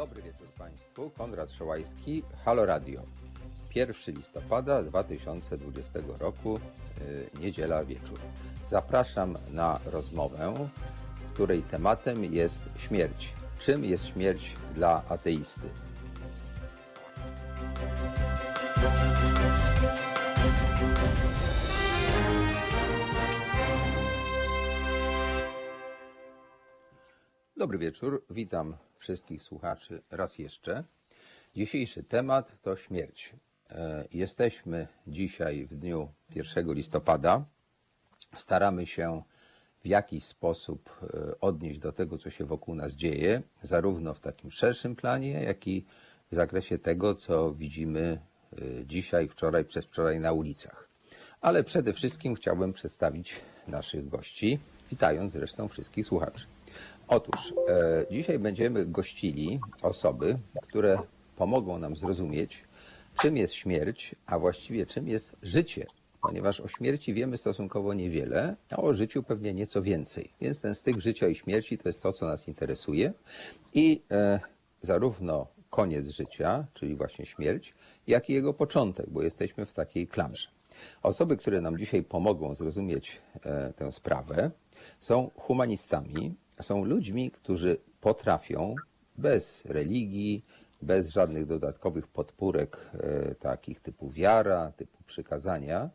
Dobry wieczór Państwu. Konrad Szołajski, Halo Radio. 1 listopada 2020 roku, yy, niedziela wieczór. Zapraszam na rozmowę, której tematem jest śmierć. Czym jest śmierć dla ateisty? Dobry wieczór, witam wszystkich słuchaczy raz jeszcze. Dzisiejszy temat to śmierć. E, Jesteśmy dzisiaj w dniu 1 listopada. Staramy się w jakiś sposób e, odnieść do tego, co się wokół nas dzieje, zarówno w takim szerszym planie, jak i w zakresie tego, co widzimy e, dzisiaj, wczoraj, przez wczoraj na ulicach. Ale przede wszystkim chciałbym przedstawić naszych gości, witając zresztą wszystkich słuchaczy. Otóż e, dzisiaj będziemy gościli osoby, które pomogą nam zrozumieć, czym jest śmierć, a właściwie czym jest życie. Ponieważ o śmierci wiemy stosunkowo niewiele, a o życiu pewnie nieco więcej. Więc ten styk życia i śmierci to jest to, co nas interesuje. I e, zarówno koniec życia, czyli właśnie śmierć, jak i jego początek, bo jesteśmy w takiej klamrze. Osoby, które nam dzisiaj pomogą zrozumieć e, tę sprawę, są humanistami, są ludźmi, którzy potrafią bez religii, bez żadnych dodatkowych podpórek e, takich typu wiara, typu przykazania,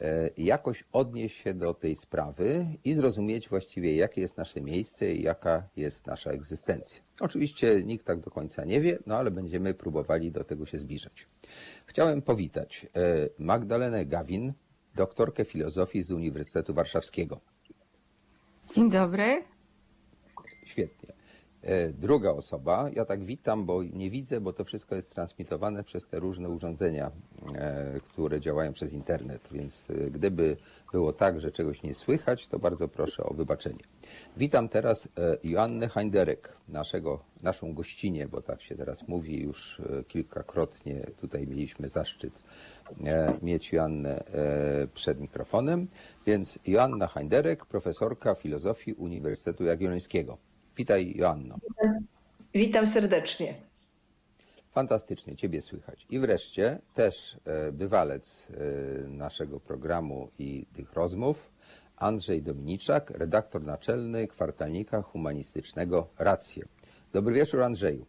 e, jakoś odnieść się do tej sprawy i zrozumieć właściwie, jakie jest nasze miejsce i jaka jest nasza egzystencja. Oczywiście nikt tak do końca nie wie, no ale będziemy próbowali do tego się zbliżać. Chciałem powitać e, Magdalenę Gawin, doktorkę filozofii z Uniwersytetu Warszawskiego. Dzień dobry. Świetnie. E, Druga osoba, ja tak witam, bo nie widzę, bo to wszystko jest transmitowane przez te różne urządzenia, e, które działają przez internet, więc e, gdyby było tak, że czegoś nie słychać, to bardzo proszę o wybaczenie. Witam teraz Joannę Heinderek, naszego, naszą gościnię, bo tak się teraz mówi, już kilkakrotnie tutaj mieliśmy zaszczyt mieć Joannę przed mikrofonem, więc Joanna Heinderek, profesorka filozofii Uniwersytetu Jagiellońskiego. Witaj Joanno. Witam serdecznie. Fantastycznie Ciebie słychać. I wreszcie też e, bywalec e, naszego programu i tych rozmów, Andrzej Dominiczak, redaktor naczelny kwartalnika humanistycznego Rację. Dobry wieczór Andrzeju.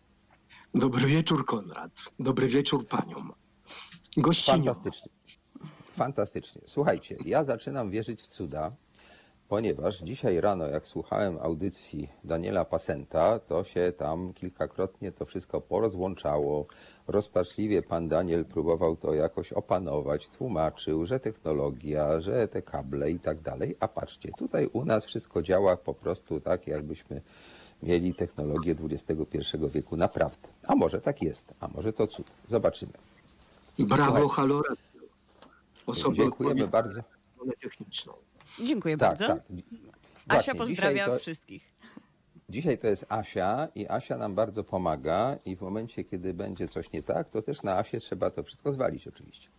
Dobry wieczór, Konrad. Dobry wieczór paniom. Gościniom. Fantastycznie. Fantastycznie. Słuchajcie, ja zaczynam wierzyć w cuda, ponieważ dzisiaj rano, jak słuchałem audycji Daniela Pasenta, to się tam kilkakrotnie to wszystko porozłączało. Rozpaczliwie pan Daniel próbował to jakoś opanować, tłumaczył, że technologia, że te kable i tak dalej. A patrzcie, tutaj u nas wszystko działa po prostu tak, jakbyśmy mieli technologię XXI wieku naprawdę. A może tak jest, a może to cud. Zobaczymy. Brawo, Słuchaj. halo radio. Dziękujemy bardzo. techniczną. Dziękuję Tak, bardzo. tak. Asia Właśnie, pozdrawia to, wszystkich. dzisiaj to jest Asia i Asia nam bardzo pomaga i w momencie, kiedy będzie coś nie tak, to też na Asię trzeba to wszystko zwalić oczywiście.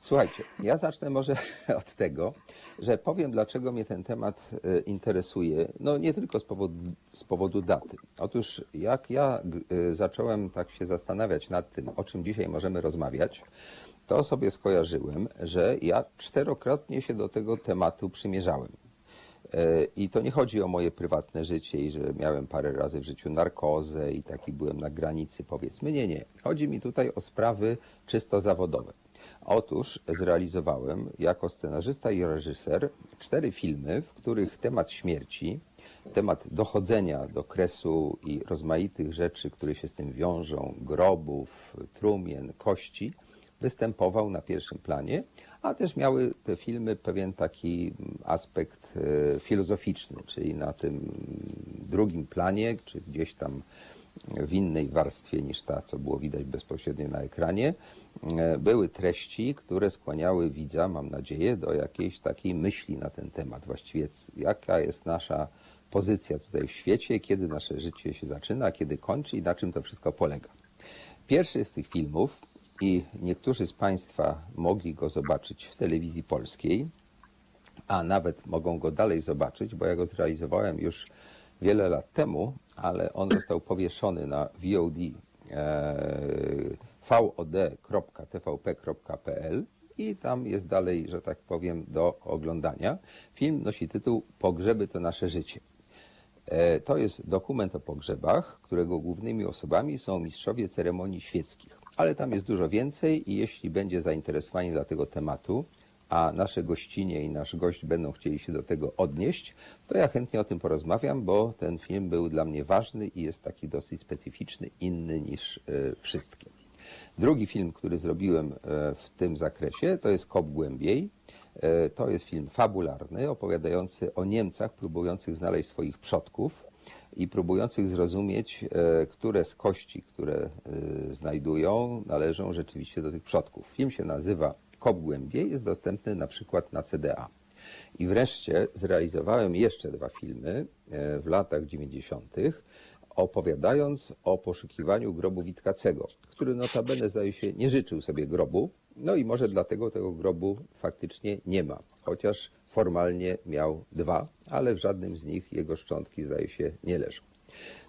Słuchajcie, ja zacznę może od tego, że powiem, dlaczego mnie ten temat e, interesuje. No nie tylko z powodu, z powodu daty. Otóż jak ja e, zacząłem tak się zastanawiać nad tym, o czym dzisiaj możemy rozmawiać, to sobie skojarzyłem, że ja czterokrotnie się do tego tematu przymierzałem. E, I to nie chodzi o moje prywatne życie i że miałem parę razy w życiu narkozę i taki byłem na granicy, powiedzmy. Nie, nie. Chodzi mi tutaj o sprawy czysto zawodowe. Otóż zrealizowałem jako scenarzysta i reżyser cztery filmy, w których temat śmierci, temat dochodzenia do kresu i rozmaitych rzeczy, które się z tym wiążą, grobów, trumien, kości, występował na pierwszym planie, a też miały te filmy pewien taki mm, aspekt e, filozoficzny, czyli na tym mm, drugim planie, czy gdzieś tam w innej warstwie niż ta, co było widać bezpośrednio na ekranie, e, były treści, które skłaniały widza, mam nadzieję, do jakiejś takiej myśli na ten temat. Właściwie jaka jest nasza pozycja tutaj w świecie, kiedy nasze życie się zaczyna, kiedy kończy i na czym to wszystko polega. Pierwszy z tych filmów, i niektórzy z Państwa mogli go zobaczyć w telewizji polskiej, a nawet mogą go dalej zobaczyć, bo ja go zrealizowałem już wiele lat temu, ale on został powieszony na VOD e, vod.tvp.pl i tam jest dalej, że tak powiem, do oglądania. Film nosi tytuł Pogrzeby to nasze życie. E, To jest dokument o pogrzebach, którego głównymi osobami są mistrzowie ceremonii świeckich. Ale tam jest dużo więcej i jeśli będzie zainteresowanie dla tego tematu, a nasze gościnie i nasz gość będą chcieli się do tego odnieść, to ja chętnie o tym porozmawiam, bo ten film był dla mnie ważny i jest taki dosyć specyficzny, inny niż e, wszystkie. Drugi film, który zrobiłem e, w tym zakresie, to jest Kop Głębiej. E, To jest film fabularny, opowiadający o Niemcach próbujących znaleźć swoich przodków i próbujących zrozumieć, e, które z kości, które e, znajdują, należą rzeczywiście do tych przodków. Film się nazywa Kop Głębiej, jest dostępny na przykład na CDA. I wreszcie zrealizowałem jeszcze dwa filmy w latach 90., opowiadając o poszukiwaniu grobu Witkacego, który notabene zdaje się nie życzył sobie grobu, no i może dlatego tego grobu faktycznie nie ma, chociaż formalnie miał dwa, ale w żadnym z nich jego szczątki zdaje się nie leżą.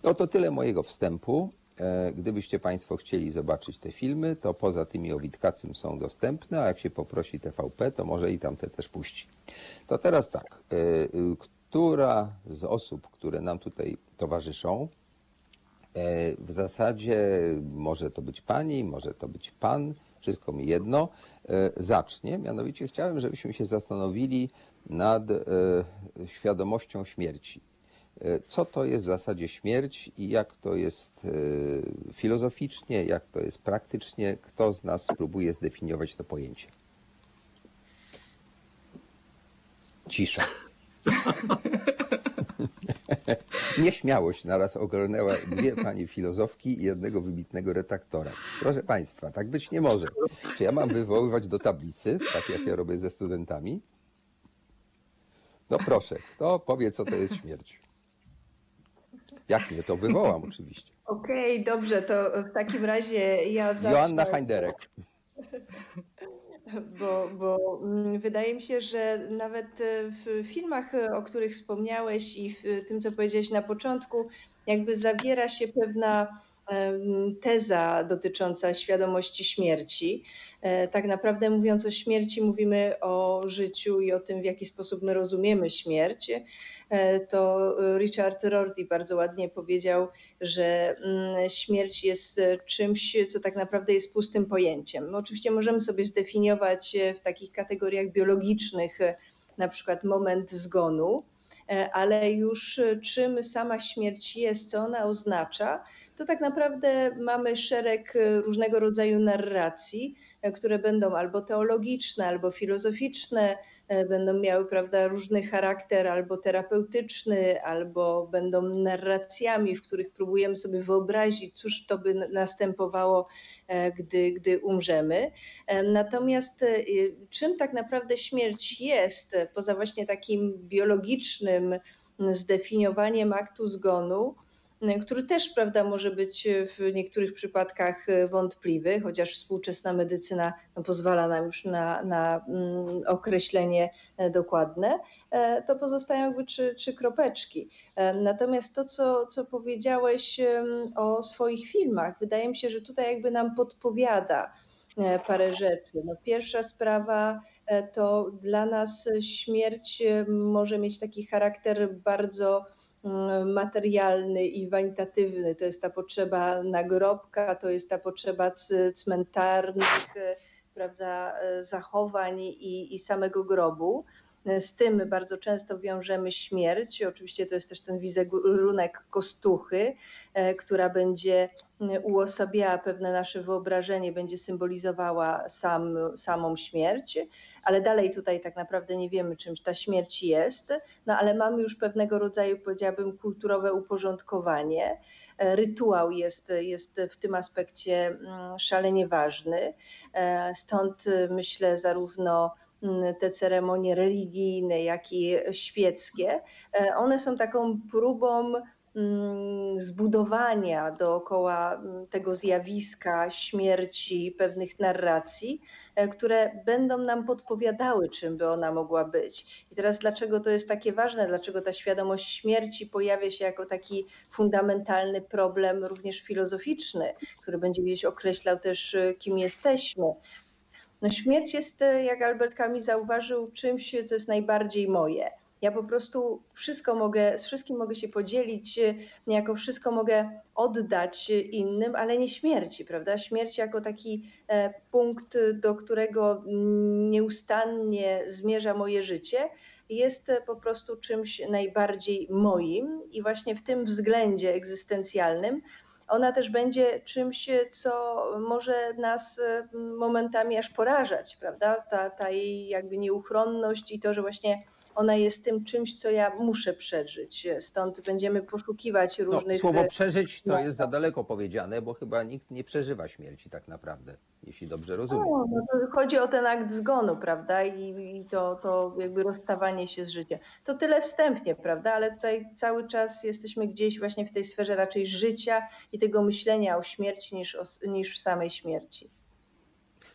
No to tyle mojego wstępu. E, Gdybyście Państwo chcieli zobaczyć te filmy, to poza tymi o Witkacym są dostępne, a jak się poprosi TVP, to może i tamte też puści. To teraz tak, e, y, która z osób, które nam tutaj towarzyszą, E, W zasadzie może to być pani, może to być pan, wszystko mi jedno, e, zacznie. Mianowicie chciałem, żebyśmy się zastanowili nad e, świadomością śmierci. E, Co to jest w zasadzie śmierć i jak to jest e, filozoficznie, jak to jest praktycznie, kto z nas próbuje zdefiniować to pojęcie? Cisza. Nieśmiałość naraz ogarnęła dwie panie filozofki i jednego wybitnego redaktora. Proszę Państwa, tak być nie może. Czy ja mam wywoływać do tablicy, tak jak ja robię ze studentami? No proszę, kto powie, co to jest śmierć? Jak nie, to wywołam oczywiście. Okej, dobrze, to w takim razie ja zacznę. Joanna Heinderek. Bo, bo mm, wydaje mi się, że nawet e, w filmach, e, o których wspomniałeś i w tym, co powiedziałeś na początku, jakby zawiera się pewna teza dotycząca świadomości śmierci. E, Tak naprawdę mówiąc o śmierci, mówimy o życiu i o tym, w jaki sposób my rozumiemy śmierć. E, To Richard Rorty bardzo ładnie powiedział, że mm, śmierć jest e, czymś, co tak naprawdę jest pustym pojęciem. No, oczywiście możemy sobie zdefiniować e, w takich kategoriach biologicznych, e, na przykład moment zgonu, e, ale już e, czym sama śmierć jest, co ona oznacza, to tak naprawdę mamy szereg e, różnego rodzaju narracji, e, które będą albo teologiczne, albo filozoficzne, e, będą miały prawda, różny charakter, albo terapeutyczny, albo będą narracjami, w których próbujemy sobie wyobrazić, cóż to by następowało, gdy, gdy umrzemy. Natomiast czym tak naprawdę śmierć jest, poza właśnie takim biologicznym zdefiniowaniem aktu zgonu, który też prawda, może być e, w niektórych przypadkach e, wątpliwy, chociaż współczesna medycyna no, pozwala nam już na, na mm, określenie e, dokładne, e, to pozostają jakby trzy, trzy kropeczki. E, Natomiast to, co, co powiedziałeś o swoich filmach, wydaje mi się, że tutaj jakby nam podpowiada parę rzeczy. No, pierwsza sprawa to dla nas śmierć może mieć taki charakter bardzo materialny i wanitatywny. To jest ta potrzeba nagrobka, to jest ta potrzeba cmentarnych, e, prawda, e, zachowań i, i samego grobu. E, Z tym bardzo często wiążemy śmierć. Oczywiście to jest też ten wizerunek kostuchy, e, która będzie mm, uosabiała pewne nasze wyobrażenie, będzie symbolizowała sam, samą śmierć, ale dalej tutaj tak naprawdę nie wiemy, czym ta śmierć jest, no ale mamy już pewnego rodzaju, powiedziałabym, kulturowe uporządkowanie. E, Rytuał jest, jest w tym aspekcie mm, szalenie ważny. Stąd myślę zarówno te ceremonie religijne, jak i świeckie, e, one są taką próbą mm, zbudowania dookoła mm, tego zjawiska śmierci, pewnych narracji, e, które będą nam podpowiadały, czym by ona mogła być. I teraz dlaczego to jest takie ważne, dlaczego ta świadomość śmierci pojawia się jako taki fundamentalny problem, również filozoficzny, który będzie gdzieś określał też, e, kim jesteśmy. No śmierć jest, e, jak Albert Camus zauważył, czymś, co jest najbardziej moje. Ja po prostu wszystko mogę, z wszystkim mogę się podzielić, e, niejako wszystko mogę oddać e, innym, ale nie śmierci, prawda? Śmierć jako taki e, punkt, do którego mm, nieustannie zmierza moje życie, jest e, po prostu czymś najbardziej moim i właśnie w tym względzie egzystencjalnym ona też będzie czymś, co może nas e, momentami aż porażać, prawda? Ta, ta jej jakby nieuchronność i to, że właśnie ona jest tym czymś, co ja muszę przeżyć. Stąd będziemy poszukiwać No, różnych. słowo e, przeżyć to no. jest za daleko powiedziane, bo chyba nikt nie przeżywa śmierci tak naprawdę, jeśli dobrze rozumiem. No, no to chodzi o ten akt zgonu, prawda? I, i to, to jakby rozstawanie się z życiem. To tyle wstępnie, prawda? Ale tutaj cały czas jesteśmy gdzieś właśnie w tej sferze raczej życia i tego myślenia o śmierci niż, o, niż samej śmierci.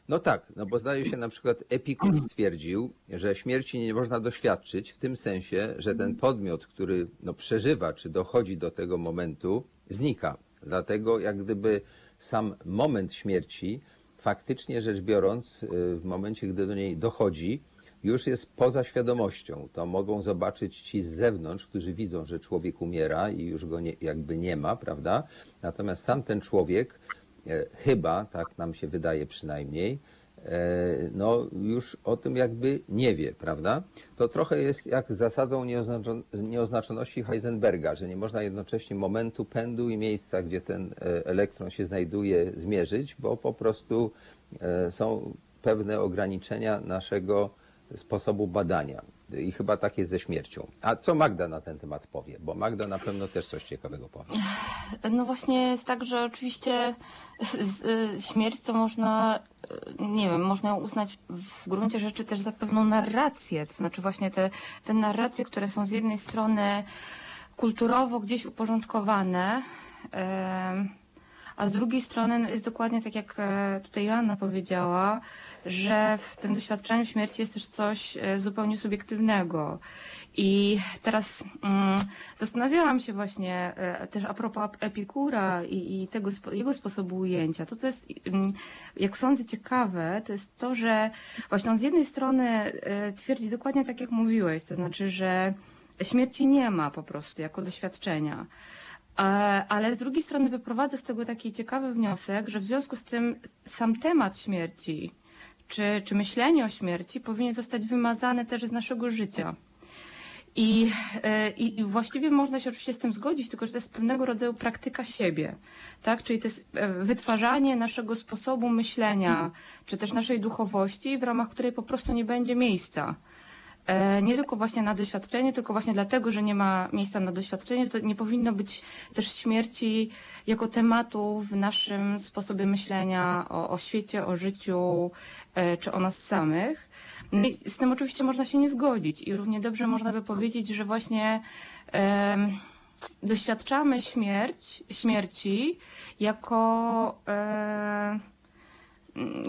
No tak, no bo zdaje się na przykład Epikur stwierdził, że śmierci nie można doświadczyć w tym sensie, że ten podmiot, który no, przeżywa czy dochodzi do tego momentu, znika. Dlatego jak gdyby sam moment śmierci, faktycznie rzecz biorąc, y, w momencie, gdy do niej dochodzi, już jest poza świadomością. To mogą zobaczyć ci z zewnątrz, którzy widzą, że człowiek umiera i już go nie, jakby nie ma, prawda? Natomiast sam ten człowiek chyba, tak nam się wydaje przynajmniej, e, no już o tym jakby nie wie, prawda? To trochę jest jak z zasadą nieoznaczon- nieoznaczoności Heisenberga, że nie można jednocześnie momentu, pędu i miejsca, gdzie ten e, elektron się znajduje, zmierzyć, bo po prostu e, są pewne ograniczenia naszego sposobu badania. I chyba tak jest ze śmiercią. A co Magda na ten temat powie? Bo Magda na pewno też coś ciekawego powie. No właśnie jest tak, że oczywiście śmierć to można, nie wiem, można ją uznać w gruncie rzeczy też za pewną narrację. To znaczy właśnie te, te narracje, które są z jednej strony kulturowo gdzieś uporządkowane, em, a z drugiej strony no, jest dokładnie tak, jak e, tutaj Joanna powiedziała, że w tym doświadczeniu śmierci jest też coś e, zupełnie subiektywnego. I teraz mm, zastanawiałam się właśnie e, też a propos Ep- Epikura i, i tego spo, jego sposobu ujęcia. To, co jest, mm, jak sądzę, ciekawe, to jest to, że właśnie on z jednej strony e, twierdzi dokładnie tak, jak mówiłeś, to znaczy, że śmierci nie ma po prostu jako doświadczenia. E, Ale z drugiej strony wyprowadza z tego taki ciekawy wniosek, że w związku z tym sam temat śmierci, czy, czy myślenie o śmierci powinien zostać wymazane też z naszego życia. I, e, I i właściwie można się oczywiście z tym zgodzić, tylko że to jest pewnego rodzaju praktyka siebie, tak? Czyli to jest e, wytwarzanie naszego sposobu myślenia, czy też naszej duchowości, w ramach której po prostu nie będzie miejsca. E, Nie tylko właśnie na doświadczenie, tylko właśnie dlatego, że nie ma miejsca na doświadczenie, to nie powinno być też śmierci jako tematu w naszym sposobie myślenia o, o świecie, o życiu, e, czy o nas samych. No i z tym oczywiście można się nie zgodzić i równie dobrze można by powiedzieć, że właśnie doświadczamy śmierć, śmierci jako e,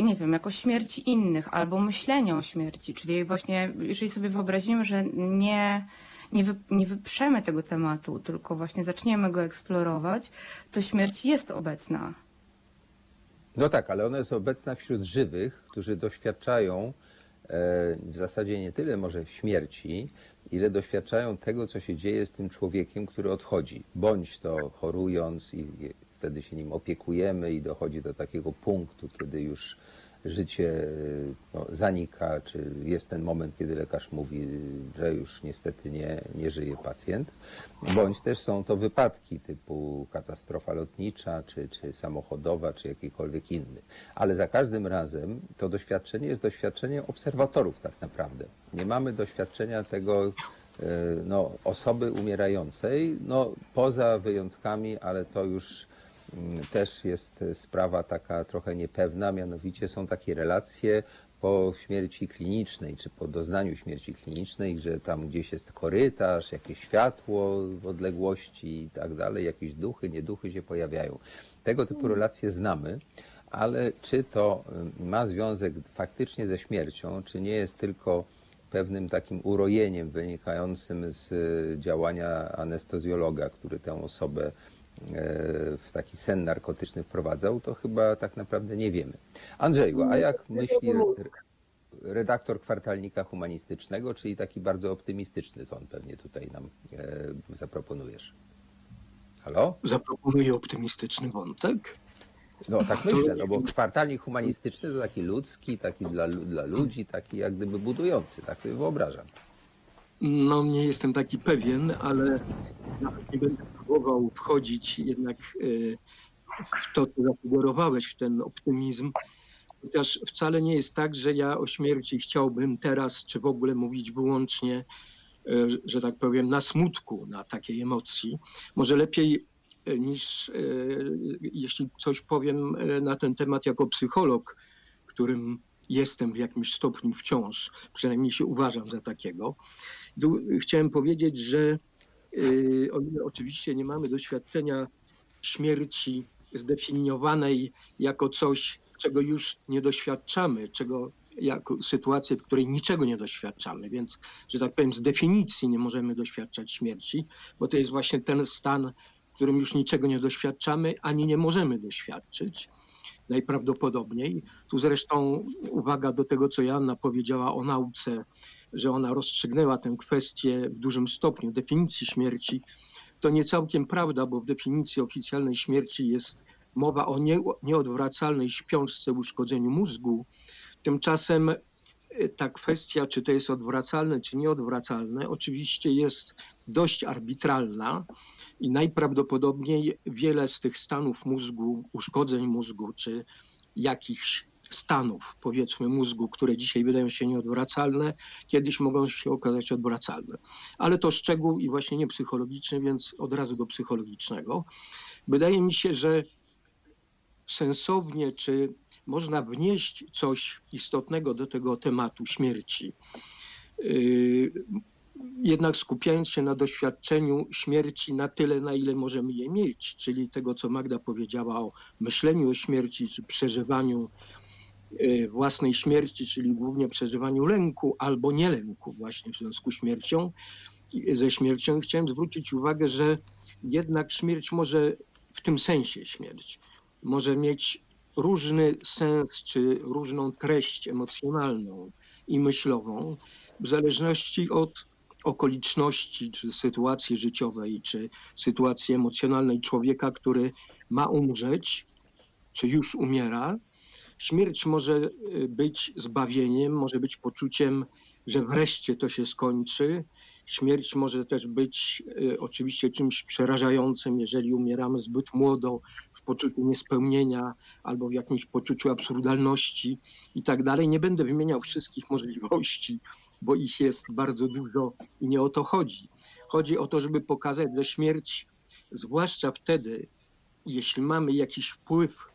nie wiem, jako śmierci innych albo myślenia o śmierci, czyli właśnie jeżeli sobie wyobrazimy, że nie, nie, wy, nie wyprzemy tego tematu, tylko właśnie zaczniemy go eksplorować, to śmierć jest obecna. No tak, ale ona jest obecna wśród żywych, którzy doświadczają e, w zasadzie nie tyle może śmierci, ile doświadczają tego, co się dzieje z tym człowiekiem, który odchodzi. Bądź to chorując i i wtedy się nim opiekujemy i dochodzi do takiego punktu, kiedy już życie e, no, zanika, czy jest ten moment, kiedy lekarz mówi, że już niestety nie, nie żyje pacjent. Bądź też są to wypadki typu katastrofa lotnicza, czy, czy samochodowa, czy jakikolwiek inny. Ale za każdym razem to doświadczenie jest doświadczeniem obserwatorów tak naprawdę. Nie mamy doświadczenia tego, e, no, osoby umierającej, no, poza wyjątkami, ale to już też jest sprawa taka trochę niepewna, mianowicie są takie relacje po śmierci klinicznej, czy po doznaniu śmierci klinicznej, że tam gdzieś jest korytarz, jakieś światło w odległości i tak dalej, jakieś duchy, nieduchy się pojawiają. Tego typu relacje znamy, ale czy to y, ma związek faktycznie ze śmiercią, czy nie jest tylko pewnym takim urojeniem wynikającym z y, działania anestezjologa, który tę osobę w taki sen narkotyczny wprowadzał, to chyba tak naprawdę nie wiemy. Andrzeju, a jak myśli re- redaktor kwartalnika humanistycznego, czyli taki bardzo optymistyczny ton pewnie tutaj nam e, zaproponujesz? Halo? Zaproponuję optymistyczny wątek. No tak myślę, no bo kwartalnik humanistyczny to taki ludzki, taki dla, dla ludzi, taki jak gdyby budujący, tak sobie wyobrażam. No nie jestem taki pewien, ale nawet nie będę próbował wchodzić jednak y, w to, co zasugerowałeś, w ten optymizm. Chociaż wcale nie jest tak, że ja o śmierci chciałbym teraz, czy w ogóle mówić wyłącznie, y, że- tak powiem, na smutku, na takiej emocji. Może lepiej y, niż jeśli coś powiem na ten temat jako psycholog, którym jestem w jakimś stopniu wciąż, przynajmniej się uważam za takiego. Chciałem powiedzieć, że y, ile oczywiście nie mamy doświadczenia śmierci zdefiniowanej jako coś, czego już nie doświadczamy, czego jako sytuację, w której niczego nie doświadczamy, więc, że tak powiem, z definicji nie możemy doświadczać śmierci, bo to jest właśnie ten stan, w którym już niczego nie doświadczamy, ani nie możemy doświadczyć najprawdopodobniej. Tu zresztą uwaga do tego, co Joanna powiedziała o nauce, że ona rozstrzygnęła tę kwestię w dużym stopniu definicji śmierci. To nie całkiem prawda, bo w definicji oficjalnej śmierci jest mowa o nie, nieodwracalnej śpiączce, uszkodzeniu mózgu. Tymczasem y, ta kwestia, czy to jest odwracalne, czy nieodwracalne, oczywiście jest dość arbitralna i najprawdopodobniej wiele z tych stanów mózgu, uszkodzeń mózgu, czy jakichś stanów, powiedzmy, mózgu, które dzisiaj wydają się nieodwracalne, kiedyś mogą się okazać odwracalne. Ale to szczegół i właśnie nie psychologiczny, więc od razu do psychologicznego. Wydaje mi się, że sensownie, czy można wnieść coś istotnego do tego tematu śmierci. Yy, Jednak skupiając się na doświadczeniu śmierci na tyle, na ile możemy je mieć, czyli tego, co Magda powiedziała o myśleniu o śmierci, czy przeżywaniu własnej śmierci, czyli głównie przeżywaniu lęku albo nie lęku właśnie w związku z śmiercią, ze śmiercią. Chciałem zwrócić uwagę, że jednak śmierć może w tym sensie śmierć może mieć różny sens czy różną treść emocjonalną i myślową w zależności od okoliczności czy sytuacji życiowej, czy sytuacji emocjonalnej człowieka, który ma umrzeć, czy już umiera. Śmierć może y, być zbawieniem, może być poczuciem, że wreszcie to się skończy. Śmierć może też być y, oczywiście czymś przerażającym, jeżeli umieramy zbyt młodo, w poczuciu niespełnienia albo w jakimś poczuciu absurdalności i tak dalej. Nie będę wymieniał wszystkich możliwości, bo ich jest bardzo dużo i nie o to chodzi. Chodzi o to, żeby pokazać, że śmierć, zwłaszcza wtedy, jeśli mamy jakiś wpływ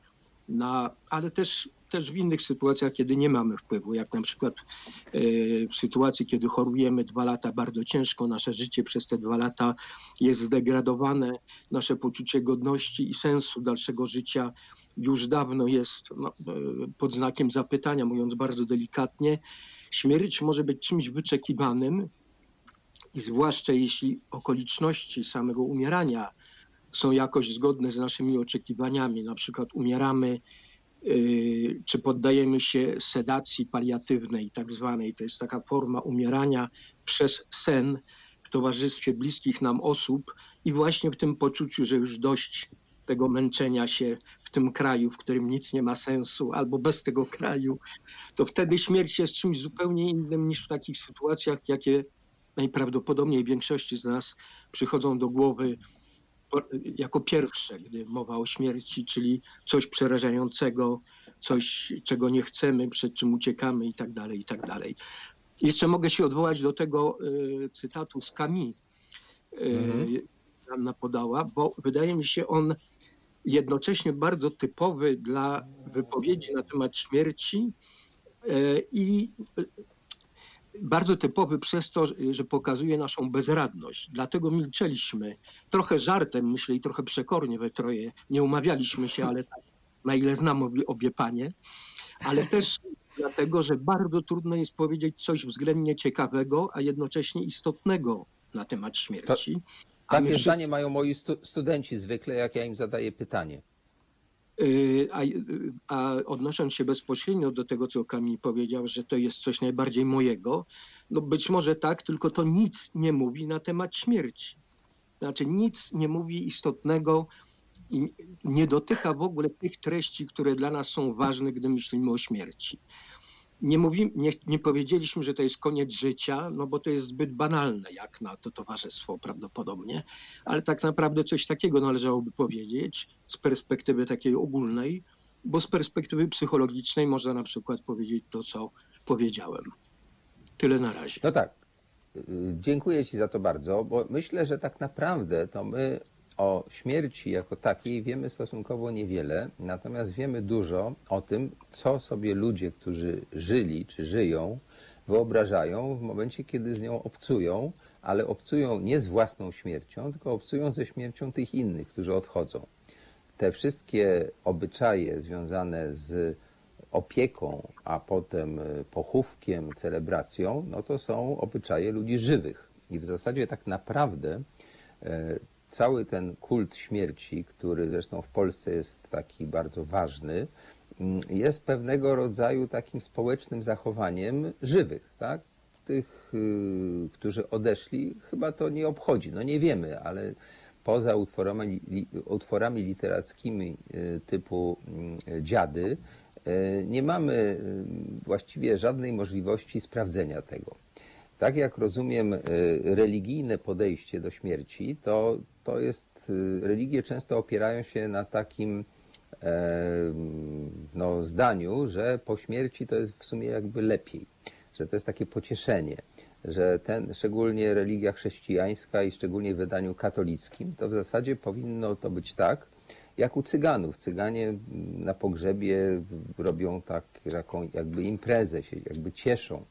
na, ale też, też w innych sytuacjach, kiedy nie mamy wpływu, jak na przykład e, w sytuacji, kiedy chorujemy dwa lata bardzo ciężko, nasze życie przez te dwa lata jest zdegradowane, nasze poczucie godności i sensu dalszego życia już dawno jest no, e, pod znakiem zapytania, mówiąc bardzo delikatnie. Śmierć może być czymś wyczekiwanym i zwłaszcza jeśli okoliczności samego umierania są jakoś zgodne z naszymi oczekiwaniami, na przykład umieramy yy, czy poddajemy się sedacji paliatywnej, tak zwanej. To jest taka forma umierania przez sen w towarzystwie bliskich nam osób i właśnie w tym poczuciu, że już dość tego męczenia się w tym kraju, w którym nic nie ma sensu, albo bez tego kraju, to wtedy śmierć jest czymś zupełnie innym niż w takich sytuacjach, jakie najprawdopodobniej większości z nas przychodzą do głowy jako pierwsze, gdy mowa o śmierci, czyli coś przerażającego, coś, czego nie chcemy, przed czym uciekamy i tak dalej, i tak dalej. Jeszcze mogę się odwołać do tego y, cytatu z Mhm. y, Anna podała, bo wydaje mi się on jednocześnie bardzo typowy dla wypowiedzi na temat śmierci i e, bardzo typowy przez to, że pokazuje naszą bezradność. Dlatego milczeliśmy. Trochę żartem, myślę, i trochę przekornie we troje. Nie umawialiśmy się, ale tak, na ile znam obie, obie panie. Ale też dlatego, że bardzo trudno jest powiedzieć coś względnie ciekawego, a jednocześnie istotnego na temat śmierci. A my Takie wszyscy- zdanie mają moi stu, studenci zwykle, jak ja im zadaję pytanie. Y, A, a odnosząc się bezpośrednio do tego, co Kamil powiedział, że to jest coś najbardziej mojego, no być może tak, tylko to nic nie mówi na temat śmierci. Znaczy nic nie mówi istotnego i nie dotyka w ogóle tych treści, które dla nas są ważne, gdy myślimy o śmierci. Nie, nie, nie powiedzieliśmy, że to jest koniec życia, no bo to jest zbyt banalne jak na to towarzystwo prawdopodobnie, ale tak naprawdę coś takiego należałoby powiedzieć z perspektywy takiej ogólnej, bo z perspektywy psychologicznej można na przykład powiedzieć to, co powiedziałem. Tyle na razie. No tak. Dziękuję Ci za to bardzo, bo myślę, że tak naprawdę to my o śmierci jako takiej wiemy stosunkowo niewiele, natomiast wiemy dużo o tym, co sobie ludzie, którzy żyli czy żyją, wyobrażają w momencie, kiedy z nią obcują, ale obcują nie z własną śmiercią, tylko obcują ze śmiercią tych innych, którzy odchodzą. Te wszystkie obyczaje związane z opieką, a potem y, pochówkiem, celebracją, no to są obyczaje ludzi żywych. I w zasadzie tak naprawdę e, cały ten kult śmierci, który zresztą w Polsce jest taki bardzo ważny, jest pewnego rodzaju takim społecznym zachowaniem żywych, tak? Tych, y, którzy odeszli, chyba to nie obchodzi. No nie wiemy, ale poza utworami, utworami literackimi y, typu mm, Dziady, y, nie mamy y, właściwie żadnej możliwości sprawdzenia tego. Tak jak rozumiem y, religijne podejście do śmierci, to, to jest, y, religie często opierają się na takim e, no, zdaniu, że po śmierci to jest w sumie jakby lepiej, że to jest takie pocieszenie, że ten, szczególnie religia chrześcijańska i szczególnie w wydaniu katolickim, to w zasadzie powinno to być tak, jak u Cyganów. Cyganie na pogrzebie robią tak, taką jakby imprezę, się jakby cieszą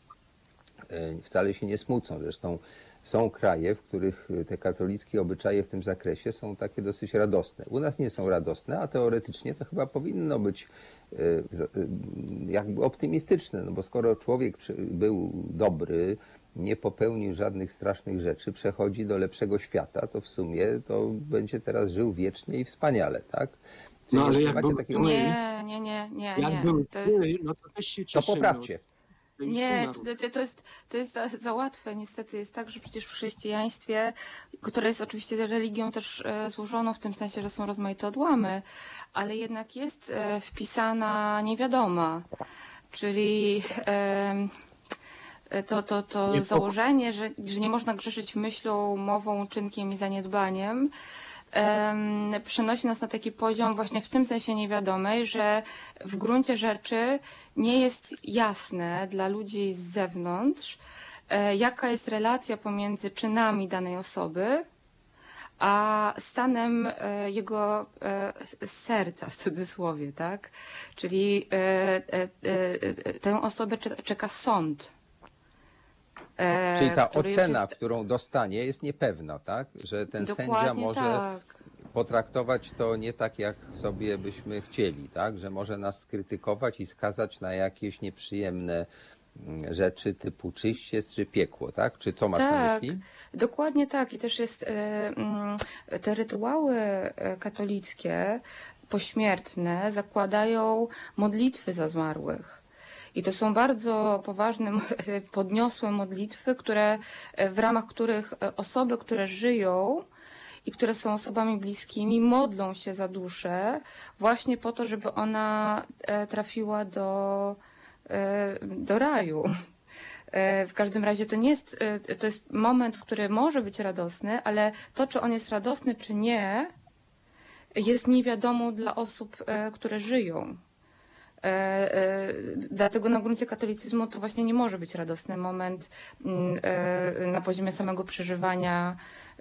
e, wcale się nie smucą. Zresztą są kraje, w których te katolickie obyczaje w tym zakresie są takie dosyć radosne. U nas nie są radosne, a teoretycznie to chyba powinno być e, e, jakby optymistyczne, no bo skoro człowiek był dobry, nie popełnił żadnych strasznych rzeczy, przechodzi do lepszego świata, to w sumie to będzie teraz żył wiecznie i wspaniale, tak? Czy No, nie ale jak macie był- takiego... Nie, nie, nie, nie, Jak nie. był To jest- no to też się cieszymy. poprawcie. To jest Nie, to, jest, to jest za, za łatwe. Niestety jest tak, że przecież w chrześcijaństwie, które jest oczywiście religią też e, złożoną w tym sensie, że są rozmaite odłamy, ale jednak jest e, wpisana niewiadoma. Czyli e, to, to, to założenie, że, że nie można grzeszyć myślą, mową, czynkiem i zaniedbaniem, em, przenosi nas na taki poziom właśnie w tym sensie niewiadomej, że w gruncie rzeczy nie jest jasne dla ludzi z zewnątrz, e, jaka jest relacja pomiędzy czynami danej osoby, a stanem e, jego e, serca, w cudzysłowie, tak? Czyli tę osobę cze- czeka sąd. Czyli ta ocena, jest- którą dostanie, jest niepewna, tak? Że ten sędzia Dokładnie może tak. Potraktować to nie tak, jak sobie byśmy chcieli, tak? Że może nas skrytykować i skazać na jakieś nieprzyjemne mm, rzeczy typu czyściec czy piekło, tak? Czy to masz na Tak, myśli? dokładnie tak. I też jest e, mm, te rytuały e, katolickie pośmiertne zakładają modlitwy za zmarłych. I to są bardzo poważne, podniosłe modlitwy, które, e, w ramach których osoby, które żyją i które są osobami bliskimi, modlą się za duszę, właśnie po to, żeby ona e, trafiła do, e, do raju. E, W każdym razie to nie jest, to jest moment, który może być radosny, ale to, czy on jest radosny, czy nie, jest niewiadomą dla osób, które żyją. Dlatego na gruncie katolicyzmu to właśnie nie może być radosny moment mm, na poziomie samego przeżywania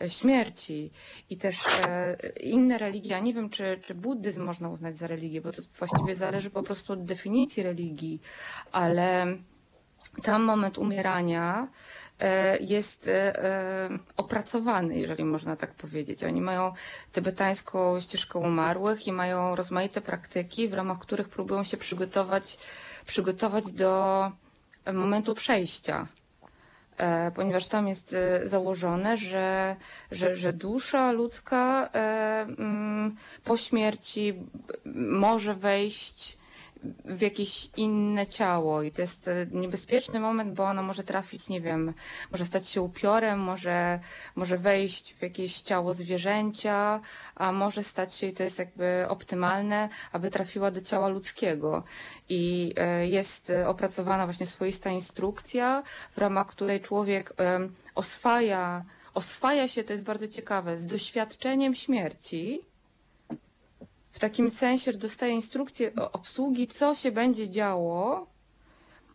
śmierci. I też e, inne religie, ja nie wiem, czy, czy buddyzm można uznać za religię, bo to właściwie zależy po prostu od definicji religii, ale tam moment umierania e, jest e, opracowany, jeżeli można tak powiedzieć. Oni mają tybetańską ścieżkę umarłych i mają rozmaite praktyki, w ramach których próbują się przygotować, przygotować do momentu przejścia. E, Ponieważ tam jest e, założone, że, że, że dusza ludzka e, mm, po śmierci może wejść w jakieś inne ciało i to jest e, niebezpieczny moment, bo ono może trafić, nie wiem, może stać się upiorem, może, może wejść w jakieś ciało zwierzęcia, a może stać się, i to jest jakby optymalne, aby trafiła do ciała ludzkiego. I e, jest e, opracowana właśnie swoista instrukcja, w ramach której człowiek oswaja, oswaja się, to jest bardzo ciekawe, z doświadczeniem śmierci, w takim sensie, że dostaje instrukcję obsługi, co się będzie działo,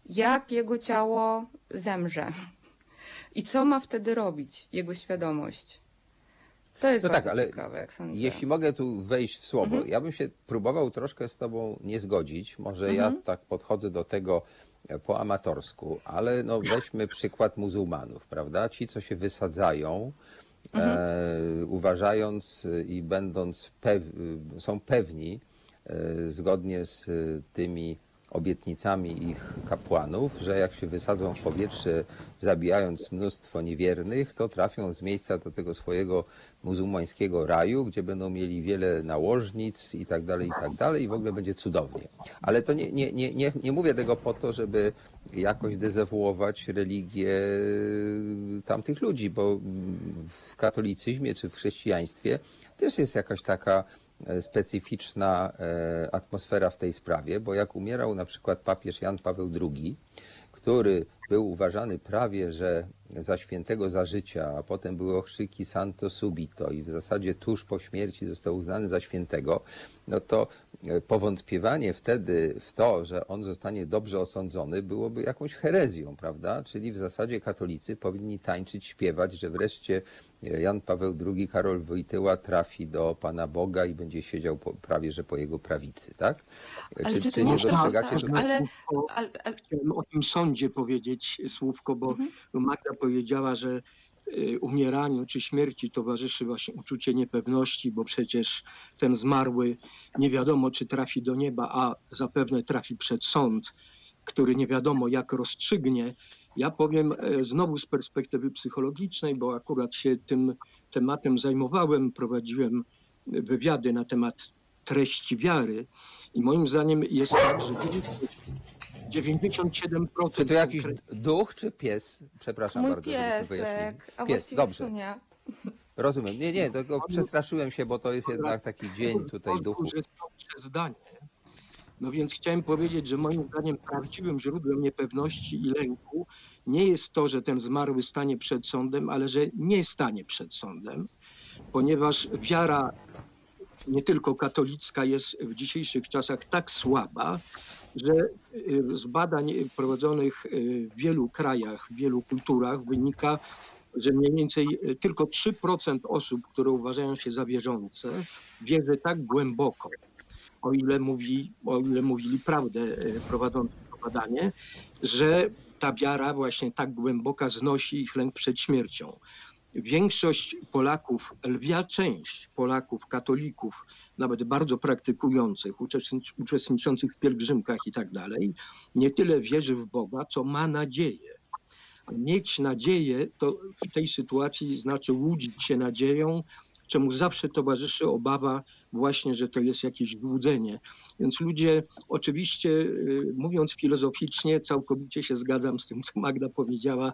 jak jego ciało zemrze. I co ma wtedy robić jego świadomość. To jest No bardzo tak, ale ciekawe, jak sądzę. Jeśli mogę tu wejść w słowo, Mhm. ja bym się próbował troszkę z Tobą nie zgodzić. Może ja Mhm. tak podchodzę do tego e, po amatorsku, ale no weźmy przykład muzułmanów, prawda? Ci, co się wysadzają, Mhm. e, uważając e, i będąc pew, e, są pewni, e, zgodnie z e, tymi obietnicami ich kapłanów, że jak się wysadzą w powietrze, zabijając mnóstwo niewiernych, to trafią z miejsca do tego swojego muzułmańskiego raju, gdzie będą mieli wiele nałożnic i tak dalej, i tak dalej, i w ogóle będzie cudownie. Ale to nie, nie, nie, nie, nie mówię tego po to, żeby jakoś dezawuować religię tamtych ludzi, bo w katolicyzmie czy w chrześcijaństwie też jest jakaś taka specyficzna e, atmosfera w tej sprawie, bo jak umierał na przykład papież Jan Paweł II, który był uważany prawie, że za świętego za życia, a potem były okrzyki Santo Subito i w zasadzie tuż po śmierci został uznany za świętego, no to e, powątpiewanie wtedy w to, że on zostanie dobrze osądzony, byłoby jakąś herezją, prawda? Czyli w zasadzie katolicy powinni tańczyć, śpiewać, że wreszcie e, Jan Paweł II, Karol Wojtyła trafi do Pana Boga i będzie siedział po, prawie, że po jego prawicy, tak? Ale czy, czy nie trochę dostrzegacie, tak? że Ale- Słówko, Ale, ale, Chciałem o tym sądzie powiedzieć słówko, bo Magda powiedziała, że y, umieraniu czy śmierci towarzyszy właśnie uczucie niepewności, bo przecież ten zmarły nie wiadomo, czy trafi do nieba, a zapewne trafi przed sąd, który nie wiadomo jak rozstrzygnie. Ja powiem e, znowu z perspektywy psychologicznej, bo akurat się tym tematem zajmowałem, prowadziłem wywiady na temat treści wiary i moim zdaniem jest tak, że 97% Czy to jakiś duch, czy pies? Przepraszam mój bardzo, piesek, a Pies, dobrze, Sunia. rozumiem. Nie, nie, tylko przestraszyłem się, bo to jest jednak taki dzień tutaj skończę zdanie. No więc chciałem powiedzieć, że moim zdaniem prawdziwym źródłem niepewności i lęku nie jest to, że ten zmarły stanie przed sądem, ale że nie stanie przed sądem, ponieważ wiara nie tylko katolicka jest w dzisiejszych czasach tak słaba, że y, z badań prowadzonych y, w wielu krajach, w wielu kulturach wynika, że mniej więcej y, tylko 3% osób, które uważają się za wierzące, wierzy tak głęboko, o ile, mówi, o ile mówili prawdę prowadzący to badanie, że ta wiara właśnie tak głęboka znosi ich lęk przed śmiercią. Większość Polaków, lwia część Polaków, katolików, nawet bardzo praktykujących, uczestnicz- uczestniczących w pielgrzymkach i tak dalej, nie tyle wierzy w Boga, co ma nadzieję. A mieć nadzieję to w tej sytuacji znaczy łudzić się nadzieją, czemu zawsze towarzyszy obawa właśnie, że to jest jakieś złudzenie. Więc ludzie, oczywiście y, mówiąc filozoficznie, całkowicie się zgadzam z tym, co Magda powiedziała,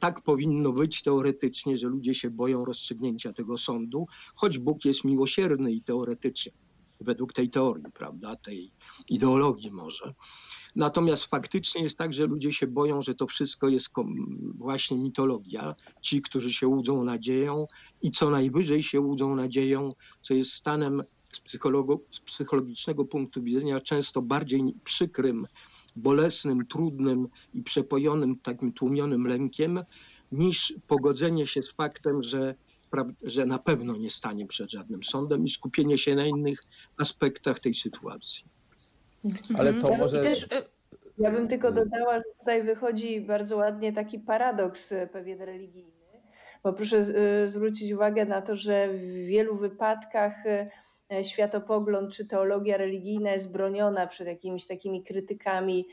tak powinno być teoretycznie, że ludzie się boją rozstrzygnięcia tego sądu, choć Bóg jest miłosierny i teoretycznie, według tej teorii, prawda, tej ideologii może. Natomiast faktycznie jest tak, że ludzie się boją, że to wszystko jest właśnie mitologia. Ci, którzy się łudzą nadzieją i co najwyżej się łudzą nadzieją, co jest stanem z, z psychologicznego punktu widzenia często bardziej przykrym, bolesnym, trudnym i przepojonym takim tłumionym lękiem, niż pogodzenie się z faktem, że, że na pewno nie stanie przed żadnym sądem i skupienie się na innych aspektach tej sytuacji. Ale to Mhm. może... I też, y, Ja bym tylko dodała, że tutaj wychodzi bardzo ładnie taki paradoks e, pewien religijny, bo proszę e, zwrócić uwagę na to, że w wielu wypadkach światopogląd czy teologia religijna jest broniona przed jakimiś takimi krytykami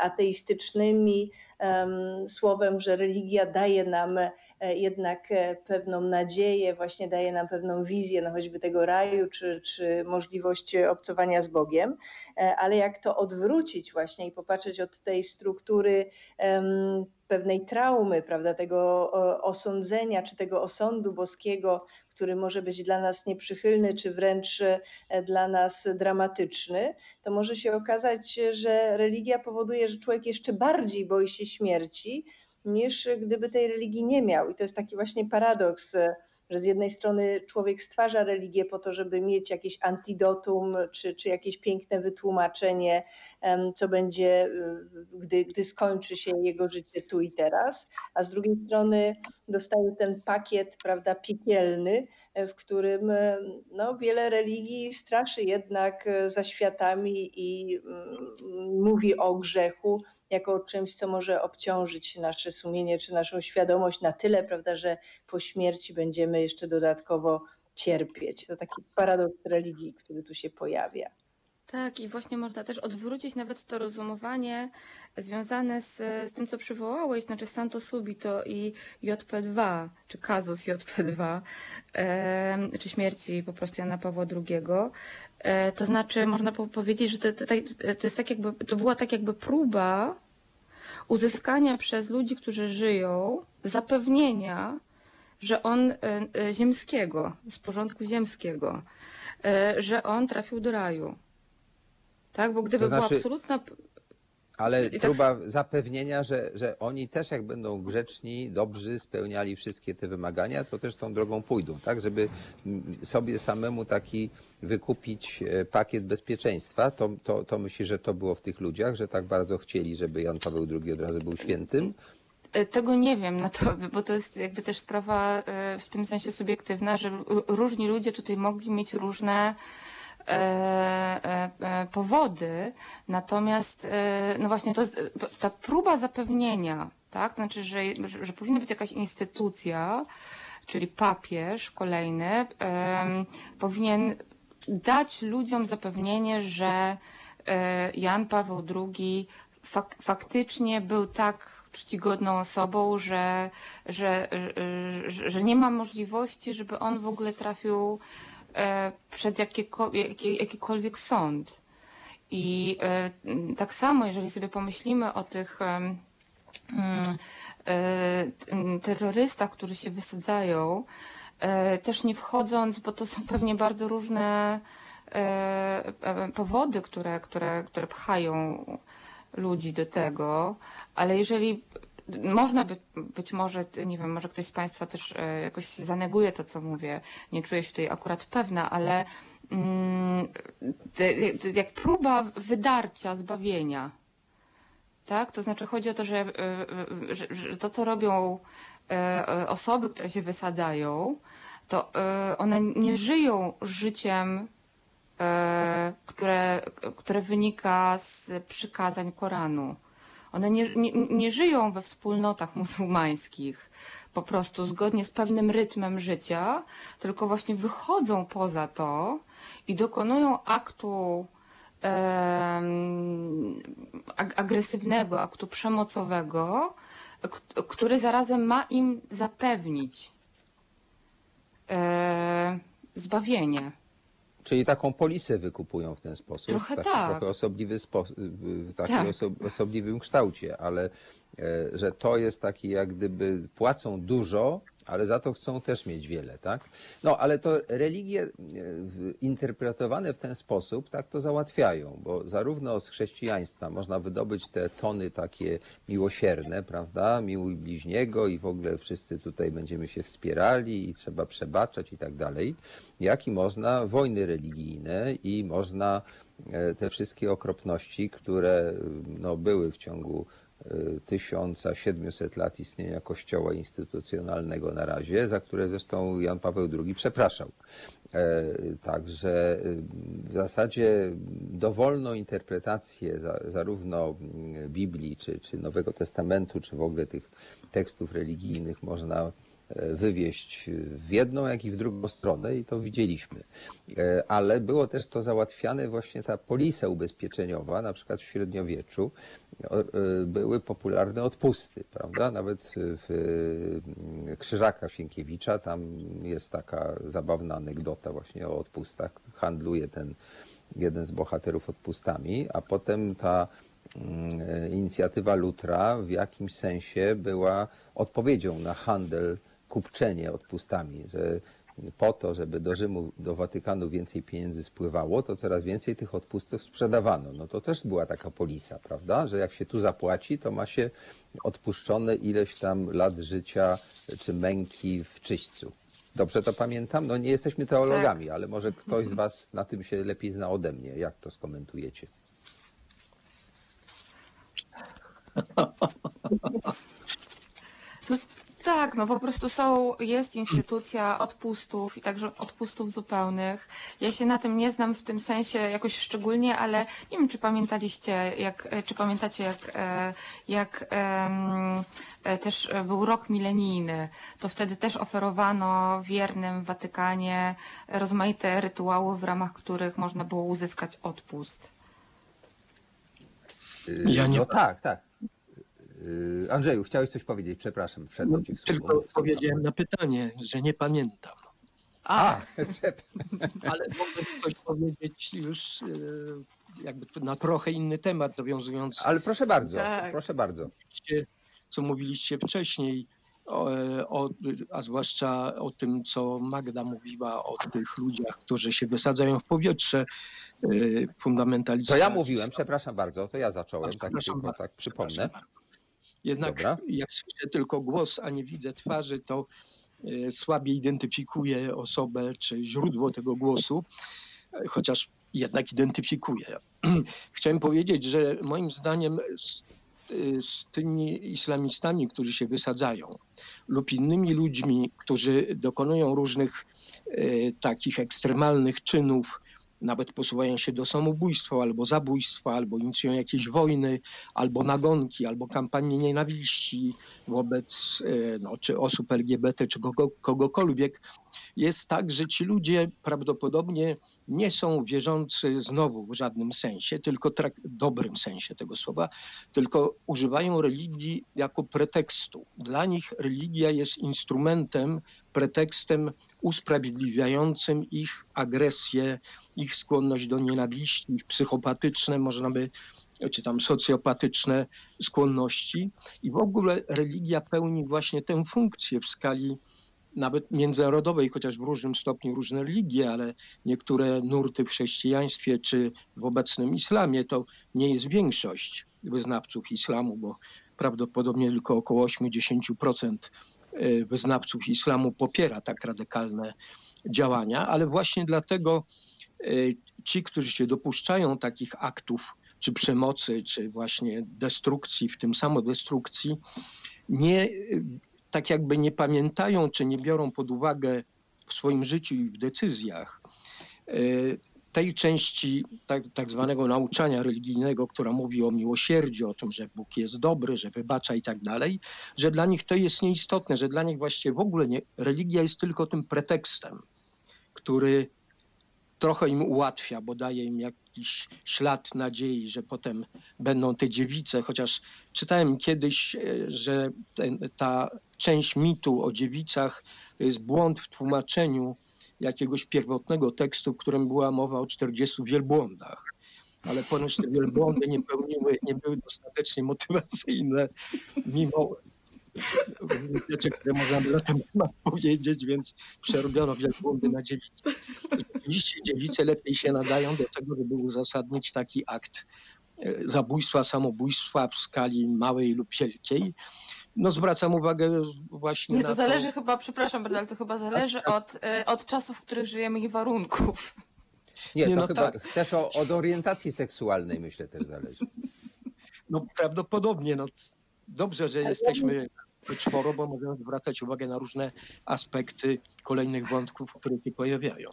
ateistycznymi, em, słowem, że religia daje nam jednak e, pewną nadzieję, właśnie daje nam pewną wizję, no choćby tego raju, czy, czy możliwość e, obcowania z Bogiem. E, ale jak to odwrócić właśnie i popatrzeć od tej struktury em, pewnej traumy, prawda, tego osądzenia czy tego osądu boskiego, który może być dla nas nieprzychylny, czy wręcz e, dla nas dramatyczny, to może się okazać, że religia powoduje, że człowiek jeszcze bardziej boi się śmierci, niż gdyby tej religii nie miał. I to jest taki właśnie paradoks, że z jednej strony człowiek stwarza religię po to, żeby mieć jakieś antidotum, czy, czy jakieś piękne wytłumaczenie, co będzie, y, gdy, gdy skończy się jego życie tu i teraz, a z drugiej strony dostaje ten pakiet, prawda, piekielny, w którym e, no, wiele religii straszy jednak e, za światami i mm, mówi o grzechu jako czymś, co może obciążyć nasze sumienie czy naszą świadomość na tyle, prawda, że po śmierci będziemy jeszcze dodatkowo cierpieć. To taki paradoks religii, który tu się pojawia. Tak, i właśnie można też odwrócić nawet to rozumowanie związane z, z tym, co przywołałeś, znaczy Santo Subito i JP2, czy kazus JP2, em, czy śmierci po prostu Jana Pawła II. E, to znaczy, można po- powiedzieć, że to, to, to jest tak jakby, to była tak jakby próba uzyskania przez ludzi, którzy żyją, zapewnienia, że on e, e, ziemskiego, z porządku ziemskiego, e, że on trafił do raju. Tak, bo gdyby To znaczy- była absolutna. Ale I tak- próba zapewnienia, że, że oni też jak będą grzeczni, dobrzy, spełniali wszystkie te wymagania, to też tą drogą pójdą, tak? Żeby sobie samemu taki wykupić e, pakiet bezpieczeństwa, to, to, to myślę, że to było w tych ludziach, że tak bardzo chcieli, żeby Jan Paweł II od razu był świętym. E, Tego nie wiem, no to, bo to jest jakby też sprawa e, w tym sensie subiektywna, że różni ludzie tutaj mogli mieć różne powody, natomiast e, no właśnie to, e, ta próba zapewnienia, tak, znaczy, że, że, że powinna być jakaś instytucja, czyli papież kolejny, powinien dać ludziom zapewnienie, że e, Jan Paweł II fak, faktycznie był tak czcigodną osobą, że, że, że, że nie ma możliwości, żeby on w ogóle trafił e, przed jakieko, jakie, jakikolwiek sąd. I e, tak samo, jeżeli sobie pomyślimy o tych e, terrorystach, którzy się wysadzają, e, też nie wchodząc, bo to są pewnie bardzo różne e, e, powody, które, które, które pchają ludzi do tego, ale jeżeli można by, być może, nie wiem, może ktoś z Państwa też e, jakoś zaneguje to, co mówię, nie czuję się tutaj akurat pewna, ale mm, te- te- jak próba wydarcia, zbawienia, tak? To znaczy chodzi o to, że, e, e, że, że to, co robią osoby, które się wysadzają, to one nie żyją życiem, które, które wynika z przykazań Koranu. One nie, nie, nie żyją we wspólnotach muzułmańskich, po prostu zgodnie z pewnym rytmem życia, tylko właśnie wychodzą poza to i dokonują aktu ag- agresywnego, aktu przemocowego, który zarazem ma im zapewnić e, zbawienie. Czyli taką polisę wykupują w ten sposób. Trochę w taki tak. trochę osobliwy sposób, w takim Tak. oso- osobliwym kształcie, ale e, że to jest taki jak gdyby płacą dużo ale za to chcą też mieć wiele, tak? No, ale to religie e, interpretowane w ten sposób tak to załatwiają, bo zarówno z chrześcijaństwa można wydobyć te tony takie miłosierne, prawda? Miłuj bliźniego i w ogóle wszyscy tutaj będziemy się wspierali i trzeba przebaczać i tak dalej, jak i można wojny religijne i można e, te wszystkie okropności, które no, były w ciągu e, 1700 lat istnienia Kościoła instytucjonalnego na razie, za które zresztą Jan Paweł II przepraszał. E, Także y, w zasadzie dowolną interpretację za- zarówno mm, Biblii, czy, czy Nowego Testamentu, czy w ogóle tych tekstów religijnych można wywieźć w jedną, jak i w drugą stronę i to widzieliśmy. E, Ale było też to załatwiane właśnie ta polisa ubezpieczeniowa, na przykład w średniowieczu e, były popularne odpusty, prawda? Nawet w e, Krzyżaka Sienkiewicza tam jest taka zabawna anegdota właśnie o odpustach. Handluje ten jeden z bohaterów odpustami, a potem ta mm, e, inicjatywa Lutra w jakimś sensie była odpowiedzią na handel, kupczenie odpustami, że po to, żeby do Rzymu, do Watykanu więcej pieniędzy spływało, to coraz więcej tych odpustów sprzedawano. No to też była taka polisa, prawda, że jak się tu zapłaci, to ma się odpuszczone ileś tam lat życia czy męki w czyśćcu. Dobrze to pamiętam? No nie jesteśmy teologami, ale może ktoś z Was na tym się lepiej zna ode mnie. Jak to skomentujecie? Tak, no po prostu są, jest instytucja odpustów i także odpustów zupełnych. Ja się na tym nie znam w tym sensie jakoś szczególnie, ale nie wiem, czy pamiętaliście, jak, e, czy pamiętacie, jak, e, jak e, też był rok milenijny, to wtedy też oferowano wiernym w Watykanie rozmaite rytuały, w ramach których można było uzyskać odpust. Ja nie no tak, tak. Yy, Andrzeju, chciałeś coś powiedzieć, przepraszam, wszedłem Ci w słowo. Tylko Mów, słucham. powiedziałem na pytanie, że nie pamiętam. A, przed- Ale mogę coś powiedzieć już e, jakby na trochę inny temat, nawiązując ale proszę bardzo, Tak. proszę bardzo. co mówiliście wcześniej, o, o, a zwłaszcza o tym, co Magda mówiła o tych ludziach, którzy się wysadzają w powietrze, y, fundamentaliści. To ja mówiłem, przepraszam bardzo, to ja zacząłem, A, tak tylko tak przypomnę. Bardzo. Jednak Dobra. jak słyszę tylko głos, a nie widzę twarzy, to y, słabiej identyfikuję osobę czy źródło tego głosu, chociaż jednak identyfikuję. Chciałem powiedzieć, że moim zdaniem z, y, z tymi islamistami, którzy się wysadzają, lub innymi ludźmi, którzy dokonują różnych y, takich ekstremalnych czynów, nawet posuwają się do samobójstwa albo zabójstwa, albo inicjują jakieś wojny, albo nagonki, albo kampanie nienawiści wobec e, no, czy osób LGBT, czy kogo, kogokolwiek, jest tak, że ci ludzie prawdopodobnie nie są wierzący znowu w żadnym sensie, tylko trak- dobrym sensie tego słowa, tylko używają religii jako pretekstu. Dla nich religia jest instrumentem, pretekstem usprawiedliwiającym ich agresję, ich skłonność do nienawiści, ich psychopatyczne, można by, czy tam socjopatyczne skłonności. I w ogóle religia pełni właśnie tę funkcję w skali nawet międzynarodowej, chociaż w różnym stopniu różne religie, ale niektóre nurty w chrześcijaństwie czy w obecnym islamie to nie jest większość wyznawców islamu, bo prawdopodobnie tylko około 80% y, wyznawców islamu popiera tak radykalne działania, ale właśnie dlatego y, ci, którzy się dopuszczają takich aktów, czy przemocy, czy właśnie destrukcji, w tym samodestrukcji, nie, y, tak jakby nie pamiętają, czy nie biorą pod uwagę w swoim życiu i w decyzjach y, tej części tak, tak zwanego nauczania religijnego, która mówi o miłosierdziu, o tym, że Bóg jest dobry, że wybacza i tak dalej, że dla nich to jest nieistotne, że dla nich właściwie w ogóle nie, religia jest tylko tym pretekstem, który trochę im ułatwia, bo daje im jakiś ślad nadziei, że potem będą te dziewice, chociaż czytałem kiedyś, e, że ten, ta część mitu o dziewicach to jest błąd w tłumaczeniu jakiegoś pierwotnego tekstu, w którym była mowa o 40 wielbłądach. Ale ponoć te wielbłądy nie pełniły, nie były dostatecznie motywacyjne, mimo rzeczy, które można na ten temat powiedzieć, więc przerobiono wielbłądy na dziewice. Rzeczywiście dziewice lepiej się nadają do tego, żeby uzasadnić taki akt e, zabójstwa, samobójstwa w skali małej lub wielkiej. No zwracam uwagę właśnie Nie, na to zależy chyba, przepraszam bardzo, ale to chyba zależy od, y, od czasów, w których żyjemy i warunków. Nie, Nie, to no chyba tak. też o, od orientacji seksualnej myślę też zależy. No prawdopodobnie, no dobrze, że jesteśmy czworo, bo możemy zwracać uwagę na różne aspekty kolejnych wątków, które się pojawiają.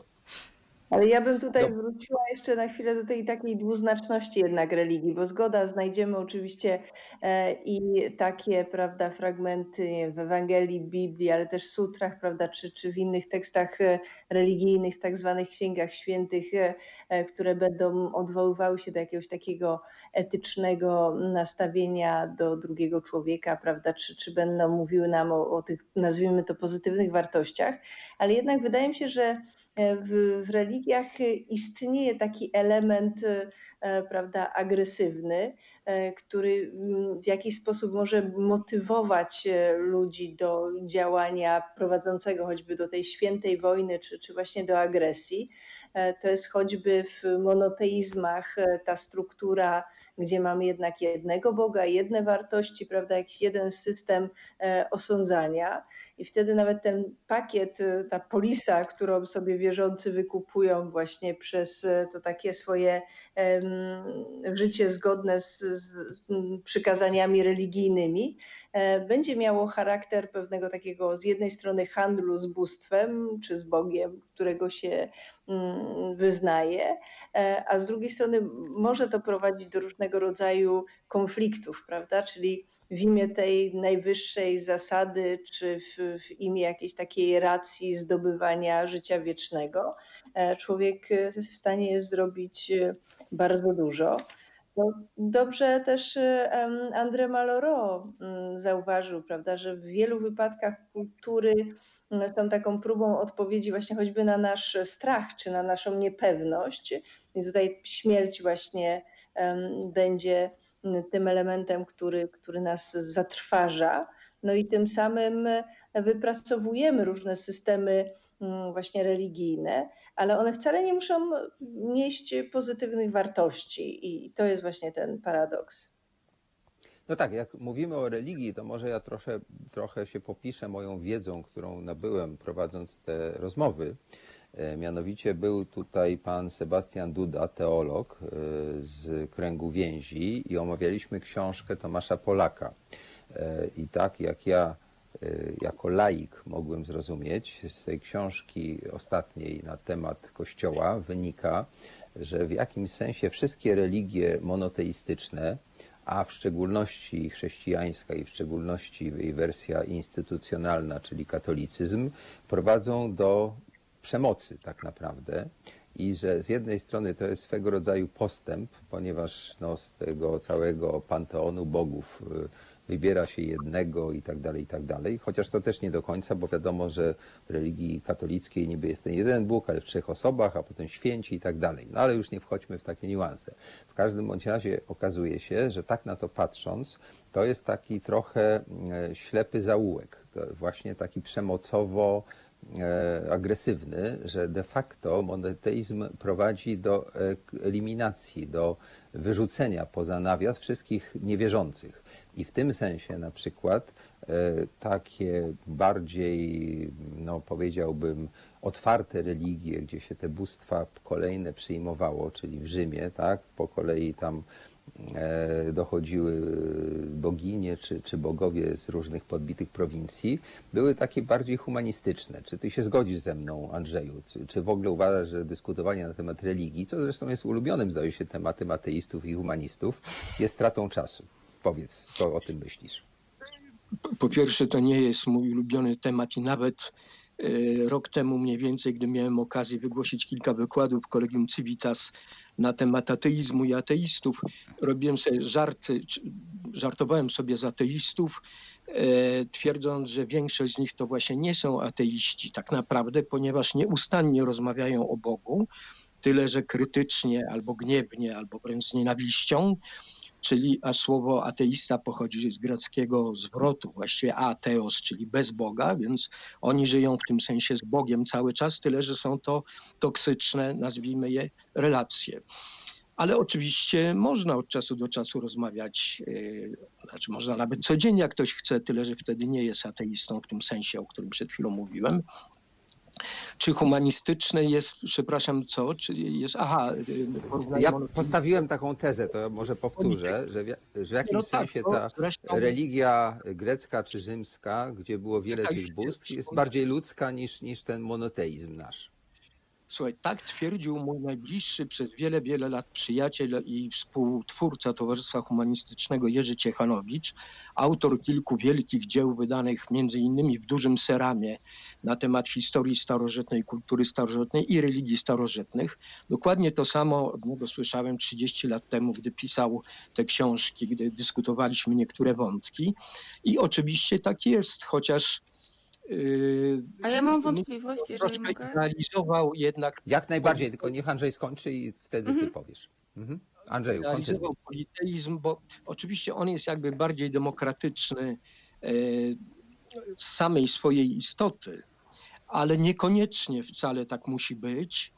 Ale ja bym tutaj wróciła jeszcze na chwilę do tej takiej dwuznaczności jednak religii, bo zgoda, znajdziemy oczywiście e, i takie, prawda, fragmenty wiem, w Ewangelii, Biblii, ale też sutrach, prawda, czy, czy w innych tekstach e, religijnych, tak zwanych księgach świętych, e, które będą odwoływały się do jakiegoś takiego etycznego nastawienia do drugiego człowieka, prawda, czy, czy będą mówiły nam o, o tych, nazwijmy to, pozytywnych wartościach, ale jednak wydaje mi się, że w, w religiach istnieje taki element, e, prawda, agresywny, e, który mm, w jakiś sposób może motywować e, ludzi do działania prowadzącego choćby do tej świętej wojny, czy, czy właśnie do agresji. E, To jest choćby w monoteizmach e, ta struktura, gdzie mamy jednak jednego Boga, jedne wartości, prawda, jakiś jeden system e, osądzania. I wtedy nawet ten pakiet, y, ta polisa, którą sobie wierzący wykupują właśnie przez y, to takie swoje życie zgodne z, z przykazaniami religijnymi, e, będzie miało charakter pewnego takiego z jednej strony handlu z bóstwem czy z Bogiem, którego się mm, wyznaje, e, a z drugiej strony może to prowadzić do różnego rodzaju konfliktów, prawda? Czyli w imię tej najwyższej zasady, czy w, w imię jakiejś takiej racji zdobywania życia wiecznego, e, człowiek e, jest w stanie zrobić e, bardzo dużo. No, dobrze też André Malraux mm, zauważył, prawda, że w wielu wypadkach kultury mm, są taką próbą odpowiedzi właśnie choćby na nasz strach czy na naszą niepewność. I tutaj śmierć właśnie będzie tym elementem, który, który nas zatrważa. No i tym samym wypracowujemy różne systemy mm, właśnie religijne, ale one wcale nie muszą nieść pozytywnych wartości i to jest właśnie ten paradoks. No tak, jak mówimy o religii, to może ja trochę, trochę się popiszę moją wiedzą, którą nabyłem prowadząc te rozmowy. E, Mianowicie był tutaj pan Sebastian Duda, teolog e, z kręgu więzi i omawialiśmy książkę Tomasza Polaka. E, I tak jak ja jako laik mogłem zrozumieć, z tej książki ostatniej na temat Kościoła wynika, że w jakimś sensie wszystkie religie monoteistyczne, a w szczególności chrześcijańska i w szczególności jej wersja instytucjonalna, czyli katolicyzm, prowadzą do przemocy tak naprawdę i że z jednej strony to jest swego rodzaju postęp, ponieważ no, z tego całego panteonu bogów y, wybiera się jednego i tak dalej, i tak dalej. Chociaż to też nie do końca, bo wiadomo, że w religii katolickiej niby jest ten jeden Bóg, ale w trzech osobach, a potem święci i tak dalej. No ale już nie wchodźmy w takie niuanse. W każdym bądź razie okazuje się, że tak na to patrząc, to jest taki trochę e, ślepy zaułek, właśnie taki przemocowo agresywny, że de facto monoteizm prowadzi do e, eliminacji, do wyrzucenia poza nawias wszystkich niewierzących. I w tym sensie na przykład e, takie bardziej, no powiedziałbym, otwarte religie, gdzie się te bóstwa kolejne przyjmowało, czyli w Rzymie, tak, po kolei tam e, dochodziły boginie czy, czy bogowie z różnych podbitych prowincji, były takie bardziej humanistyczne. Czy ty się zgodzisz ze mną, Andrzeju? Czy, czy w ogóle uważasz, że dyskutowanie na temat religii, co zresztą jest ulubionym, zdaje się, tematem ateistów i humanistów, jest stratą czasu? Powiedz, co o tym myślisz? Po pierwsze, to nie jest mój ulubiony temat i nawet e, rok temu mniej więcej, gdy miałem okazję wygłosić kilka wykładów w Kolegium Civitas na temat ateizmu i ateistów, robiłem sobie żarty, żartowałem sobie z ateistów, e, twierdząc, że większość z nich to właśnie nie są ateiści tak naprawdę, ponieważ nieustannie rozmawiają o Bogu, tyle że krytycznie albo gniewnie, albo wręcz z nienawiścią, czyli a słowo ateista pochodzi z greckiego zwrotu, właściwie ateos, czyli bez Boga, więc oni żyją w tym sensie z Bogiem cały czas, tyle że są to toksyczne, nazwijmy je, relacje. Ale oczywiście można od czasu do czasu rozmawiać, yy, znaczy można nawet codziennie, jak ktoś chce, tyle że wtedy nie jest ateistą w tym sensie, o którym przed chwilą mówiłem. Czy humanistyczne jest, przepraszam, co? Czy jest, aha, Ja postawiłem taką tezę, to może powtórzę, że w, że w jakimś No tak, sensie to ta religia grecka czy rzymska, gdzie było wiele Tak, tych jest- bóstw, jest bardziej ludzka niż, niż ten monoteizm nasz. Słuchaj, tak twierdził mój najbliższy przez wiele, wiele lat przyjaciel i współtwórca Towarzystwa Humanistycznego Jerzy Ciechanowicz, autor kilku wielkich dzieł wydanych między innymi w dużym seramie na temat historii starożytnej, kultury starożytnej i religii starożytnych. Dokładnie to samo od niego słyszałem 30 lat temu, gdy pisał te książki, gdy dyskutowaliśmy niektóre wątki. I oczywiście tak jest, chociaż A ja mam wątpliwość, jeżeli mogę. realizował jednak Jak najbardziej, tylko niech Andrzej skończy i wtedy ty powiesz. Mhm. Andrzeju, kontynuuj. realizował politeizm, bo oczywiście on jest jakby bardziej demokratyczny e, z samej swojej istoty, ale niekoniecznie wcale tak musi być,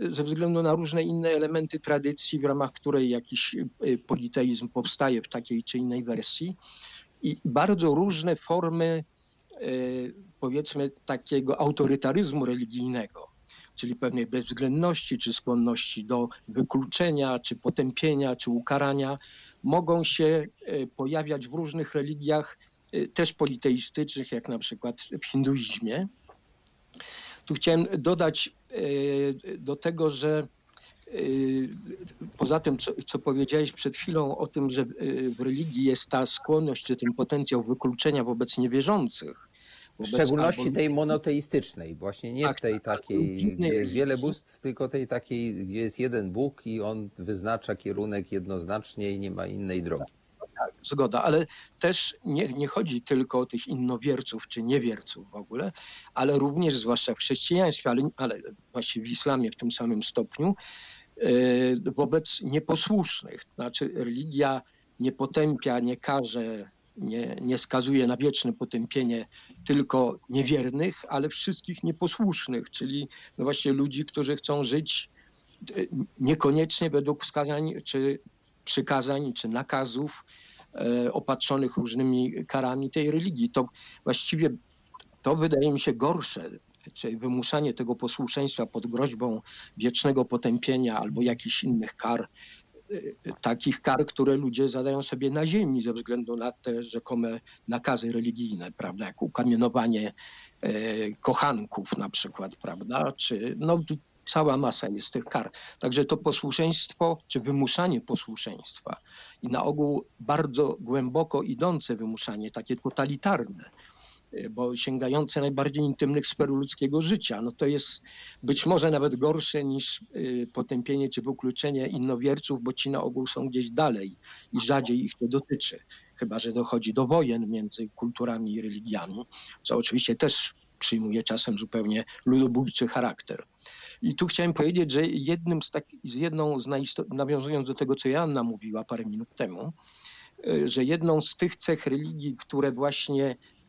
e, ze względu na różne inne elementy tradycji, w ramach której jakiś e, politeizm powstaje w takiej czy innej wersji i bardzo różne formy, powiedzmy, takiego autorytaryzmu religijnego czyli pewnej bezwzględności, czy skłonności do wykluczenia, czy potępienia, czy ukarania, mogą się e, pojawiać w różnych religiach, e, też politeistycznych, jak na przykład w hinduizmie. Tu chciałem dodać do tego, że poza tym, co, co powiedziałeś przed chwilą o tym, że w religii jest ta skłonność, czy ten potencjał wykluczenia wobec niewierzących. W szczególności albo- tej monoteistycznej, właśnie nie Tak, w tej tak, takiej, innej gdzie jest wiele bóstw, tylko tej takiej, gdzie jest jeden Bóg i on wyznacza kierunek jednoznacznie i nie ma innej drogi. Tak, zgoda, ale też nie, nie chodzi tylko o tych innowierców czy niewierców w ogóle, ale również, zwłaszcza w chrześcijaństwie, ale, ale właśnie w islamie w tym samym stopniu, e, wobec nieposłusznych. Znaczy religia nie potępia, nie karze, nie, nie skazuje na wieczne potępienie tylko niewiernych, ale wszystkich nieposłusznych, czyli no właśnie ludzi, którzy chcą żyć e, niekoniecznie według wskazań czy przykazań czy nakazów e, opatrzonych różnymi karami tej religii. To właściwie to wydaje mi się gorsze, czyli wymuszanie tego posłuszeństwa pod groźbą wiecznego potępienia albo jakichś innych kar, takich kar, które ludzie zadają sobie na ziemi ze względu na te rzekome nakazy religijne, prawda, jak ukamienowanie e, kochanków na przykład, prawda, czy no cała masa jest tych kar. Także to posłuszeństwo, czy wymuszanie posłuszeństwa i na ogół bardzo głęboko idące wymuszanie, takie totalitarne, bo sięgające najbardziej intymnych sfer ludzkiego życia, no to jest być może nawet gorsze niż y, potępienie czy wykluczenie innowierców, bo ci na ogół są gdzieś dalej i rzadziej ich to dotyczy, chyba że dochodzi do wojen między kulturami i religiami, co oczywiście też przyjmuje czasem zupełnie ludobójczy charakter. I tu chciałem powiedzieć, że jednym z, tak, z jedną z najistot... nawiązując do tego, co Joanna mówiła parę minut temu, y, że jedną z tych cech religii, które właśnie y,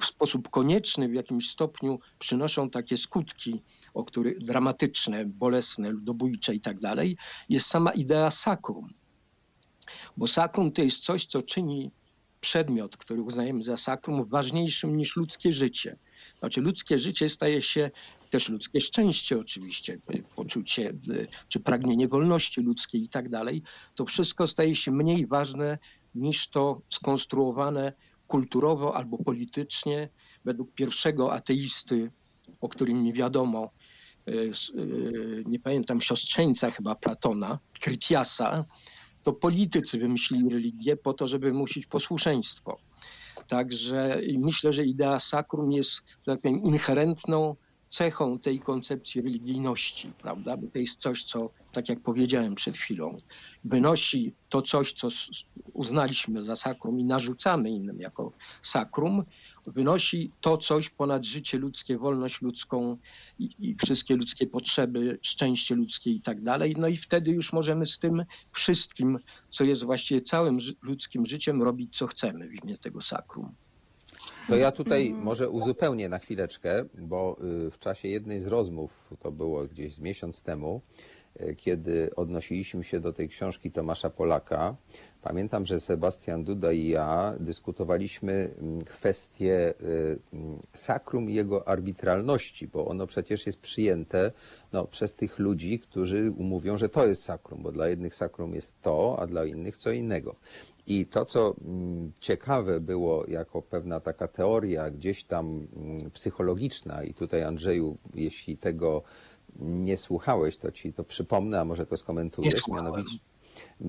w sposób konieczny w jakimś stopniu przynoszą takie skutki, o których dramatyczne, bolesne, ludobójcze i tak dalej, jest sama idea sakrum. Bo sakrum to jest coś, co czyni przedmiot, który uznajemy za sakrum, ważniejszym niż ludzkie życie. Znaczy ludzkie życie staje się też ludzkie szczęście oczywiście, poczucie y, czy pragnienie wolności ludzkiej i tak dalej, to wszystko staje się mniej ważne niż to skonstruowane kulturowo albo politycznie według pierwszego ateisty, o którym mi wiadomo, s- y, nie pamiętam, siostrzeńca chyba Platona, Krytiasa, to politycy wymyślili religię po to, żeby musić posłuszeństwo. Także myślę, że idea sakrum jest, że tak powiem, inherentną cechą tej koncepcji religijności, prawda? Bo to jest coś, co, tak jak powiedziałem przed chwilą, wynosi to coś, co uznaliśmy za sakrum i narzucamy innym jako sakrum, wynosi to coś ponad życie ludzkie, wolność ludzką i, i wszystkie ludzkie potrzeby, szczęście ludzkie i tak dalej. No i wtedy już możemy z tym wszystkim, co jest właściwie całym ludzkim życiem, robić co chcemy w imię tego sakrum. To ja tutaj może uzupełnię na chwileczkę, bo y, w czasie jednej z rozmów, to było gdzieś z miesiąc temu, y, kiedy odnosiliśmy się do tej książki Tomasza Polaka, pamiętam, że Sebastian Duda i ja dyskutowaliśmy mm, kwestię y, mm, sakrum i jego arbitralności, bo ono przecież jest przyjęte no, przez tych ludzi, którzy mówią, że to jest sakrum, bo dla jednych sakrum jest to, a dla innych co innego. I to, co mm, ciekawe było jako pewna taka teoria gdzieś tam mm, psychologiczna, i tutaj Andrzeju, jeśli tego nie słuchałeś, to ci to przypomnę, a może to skomentujesz. Mianowicie,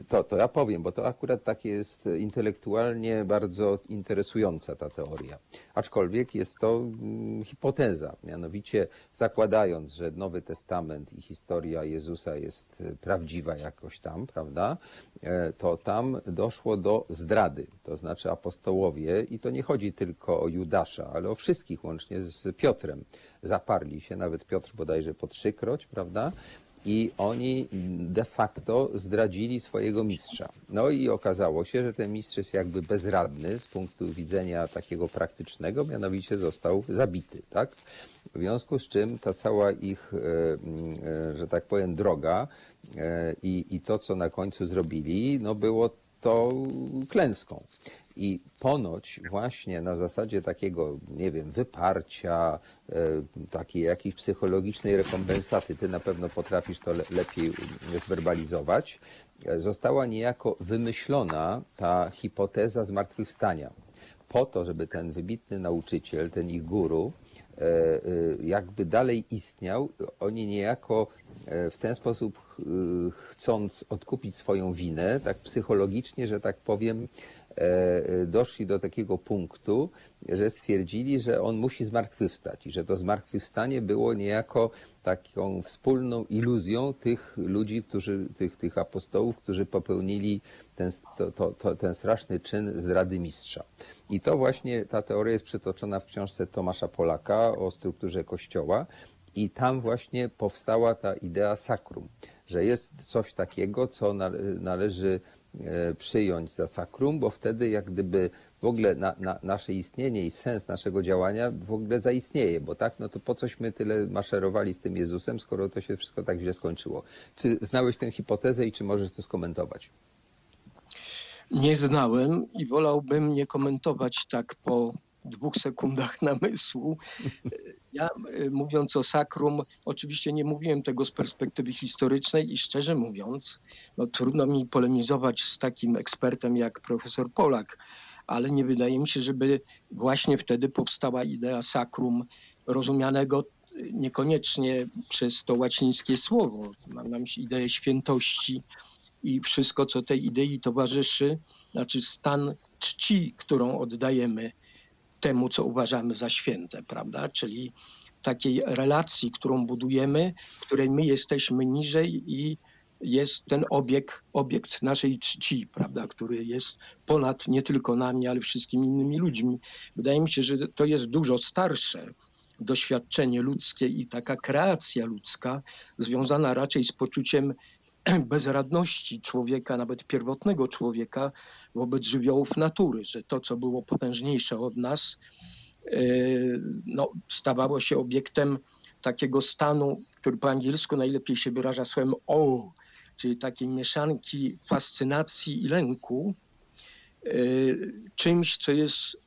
to, to ja powiem, bo to akurat takie jest intelektualnie bardzo interesująca ta teoria. Aczkolwiek jest to mm, hipoteza, mianowicie zakładając, że Nowy Testament i historia Jezusa jest e, prawdziwa jakoś tam, prawda, e, to tam doszło do zdrady, to znaczy apostołowie, i to nie chodzi tylko o Judasza, ale o wszystkich łącznie z Piotrem, zaparli się, nawet Piotr bodajże po trzykroć, prawda, i oni de facto zdradzili swojego mistrza. No i okazało się, że ten mistrz jest jakby bezradny z punktu widzenia takiego praktycznego, mianowicie został zabity, tak? W związku z czym ta cała ich, e, e, że tak powiem, droga e, i, i to, co na końcu zrobili, no było to klęską. I ponoć właśnie na zasadzie takiego, nie wiem, wyparcia, takiej jakiejś psychologicznej rekompensaty, ty na pewno potrafisz to le lepiej zwerbalizować, e, została niejako wymyślona ta hipoteza zmartwychwstania. Po to, żeby ten wybitny nauczyciel, ten ich guru, e, e, jakby dalej istniał, oni niejako e, w ten sposób ch- chcąc odkupić swoją winę, tak psychologicznie, że tak powiem, e, e, doszli do takiego punktu, że stwierdzili, że on musi zmartwychwstać i że to zmartwychwstanie było niejako taką wspólną iluzją tych ludzi, którzy, tych, tych apostołów, którzy popełnili ten, to, to, to, ten straszny czyn zdrady mistrza. I to właśnie ta teoria jest przytoczona w książce Tomasza Polaka o strukturze Kościoła i tam właśnie powstała ta idea sakrum, że jest coś takiego, co nale- należy e, przyjąć za sakrum, bo wtedy jak gdyby w ogóle na, na, nasze istnienie i sens naszego działania w ogóle zaistnieje, bo tak, no to po cośmy tyle maszerowali z tym Jezusem, skoro to się wszystko tak źle skończyło. Czy znałeś tę hipotezę i czy możesz to skomentować? Nie znałem i wolałbym nie komentować tak po dwóch sekundach namysłu. Ja y, mówiąc o sakrum, oczywiście nie mówiłem tego z perspektywy historycznej i szczerze mówiąc, no trudno mi polemizować z takim ekspertem jak profesor Polak, ale nie wydaje mi się, żeby właśnie wtedy powstała idea sakrum rozumianego y, niekoniecznie przez to łacińskie słowo. Mam na myśli ideę świętości i wszystko, co tej idei towarzyszy, znaczy stan czci, którą oddajemy temu, co uważamy za święte, prawda? Czyli takiej relacji, którą budujemy, której my jesteśmy niżej i jest ten obiekt, obiekt naszej czci, prawda, który jest ponad nie tylko nami, ale wszystkimi innymi ludźmi. Wydaje mi się, że to jest dużo starsze doświadczenie ludzkie i taka kreacja ludzka, związana raczej z poczuciem bezradności człowieka, nawet pierwotnego człowieka wobec żywiołów natury, że to, co było potężniejsze od nas, e, no, stawało się obiektem takiego stanu, który po angielsku najlepiej się wyraża słowem o, czyli takiej mieszanki fascynacji i lęku, e, czymś, co jest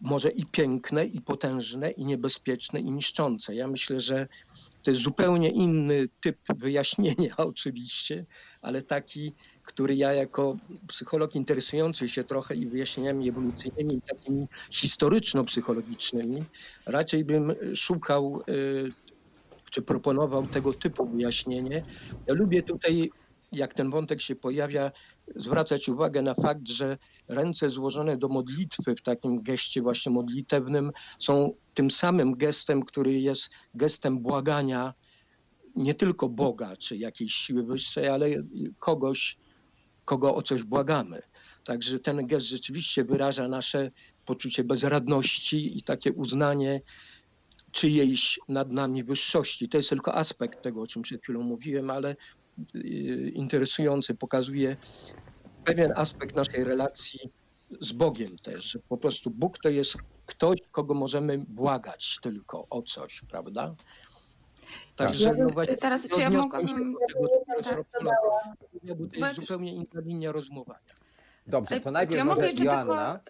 może i piękne, i potężne, i niebezpieczne, i niszczące. Ja myślę, że to jest zupełnie inny typ wyjaśnienia oczywiście, ale taki, który ja jako psycholog interesujący się trochę i wyjaśnieniami ewolucyjnymi, i takimi historyczno-psychologicznymi, raczej bym szukał y, czy proponował tego typu wyjaśnienie. Ja lubię tutaj, jak ten wątek się pojawia, zwracać uwagę na fakt, że ręce złożone do modlitwy w takim geście właśnie modlitewnym są tym samym gestem, który jest gestem błagania nie tylko Boga czy jakiejś siły wyższej, ale kogoś, kogo o coś błagamy. Także ten gest rzeczywiście wyraża nasze poczucie bezradności i takie uznanie czyjejś nad nami wyższości. To jest tylko aspekt tego, o czym przed chwilą mówiłem, ale y, interesujący, pokazuje pewien aspekt naszej relacji z Bogiem też, że po prostu Bóg to jest ktoś, kogo możemy błagać tylko o coś, prawda? Także Ja bym- no właśnie teraz, czy ja mogłabym- tego, tak. To jest zupełnie inna linia rozmowania. Dobrze, to najpierw ja może Joanna,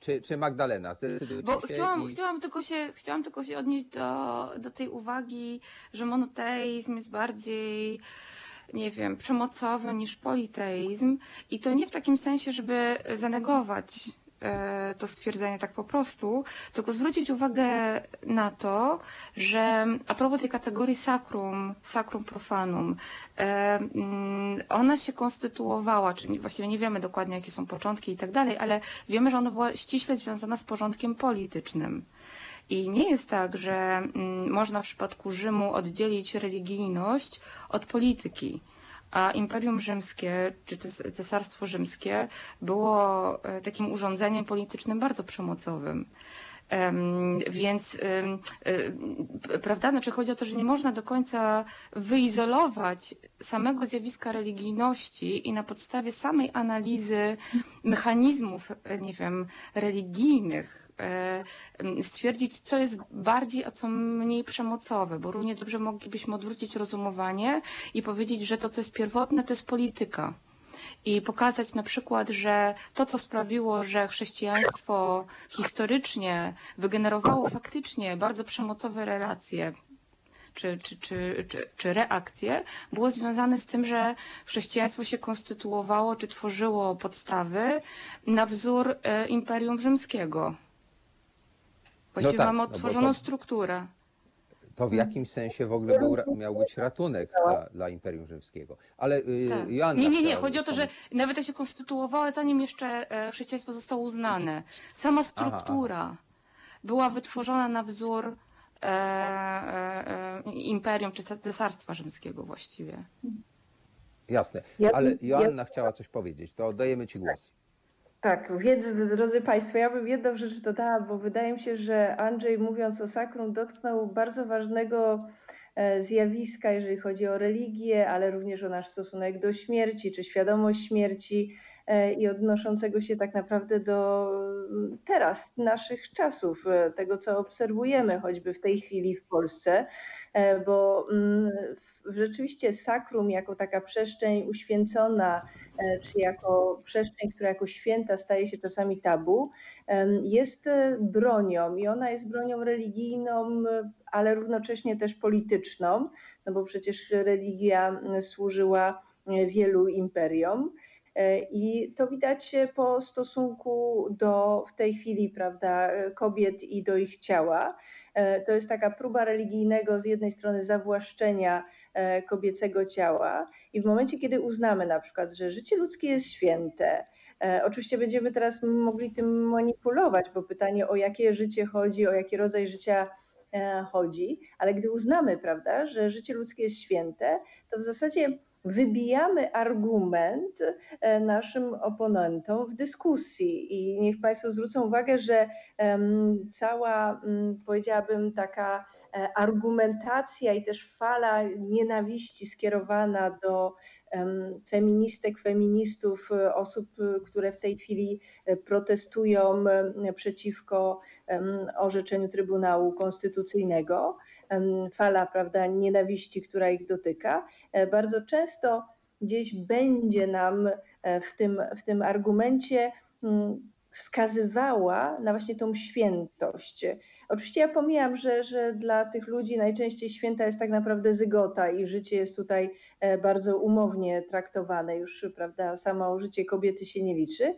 czy, czy Magdalena? Bo chciałam, i- chciałam, tylko się, chciałam tylko się odnieść do, do tej uwagi, że monoteizm jest bardziej, nie wiem, przemocowy niż politeizm. I to nie w takim sensie, żeby zanegować to stwierdzenie tak po prostu, tylko zwrócić uwagę na to, że a propos tej kategorii sacrum, sacrum profanum, e, mm, ona się konstytuowała, czyli właściwie nie wiemy dokładnie jakie są początki i tak dalej, ale wiemy, że ona była ściśle związana z porządkiem politycznym. I nie jest tak, że mm, można w przypadku Rzymu oddzielić religijność od polityki. A Imperium Rzymskie, czy Ces- Cesarstwo Rzymskie było e, takim urządzeniem politycznym bardzo przemocowym. Więc, e, prawda, znaczy chodzi o to, że nie można do końca wyizolować samego zjawiska religijności i na podstawie samej analizy mechanizmów, nie wiem, religijnych e, stwierdzić, co jest bardziej, a co mniej przemocowe, bo równie dobrze moglibyśmy odwrócić rozumowanie i powiedzieć, że to, co jest pierwotne, to jest polityka i pokazać na przykład, że to, co sprawiło, że chrześcijaństwo historycznie wygenerowało faktycznie bardzo przemocowe relacje, czy, czy, czy, czy, czy reakcje, było związane z tym, że chrześcijaństwo się konstytuowało, czy tworzyło podstawy na wzór e, Imperium Rzymskiego. Właściwie tak, mamy no odtworzoną to- strukturę. To w jakimś sensie w ogóle był, miał być ratunek dla, dla Imperium Rzymskiego. Ale y, Tak. Joanna Nie, nie, nie. Chodzi o to, że nawet to się konstytuowało, zanim jeszcze e, chrześcijaństwo zostało uznane. Sama struktura była wytworzona na wzór e, e, e, imperium czy cesarstwa rzymskiego właściwie. Jasne, Ja- ale Joanna chciała coś powiedzieć, to oddajemy Ci głos. Tak, więc drodzy Państwo, ja bym jedną rzecz dodała, bo wydaje mi się, że Andrzej mówiąc o sakrum dotknął bardzo ważnego e, zjawiska, jeżeli chodzi o religię, ale również o nasz stosunek do śmierci, czy świadomość śmierci e, i odnoszącego się tak naprawdę do mm, teraz, naszych czasów, e, tego co obserwujemy choćby w tej chwili w Polsce, bo mm, rzeczywiście sakrum jako taka przestrzeń uświęcona, e, czy jako przestrzeń, która jako święta staje się czasami tabu, jest e, bronią i ona jest bronią religijną, e, ale równocześnie też polityczną, no bo przecież religia służyła e, wielu imperiom. E, I to widać e, po stosunku do w tej chwili, prawda, e, kobiet i do ich ciała. E, To jest taka próba religijnego z jednej strony zawłaszczenia e, kobiecego ciała i w momencie, kiedy uznamy na przykład, że życie ludzkie jest święte, e, oczywiście będziemy teraz mogli tym manipulować, bo pytanie o jakie życie chodzi, o jaki rodzaj życia chodzi, ale gdy uznamy, prawda, że życie ludzkie jest święte, to w zasadzie wybijamy argument e, naszym oponentom w dyskusji. I niech Państwo zwrócą uwagę, że cała, powiedziałabym, taka e, argumentacja i też fala nienawiści skierowana do em, feministek, feministów, e, osób, które w tej chwili protestują przeciwko orzeczeniu Trybunału Konstytucyjnego, fala prawda, nienawiści, która ich dotyka, e, bardzo często gdzieś będzie nam e, w tym, w tym argumencie mm, wskazywała na właśnie tą świętość. Oczywiście ja pomijam, że, że dla tych ludzi najczęściej święta jest tak naprawdę zygota i życie jest tutaj e, bardzo umownie traktowane. Już prawda, samo życie kobiety się nie liczy.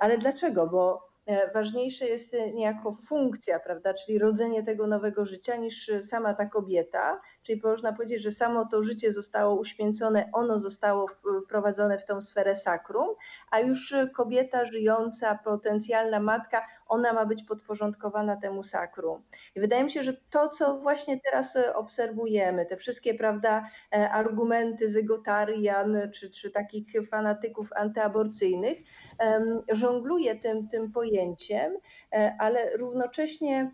Ale dlaczego? Bo e, ważniejsze jest niejako funkcja, prawda, czyli rodzenie tego nowego życia niż sama ta kobieta. Czyli można powiedzieć, że samo to życie zostało uświęcone, ono zostało wprowadzone w tą sferę sakrum, a już kobieta żyjąca, potencjalna matka, ona ma być podporządkowana temu sakrum. I wydaje mi się, że to, co właśnie teraz e, obserwujemy, te wszystkie, prawda, e, argumenty zygotarian czy, czy takich fanatyków antyaborcyjnych, żongluje tym, tym pojęciem, e, ale równocześnie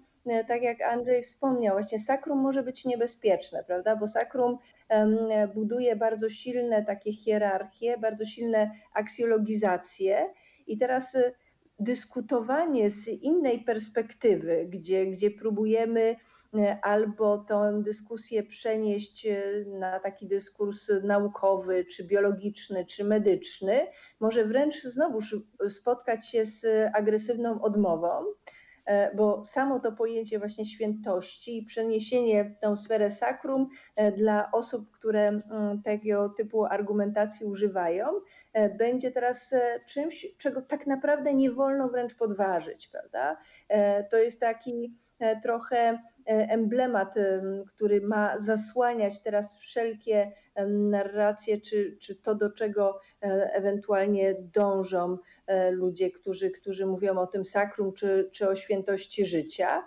tak jak Andrzej wspomniał, właśnie sakrum może być niebezpieczne, prawda? Bo sakrum buduje bardzo silne takie hierarchie, bardzo silne aksjologizacje i teraz dyskutowanie z innej perspektywy, gdzie, gdzie próbujemy e, albo tę dyskusję przenieść e, na taki dyskurs naukowy, czy biologiczny, czy medyczny, może wręcz znowuż spotkać się z agresywną odmową bo samo to pojęcie właśnie świętości i przeniesienie w tę sferę sakrum e, dla osób, które mm, tego typu argumentacji używają, e, będzie teraz e, czymś, czego tak naprawdę nie wolno wręcz podważyć, prawda? E, To jest taki e, trochę e, emblemat, em, który ma zasłaniać teraz wszelkie narracje, czy, czy to, do czego e, ewentualnie dążą e, ludzie, którzy, którzy mówią o tym sakrum, czy, czy o świętości życia,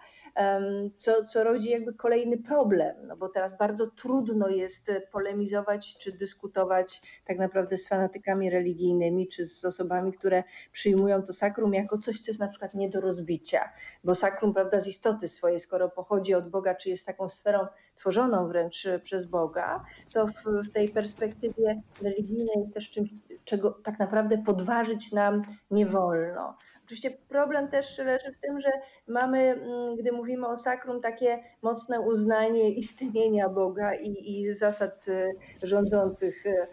co, co rodzi jakby kolejny problem, no bo teraz bardzo trudno jest polemizować, czy dyskutować tak naprawdę z fanatykami religijnymi, czy z osobami, które przyjmują to sakrum jako coś, co jest na przykład nie do rozbicia, bo sakrum, prawda, z istoty swojej, skoro pochodzi od Boga, czy jest taką sferą tworzoną wręcz przez Boga, to w, w tej perspektywie religijnej jest też czymś, czego tak naprawdę podważyć nam nie wolno. Oczywiście problem też leży w tym, że mamy, mm, gdy mówimy o sakrum, takie mocne uznanie istnienia Boga i, i zasad e, rządzących mm,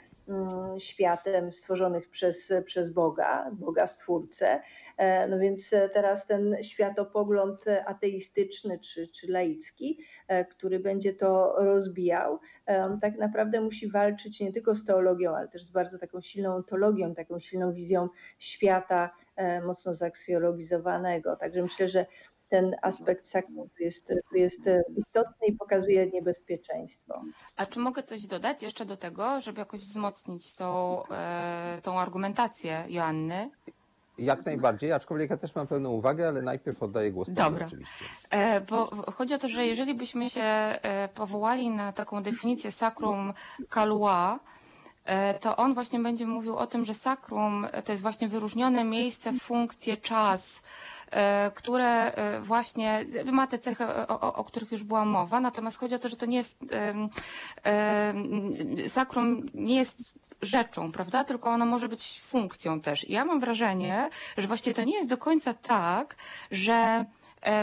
światem stworzonych przez, przez Boga, Boga Stwórcę. E, No więc e, teraz ten światopogląd ateistyczny czy, czy laicki, e, który będzie to rozbijał, tak naprawdę musi walczyć nie tylko z teologią, ale też z bardzo taką silną ontologią, taką silną wizją świata mocno zaksjologizowanego. Także myślę, że ten aspekt sakrum tu jest, jest e, istotny i pokazuje niebezpieczeństwo. A czy mogę coś dodać jeszcze do tego, żeby jakoś wzmocnić tą, e, tą argumentację Joanny? Jak najbardziej, aczkolwiek ja też mam pewną uwagę, ale najpierw oddaję głos Dobra. oczywiście. E, Bo chodzi o to, że jeżeli byśmy się powołali na taką definicję sacrum calua, to on właśnie będzie mówił o tym, że sakrum to jest właśnie wyróżnione miejsce, funkcje, czas, e, które e, właśnie ma te cechy, o, o, których już była mowa. Natomiast chodzi o to, że to nie jest sakrum nie jest rzeczą, prawda? Tylko ona może być funkcją też. I ja mam wrażenie, że właśnie to nie jest do końca tak, że e,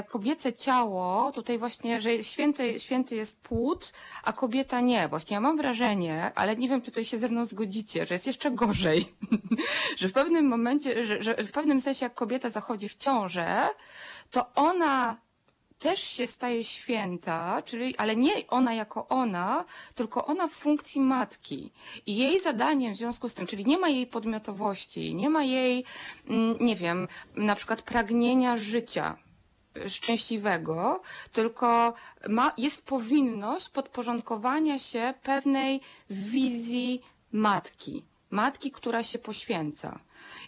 kobiece ciało, tutaj właśnie, że święty, święty jest płód, a kobieta nie. Właśnie ja mam wrażenie, ale nie wiem, czy tutaj się ze mną zgodzicie, że jest jeszcze gorzej. że w pewnym momencie, że, że w pewnym sensie jak kobieta zachodzi w ciążę, to ona też się staje święta, czyli, ale nie ona jako ona, tylko ona w funkcji matki. I jej zadaniem w związku z tym, czyli nie ma jej podmiotowości, nie ma jej, mm, nie wiem, na przykład pragnienia życia szczęśliwego, tylko ma, jest powinność podporządkowania się pewnej wizji matki. Matki, która się poświęca.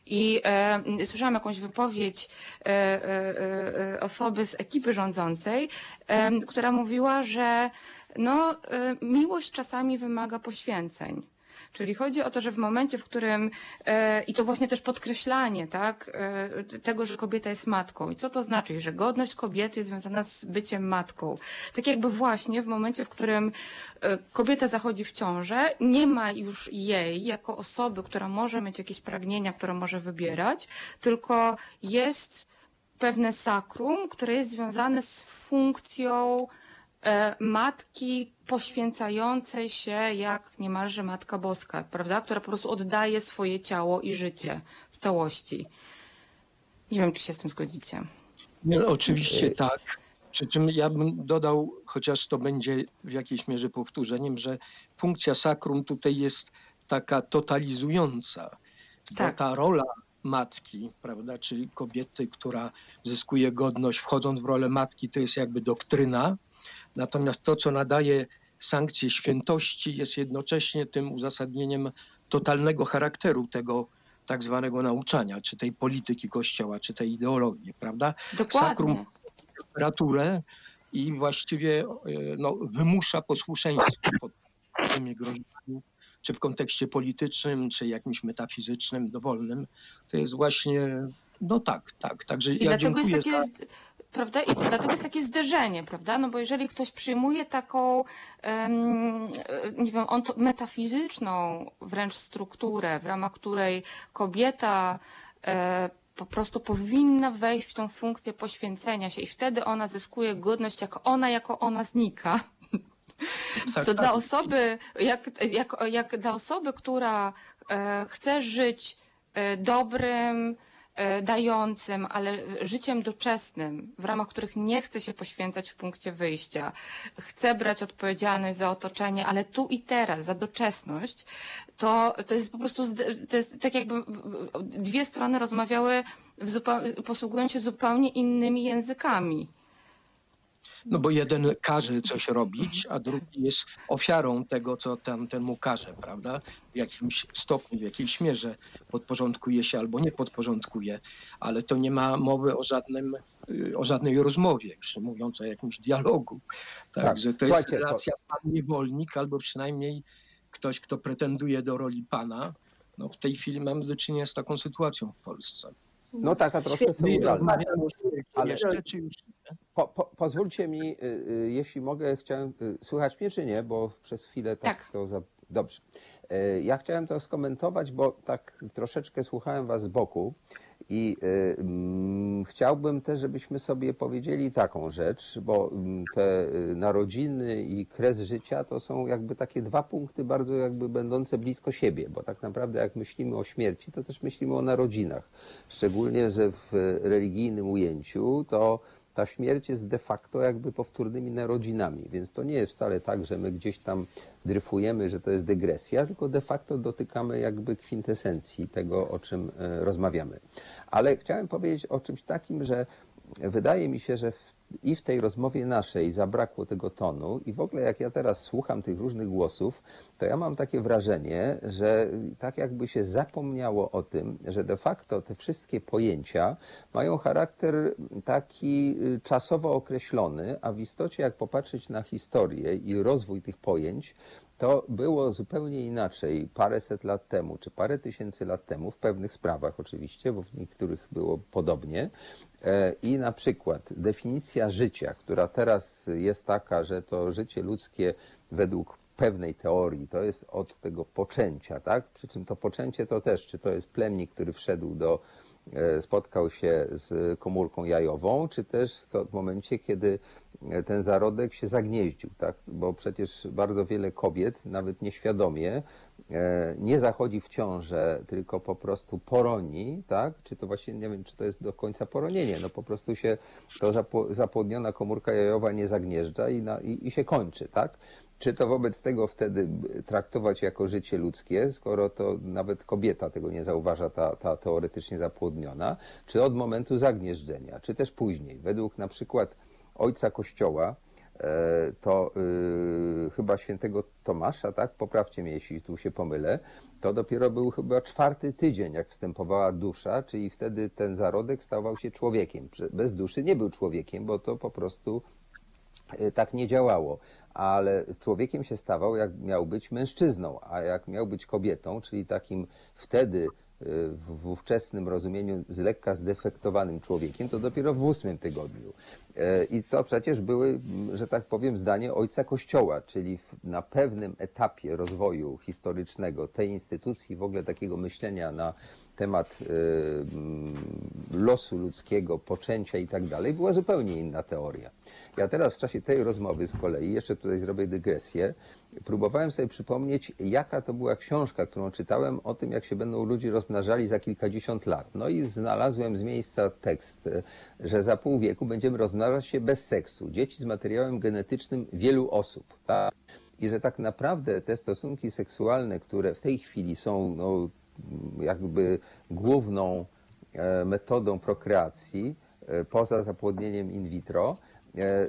I e, słyszałam jakąś wypowiedź e, e, e, osoby z ekipy rządzącej, e, która mówiła, że no, e, miłość czasami wymaga poświęceń. Czyli chodzi o to, że w momencie, w którym, e, i to właśnie też podkreślanie, tak, e, tego, że kobieta jest matką. I co to znaczy? Że godność kobiety jest związana z byciem matką. Tak jakby właśnie w momencie, w którym e, kobieta zachodzi w ciążę, nie ma już jej jako osoby, która może mieć jakieś pragnienia, które może wybierać, tylko jest pewne sakrum, które jest związane z funkcją matki poświęcającej się jak niemalże Matka Boska, prawda? Która po prostu oddaje swoje ciało i życie w całości. Nie wiem, czy się z tym zgodzicie. No, oczywiście tak. Przy czym ja bym dodał, chociaż to będzie w jakiejś mierze powtórzeniem, że funkcja sakrum tutaj jest taka totalizująca. Bo Tak. ta rola matki, prawda, czyli kobiety, która zyskuje godność wchodząc w rolę matki, to jest jakby doktryna. Natomiast to, co nadaje sankcję świętości, jest jednocześnie tym uzasadnieniem totalnego charakteru tego, tak zwanego nauczania, czy tej polityki Kościoła, czy tej ideologii, prawda? Dokładnie. Sakrum temperaturę i właściwie e, no, wymusza posłuszeństwo pod tymi groźbami, czy w kontekście politycznym, czy jakimś metafizycznym, dowolnym. To jest właśnie, no tak, tak. Także I ja dlatego jest dziękuję takie, za... zd- prawda? I dlatego jest takie zderzenie, prawda? No bo jeżeli ktoś przyjmuje taką, e, nie wiem, ont- metafizyczną wręcz strukturę, w ramach której kobieta e, po prostu powinna wejść w tą funkcję poświęcenia się i wtedy ona zyskuje godność, jak ona jako ona znika. tak, To tak. dla osoby, jak, jak, jak dla osoby, która e, chce żyć e, dobrym, dającym, ale życiem doczesnym, w ramach których nie chce się poświęcać w punkcie wyjścia, chce brać odpowiedzialność za otoczenie, ale tu i teraz, za doczesność, to, to jest po prostu, to jest tak jakby dwie strony rozmawiały w posługując się zupełnie innymi językami. No bo jeden każe coś robić, a drugi jest ofiarą tego, co tamten mu każe, prawda? W jakimś stopniu, w jakiejś mierze podporządkuje się albo nie podporządkuje, ale to nie ma mowy o żadnym, y, o żadnej rozmowie, już mówiąc o jakimś dialogu. Także to jest słuchajcie, to- relacja pan-niewolnik, albo przynajmniej ktoś, kto pretenduje do roli pana. No w tej chwili mamy do czynienia z taką sytuacją w Polsce. No taka troszkę Świetnie. Ale- jeszcze, czy już nie? Po, po, pozwólcie mi, y, y, jeśli mogę, chciałem, y, słychać mnie czy nie, bo przez chwilę tak, Tak. to za... Dobrze. Ja chciałem to skomentować, bo tak troszeczkę słuchałem was z boku i y, mm, chciałbym też, żebyśmy sobie powiedzieli taką rzecz, bo mm, te y, narodziny i kres życia to są jakby takie dwa punkty bardzo jakby będące blisko siebie, bo tak naprawdę jak myślimy o śmierci, to też myślimy o narodzinach. Szczególnie, że w religijnym ujęciu to ta śmierć jest de facto jakby powtórnymi narodzinami, więc to nie jest wcale tak, że my gdzieś tam dryfujemy, że to jest dygresja, tylko de facto dotykamy jakby kwintesencji tego, o czym e, rozmawiamy. Ale chciałem powiedzieć o czymś takim, że wydaje mi się, że w, i w tej rozmowie naszej zabrakło tego tonu i w ogóle jak ja teraz słucham tych różnych głosów, to ja mam takie wrażenie, że tak jakby się zapomniało o tym, że de facto te wszystkie pojęcia mają charakter taki y, czasowo określony, a w istocie jak popatrzeć na historię i rozwój tych pojęć, to było zupełnie inaczej paręset lat temu, czy parę tysięcy lat temu, w pewnych sprawach oczywiście, bo w niektórych było podobnie. E, I na przykład definicja życia, która teraz jest taka, że to życie ludzkie według pewnej teorii to jest od tego poczęcia, tak? Przy czym to poczęcie to też, czy to jest plemnik, który wszedł do, e, spotkał się z komórką jajową, czy też w momencie, kiedy e, ten zarodek się zagnieździł, tak? Bo przecież bardzo wiele kobiet, nawet nieświadomie, e, nie zachodzi w ciążę, tylko po prostu poroni, tak? Czy to właśnie, nie wiem, czy to jest do końca poronienie, no po prostu się to zapło- zapłodniona komórka jajowa nie zagnieżdża i, na, i, i się kończy, tak? Czy to wobec tego wtedy traktować jako życie ludzkie, skoro to nawet kobieta tego nie zauważa, ta, ta teoretycznie zapłodniona, czy od momentu zagnieżdżenia, czy też później? Według na przykład ojca Kościoła, e, to y, chyba świętego Tomasza, tak? Poprawcie mnie, jeśli tu się pomylę. To dopiero był chyba czwarty tydzień, jak wstępowała dusza, czyli wtedy ten zarodek stawał się człowiekiem. Bez duszy nie był człowiekiem, bo to po prostu y, tak nie działało. Ale człowiekiem się stawał, jak miał być mężczyzną, a jak miał być kobietą, czyli takim wtedy y, w ówczesnym rozumieniu z lekka zdefektowanym człowiekiem, to dopiero w ósmym tygodniu. E, I to przecież były, m, że tak powiem, zdanie ojca Kościoła, czyli na pewnym etapie rozwoju historycznego tej instytucji, w ogóle takiego myślenia na temat y, mm, losu ludzkiego, poczęcia i tak dalej, była zupełnie inna teoria. Ja teraz w czasie tej rozmowy z kolei, jeszcze tutaj zrobię dygresję, próbowałem sobie przypomnieć, jaka to była książka, którą czytałem o tym, jak się będą ludzie rozmnażali za kilkadziesiąt lat. No i znalazłem z miejsca tekst, że za pół wieku będziemy rozmnażać się bez seksu. Dzieci z materiałem genetycznym wielu osób. Tak? I że tak naprawdę te stosunki seksualne, które w tej chwili są no, jakby główną e, metodą prokreacji, e, poza zapłodnieniem in vitro,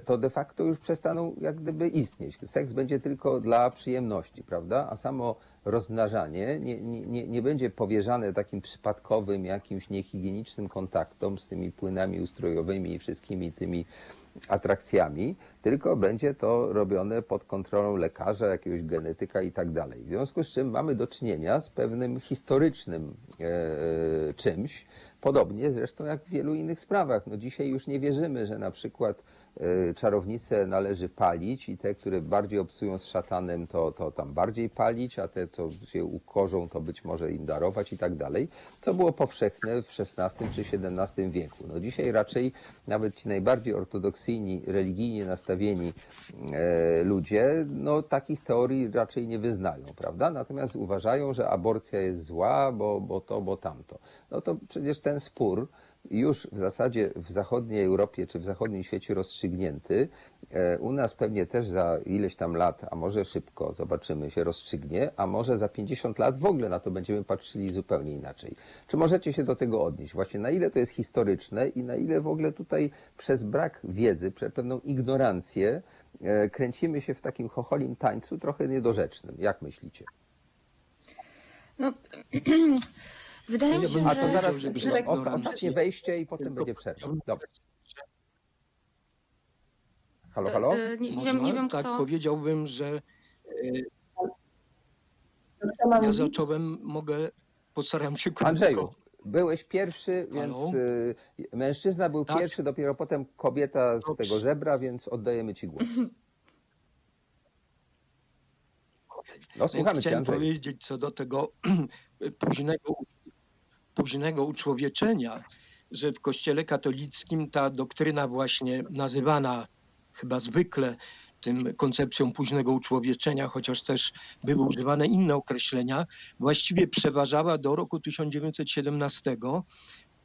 to de facto już przestaną jak gdyby istnieć. Seks będzie tylko dla przyjemności, prawda? A samo rozmnażanie nie, nie, nie, będzie powierzane takim przypadkowym, jakimś niehigienicznym kontaktom z tymi płynami ustrojowymi i wszystkimi tymi atrakcjami, tylko będzie to robione pod kontrolą lekarza, jakiegoś genetyka i tak dalej. W związku z czym mamy do czynienia z pewnym historycznym e, czymś, podobnie zresztą jak w wielu innych sprawach. No dzisiaj już nie wierzymy, że na przykład e, czarownice należy palić i te, które bardziej obcują z szatanem, to, to tam bardziej palić, a te, co się ukorzą, to być może im darować i tak dalej, co było powszechne w XVI czy XVII wieku. No dzisiaj raczej nawet ci najbardziej ortodoksyjni, religijnie nastawieni e, ludzie, no takich teorii raczej nie wyznają, prawda? Natomiast uważają, że aborcja jest zła, bo, bo to, bo tamto. No to przecież ten spór już w zasadzie w zachodniej Europie czy w zachodnim świecie rozstrzygnięty. E, U nas pewnie też za ileś tam lat, a może szybko, zobaczymy, się rozstrzygnie, a może za 50 lat w ogóle na to będziemy patrzyli zupełnie inaczej. Czy możecie się do tego odnieść? Właśnie na ile to jest historyczne i na ile w ogóle tutaj przez brak wiedzy, przez pewną ignorancję e, kręcimy się w takim chocholim tańcu trochę niedorzecznym. Jak myślicie? No, wydaje mi się, A że... to zaraz że- że- osta- ostatnie wejście i potem będzie przerwa. Dobra. Halo, halo? E, Nie, nie, Można? wiem, nie wiem, tak kto... powiedziałbym, że mam ja zacząłem, mogę, postaram się krótko. Andrzeju, byłeś pierwszy, więc Halo? y, mężczyzna był Tak. pierwszy, dopiero potem kobieta z Dobrze. tego żebra, więc oddajemy ci głos. No Więc słuchamy cię, chciałem Andrzej. powiedzieć co do tego późnego, późnego uczłowieczenia, że w Kościele katolickim ta doktryna właśnie nazywana chyba zwykle tym koncepcją późnego uczłowieczenia, chociaż też były używane inne określenia, właściwie przeważała do roku 1917,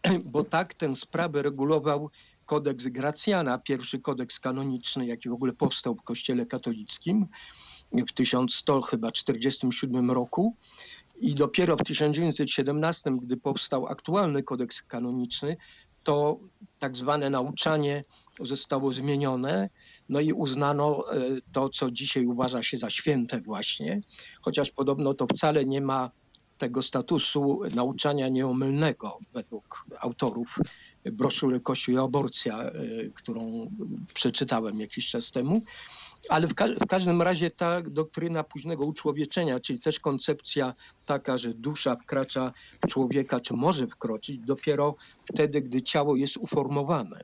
bo tak tę sprawę regulował kodeks Gracjana, pierwszy kodeks kanoniczny, jaki w ogóle powstał w Kościele katolickim w 1100 chyba 47 roku. I dopiero w 1917, gdy powstał aktualny kodeks kanoniczny, to tak zwane nauczanie zostało zmienione, no i uznano e, to, co dzisiaj uważa się za święte właśnie, chociaż podobno to wcale nie ma tego statusu nauczania nieomylnego według autorów broszury Kościół i aborcja, e, którą przeczytałem jakiś czas temu. Ale w, ka- w każdym razie ta doktryna późnego uczłowieczenia, czyli też koncepcja taka, że dusza wkracza w człowieka, czy może wkroczyć dopiero wtedy, gdy ciało jest uformowane.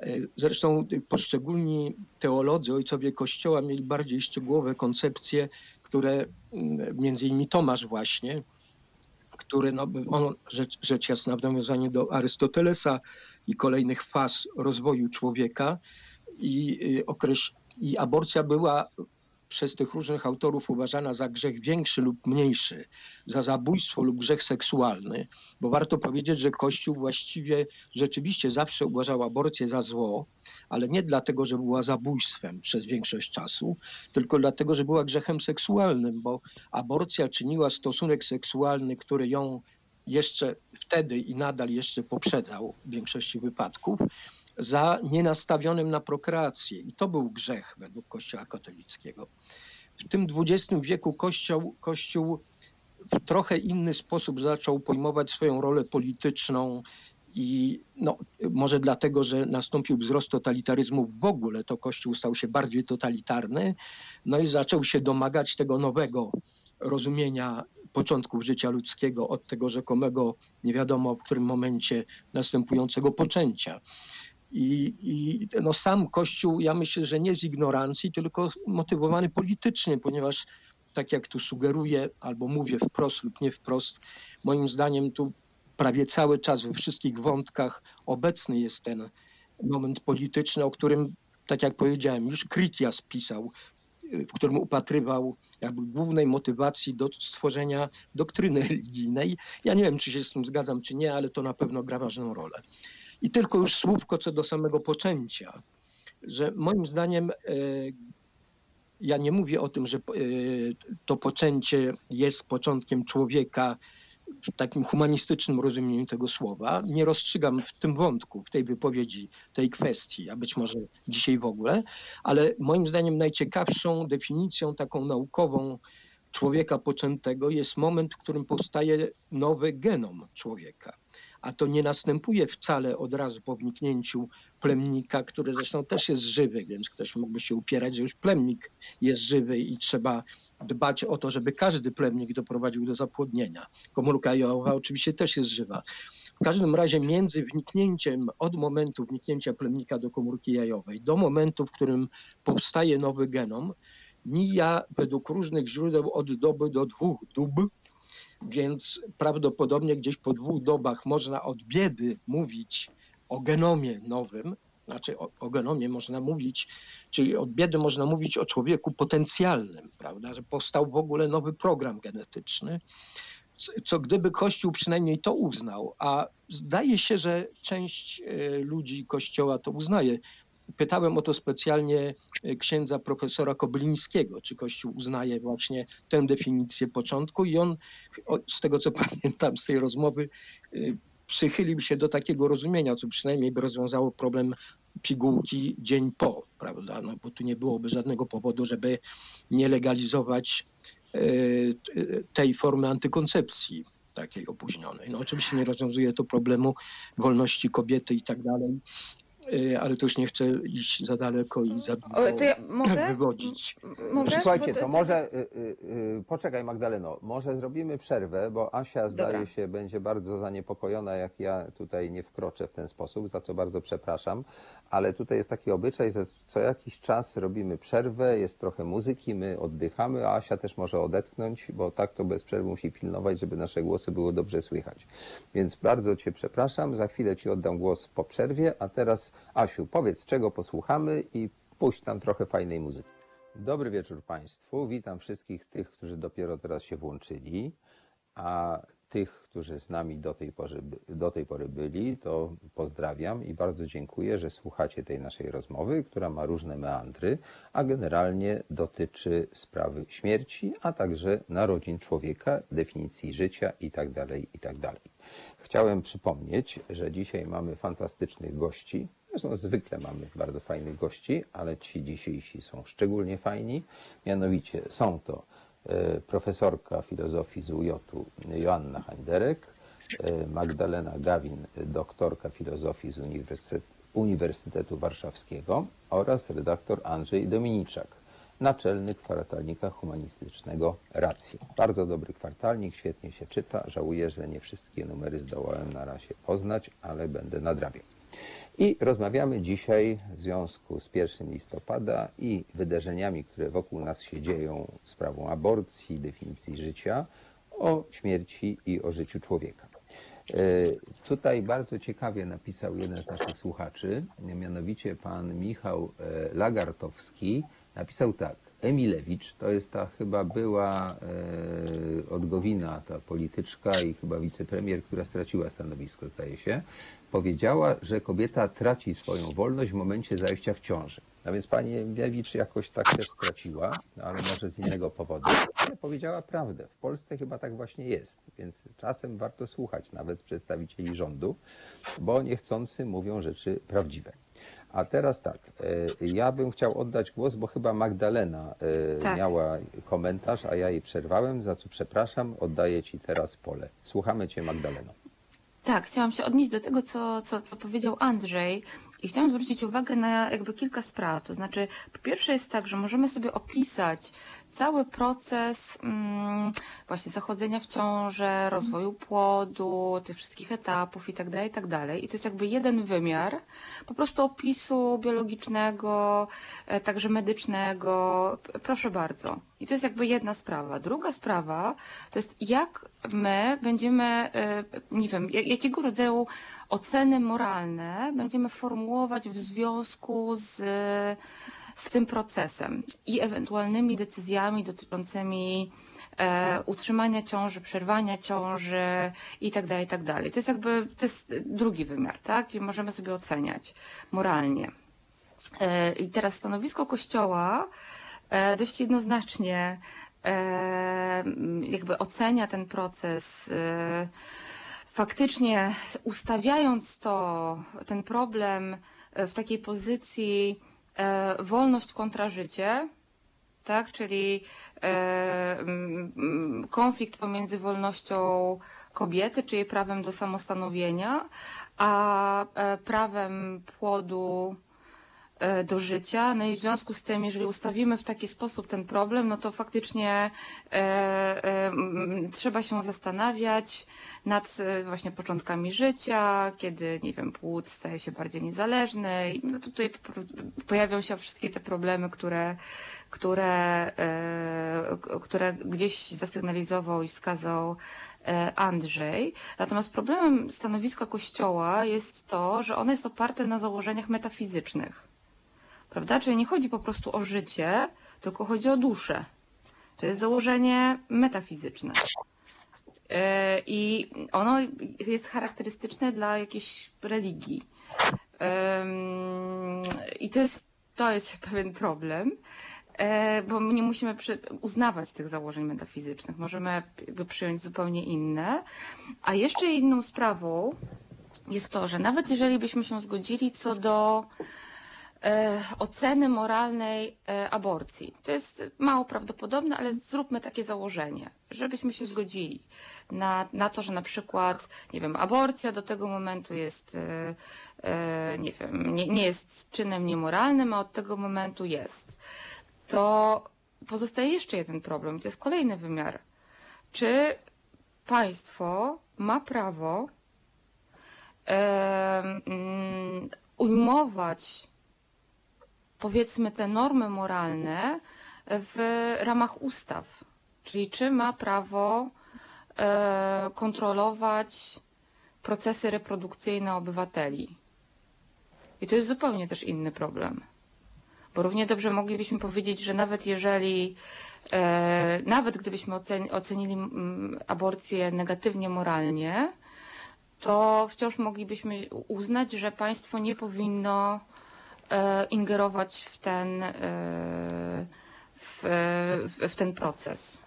E, Zresztą poszczególni teolodzy, ojcowie Kościoła mieli bardziej szczegółowe koncepcje, które mm, między innymi Tomasz właśnie, który no, on, rzecz, rzecz jasna w nawiązaniu do Arystotelesa i kolejnych faz rozwoju człowieka i, y, okreś- i aborcja była przez tych różnych autorów uważana za grzech większy lub mniejszy, za zabójstwo lub grzech seksualny, bo warto powiedzieć, że Kościół właściwie rzeczywiście zawsze uważał aborcję za zło, ale nie dlatego, że była zabójstwem przez większość czasu, tylko dlatego, że była grzechem seksualnym, bo aborcja czyniła stosunek seksualny, który ją jeszcze wtedy i nadal jeszcze poprzedzał w większości wypadków, za nienastawionym na prokreację. I to był grzech według Kościoła katolickiego. W tym XX wieku Kościół, Kościół w trochę inny sposób zaczął pojmować swoją rolę polityczną i no, może dlatego, że nastąpił wzrost totalitaryzmu w ogóle, to Kościół stał się bardziej totalitarny, no i zaczął się domagać tego nowego rozumienia początków życia ludzkiego od tego rzekomego, nie wiadomo w którym momencie następującego poczęcia. I, I no sam Kościół, ja myślę, że nie z ignorancji, tylko motywowany politycznie, ponieważ tak jak tu sugeruję, albo mówię wprost lub nie wprost, moim zdaniem tu prawie cały czas we wszystkich wątkach obecny jest ten moment polityczny, o którym, tak jak powiedziałem, już Critias pisał, w którym upatrywał jakby głównej motywacji do stworzenia doktryny religijnej. Ja nie wiem, czy się z tym zgadzam, czy nie, ale to na pewno gra ważną rolę. I tylko już słówko co do samego poczęcia, że moim zdaniem e, ja nie mówię o tym, że e, to poczęcie jest początkiem człowieka w takim humanistycznym rozumieniu tego słowa. Nie rozstrzygam w tym wątku, w tej wypowiedzi, tej kwestii, a być może dzisiaj w ogóle, ale moim zdaniem najciekawszą definicją taką naukową człowieka poczętego jest moment, w którym powstaje nowy genom człowieka. A to nie następuje wcale od razu po wniknięciu plemnika, który zresztą też jest żywy, więc ktoś mógłby się upierać, że już plemnik jest żywy i trzeba dbać o to, żeby każdy plemnik doprowadził do zapłodnienia. Komórka jajowa oczywiście też jest żywa. W każdym razie między wniknięciem, od momentu wniknięcia plemnika do komórki jajowej, do momentu, w którym powstaje nowy genom, mija według różnych źródeł od doby do dwóch dób, więc prawdopodobnie gdzieś po dwóch dobach można od biedy mówić o genomie nowym, znaczy o, o genomie można mówić, czyli od biedy można mówić o człowieku potencjalnym, prawda, że powstał w ogóle nowy program genetyczny, co- gdyby Kościół przynajmniej to uznał, a zdaje się, że część e, ludzi Kościoła to uznaje. Pytałem o to specjalnie e, księdza profesora Koblińskiego, czy Kościół uznaje właśnie tę definicję początku i on, z tego co pamiętam z tej rozmowy, y, przychylił się do takiego rozumienia, co przynajmniej by rozwiązało problem pigułki dzień po, prawda? No bo tu nie byłoby żadnego powodu, żeby nie legalizować t- tej formy antykoncepcji takiej opóźnionej. No oczywiście nie rozwiązuje to problemu wolności kobiety i tak dalej, ale to już nie chcę iść za daleko i za długo to ja mogę? wywodzić. Mogę? Słuchajcie, to może, y, y, y, poczekaj Magdaleno, może zrobimy przerwę, bo Asia zdaje Dobra. się będzie bardzo zaniepokojona, jak ja tutaj nie wkroczę w ten sposób, za co bardzo przepraszam, ale tutaj jest taki obyczaj, że co jakiś czas robimy przerwę, jest trochę muzyki, my oddychamy, a Asia też może odetchnąć, bo tak to bez przerwy musi pilnować, żeby nasze głosy było dobrze słychać. Więc bardzo Cię przepraszam, za chwilę Ci oddam głos po przerwie, a teraz Asiu, powiedz czego posłuchamy i puść nam trochę fajnej muzyki. Dobry wieczór Państwu. Witam wszystkich tych, którzy dopiero teraz się włączyli, a tych, którzy z nami do tej, pory, do tej pory byli, to pozdrawiam i bardzo dziękuję, że słuchacie tej naszej rozmowy, która ma różne meandry, a generalnie dotyczy sprawy śmierci, a także narodzin człowieka, definicji życia itd. itd. Chciałem przypomnieć, że dzisiaj mamy fantastycznych gości. Zresztą zwykle mamy bardzo fajnych gości, ale ci dzisiejsi są szczególnie fajni. Mianowicie są to e, profesorka filozofii z UJ-u Joanna Handerek, e, Magdalena Gawin, doktorka filozofii z Uniwersytetu, Uniwersytetu Warszawskiego oraz redaktor Andrzej Dominiczak, naczelny kwartalnika humanistycznego Racje. Bardzo dobry kwartalnik, świetnie się czyta. Żałuję, że nie wszystkie numery zdołałem na razie poznać, ale będę nadrabiał. I rozmawiamy dzisiaj w związku z 1 listopada i wydarzeniami, które wokół nas się dzieją, sprawą aborcji, definicji życia, o śmierci i o życiu człowieka. E, Tutaj bardzo ciekawie napisał jeden z naszych słuchaczy, mianowicie pan Michał e, Lagartowski, napisał tak. Emilewicz, to jest ta chyba była e, od Gowina, ta polityczka i chyba wicepremier, która straciła stanowisko, zdaje się, powiedziała, że kobieta traci swoją wolność w momencie zajścia w ciąży. A więc pani Emilewicz jakoś tak też straciła, no ale może z innego powodu. Ale powiedziała prawdę. W Polsce chyba tak właśnie jest, więc czasem warto słuchać nawet przedstawicieli rządu, bo niechcący mówią rzeczy prawdziwe. A teraz tak, e, ja bym chciał oddać głos, bo chyba Magdalena e, Tak. miała komentarz, a ja jej przerwałem, za co przepraszam. Oddaję Ci teraz pole. Słuchamy Cię, Magdaleno. Tak, chciałam się odnieść do tego, co, co, co powiedział Andrzej i chciałam zwrócić uwagę na jakby kilka spraw. To znaczy, po pierwsze jest tak, że możemy sobie opisać cały proces mm, właśnie zachodzenia w ciążę, rozwoju płodu, tych wszystkich etapów i tak dalej, i tak dalej. I to jest jakby jeden wymiar po prostu opisu biologicznego, e, także medycznego. Proszę bardzo. I to jest jakby jedna sprawa. Druga sprawa to jest jak my będziemy, e, nie wiem, ja- jakiego rodzaju oceny moralne będziemy formułować w związku z, z tym procesem i ewentualnymi decyzjami dotyczącymi e, utrzymania ciąży, przerwania ciąży i tak tak. To jest jakby, to jest drugi wymiar, tak? I możemy sobie oceniać moralnie. E, I teraz stanowisko Kościoła e, dość jednoznacznie e, jakby ocenia ten proces, e, faktycznie ustawiając to, ten problem e, w takiej pozycji e, wolność kontra życie, tak, czyli e, konflikt pomiędzy wolnością kobiety, czy jej prawem do samostanowienia, a prawem płodu do życia. No i w związku z tym, jeżeli ustawimy w taki sposób ten problem, no to faktycznie e, e, trzeba się zastanawiać nad e, właśnie początkami życia, kiedy, nie wiem, płód staje się bardziej niezależny. I no tutaj pojawią się wszystkie te problemy, które, które, e, które gdzieś zasygnalizował i wskazał e, Andrzej. Natomiast problemem stanowiska Kościoła jest to, że ono jest oparte na założeniach metafizycznych. Prawda? Czyli nie chodzi po prostu o życie, tylko chodzi o duszę. To jest założenie metafizyczne. E, I ono jest charakterystyczne dla jakiejś religii. I to jest, to jest pewien problem, e, bo my nie musimy uznawać tych założeń metafizycznych. Możemy jakby przyjąć zupełnie inne. A jeszcze inną sprawą jest to, że nawet jeżeli byśmy się zgodzili co do e, oceny moralnej e, aborcji. To jest mało prawdopodobne, ale zróbmy takie założenie, żebyśmy się zgodzili na, na to, że na przykład, nie wiem, aborcja do tego momentu jest, e, nie wiem, nie, nie jest czynem niemoralnym, a od tego momentu jest. To pozostaje jeszcze jeden problem, to jest kolejny wymiar. Czy państwo ma prawo mm, ujmować powiedzmy te normy moralne w ramach ustaw. Czyli czy ma prawo e, kontrolować procesy reprodukcyjne obywateli. I to jest zupełnie też inny problem. Bo równie dobrze moglibyśmy powiedzieć, że nawet jeżeli, e, nawet gdybyśmy ocen, ocenili aborcję negatywnie moralnie, to wciąż moglibyśmy uznać, że państwo nie powinno ingerować w ten, e, w, w, w ten proces.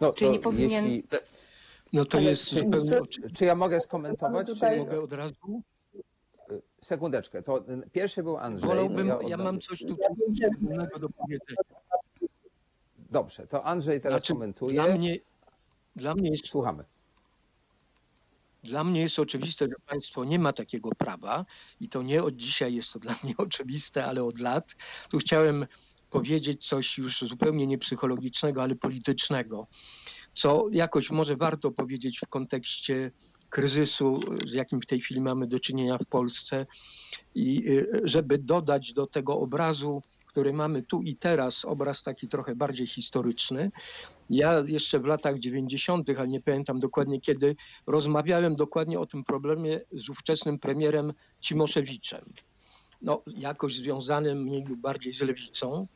No, Czyli nie powinien. Jeśli, No to Ale jest czy- zupełnie czy- czy ja mogę skomentować? Tutaj- Czy, Mogę od razu? sekundeczkę. To pierwszy był Andrzej. Wolałbym, ja ja mam coś tutaj innego do powiedzenia. Dobrze, to Andrzej teraz Znaczy, komentuje. Dla mnie, dla mnie jest Słuchamy. Dla mnie jest oczywiste, że państwo nie ma takiego prawa i to nie od dzisiaj jest to dla mnie oczywiste, ale od lat. Tu chciałem powiedzieć coś już zupełnie nie psychologicznego, ale politycznego, co jakoś może warto powiedzieć w kontekście kryzysu, z jakim w tej chwili mamy do czynienia w Polsce i y, żeby dodać do tego obrazu, który mamy tu i teraz, obraz taki trochę bardziej historyczny. Ja jeszcze w latach 90., ale nie pamiętam dokładnie kiedy, rozmawiałem dokładnie o tym problemie z ówczesnym premierem Cimoszewiczem. No, jakoś związanym mniej lub bardziej z lewicą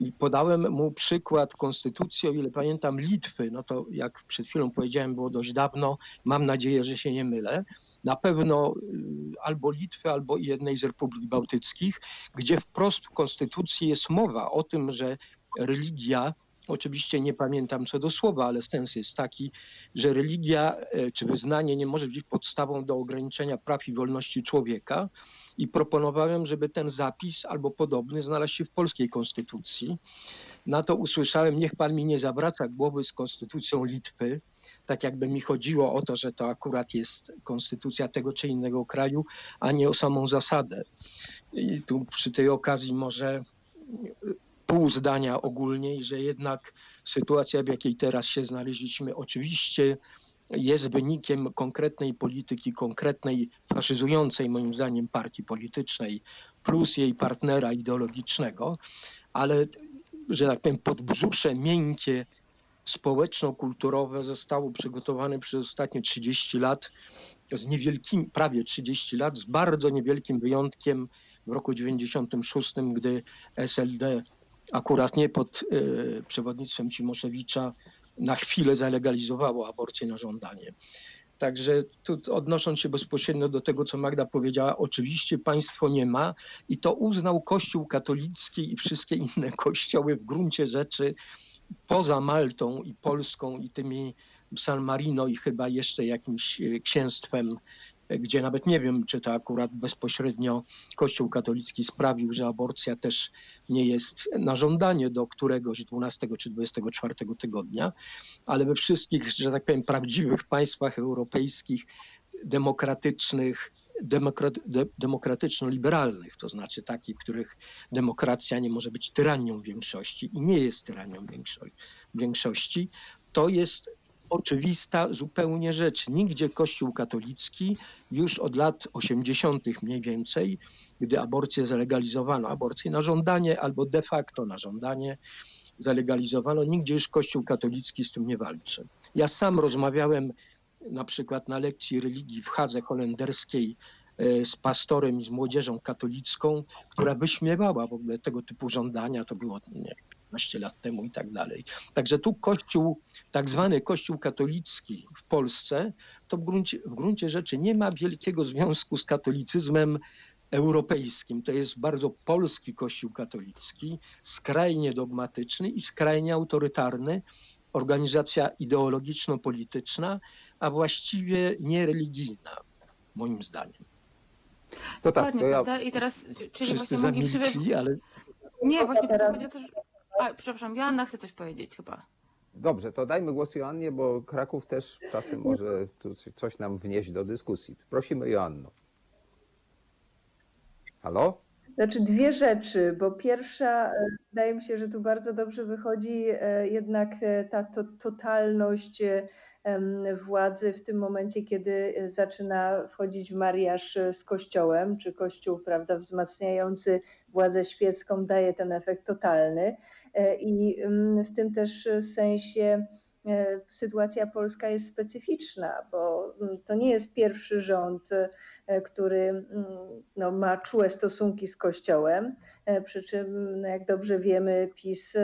i podałem mu przykład konstytucji, o ile pamiętam, Litwy. No to jak przed chwilą powiedziałem, było dość dawno. Mam nadzieję, że się nie mylę. Na pewno y, albo Litwy, albo jednej z republik bałtyckich, gdzie wprost w konstytucji jest mowa o tym, że religia Oczywiście nie pamiętam co do słowa, ale sens jest taki, że religia e, czy wyznanie nie może być podstawą do ograniczenia praw i wolności człowieka. I proponowałem, żeby ten zapis albo podobny znalazł się w polskiej konstytucji. Na to usłyszałem, niech pan mi nie zawraca głowy z konstytucją Litwy, tak jakby mi chodziło o to, że to akurat jest konstytucja tego czy innego kraju, a nie o samą zasadę. I tu przy tej okazji może pół zdania ogólniej, że jednak sytuacja, w jakiej teraz się znaleźliśmy, oczywiście jest wynikiem konkretnej polityki, konkretnej, faszyzującej moim zdaniem partii politycznej, plus jej partnera ideologicznego, ale, że tak powiem, podbrzusze miękkie, społeczno-kulturowe zostało przygotowane przez ostatnie 30 lat z niewielkim, prawie 30 lat, z bardzo niewielkim wyjątkiem w roku 96, gdy SLD akurat nie pod e, przewodnictwem Cimoszewicza na chwilę zalegalizowało aborcję na żądanie. Także tu odnosząc się bezpośrednio do tego, co Magda powiedziała, oczywiście państwo nie ma i to uznał Kościół katolicki i wszystkie inne kościoły w gruncie rzeczy poza Maltą i Polską i tymi San Marino i chyba jeszcze jakimś e, księstwem, gdzie nawet nie wiem, czy to akurat bezpośrednio Kościół katolicki sprawił, że aborcja też nie jest na żądanie do któregoś 12 czy 24 tygodnia, ale we wszystkich, że tak powiem, prawdziwych państwach europejskich, demokratycznych, demokraty, de, demokratyczno-liberalnych, to znaczy takich, w których demokracja nie może być tyranią większości i nie jest tyranią większości to jest oczywista zupełnie rzecz. Nigdzie Kościół katolicki już od lat 80. mniej więcej, gdy aborcję zalegalizowano, aborcję na żądanie albo de facto na żądanie zalegalizowano, nigdzie już Kościół katolicki z tym nie walczy. Ja sam rozmawiałem na przykład na lekcji religii w Hadze Holenderskiej e, z pastorem i z młodzieżą katolicką, która wyśmiewała w ogóle tego typu żądania, to było nie, 15 lat temu i tak dalej. Także tu Kościół, tak zwany Kościół katolicki w Polsce, to w gruncie, w gruncie rzeczy nie ma wielkiego związku z katolicyzmem europejskim. To jest bardzo polski Kościół katolicki, skrajnie dogmatyczny i skrajnie autorytarny, organizacja ideologiczno-polityczna, a właściwie niereligijna, moim zdaniem. To tak, Dokładnie, to ja, prawda? I teraz, czyli Wszyscy właśnie mogli przybyć... zamilkli, ale Nie, właśnie to chodzi o to, że... A, przepraszam, Joanna chce coś powiedzieć chyba. dobrze, to dajmy głos Joannie, bo Kraków też czasem może tu coś nam wnieść do dyskusji. Prosimy Joanno. Halo? Znaczy dwie rzeczy, bo pierwsza, e, wydaje mi się, że tu bardzo dobrze wychodzi e, jednak e, ta to, totalność władzy w tym momencie, kiedy zaczyna wchodzić w mariaż z Kościołem, czy Kościół, prawda, wzmacniający władzę świecką daje ten efekt totalny. E, I mm, w tym też sensie e, sytuacja polska jest specyficzna, bo mm, to nie jest pierwszy rząd, e, który mm, no, ma czułe stosunki z Kościołem, przy czym, no, jak dobrze wiemy, PiS,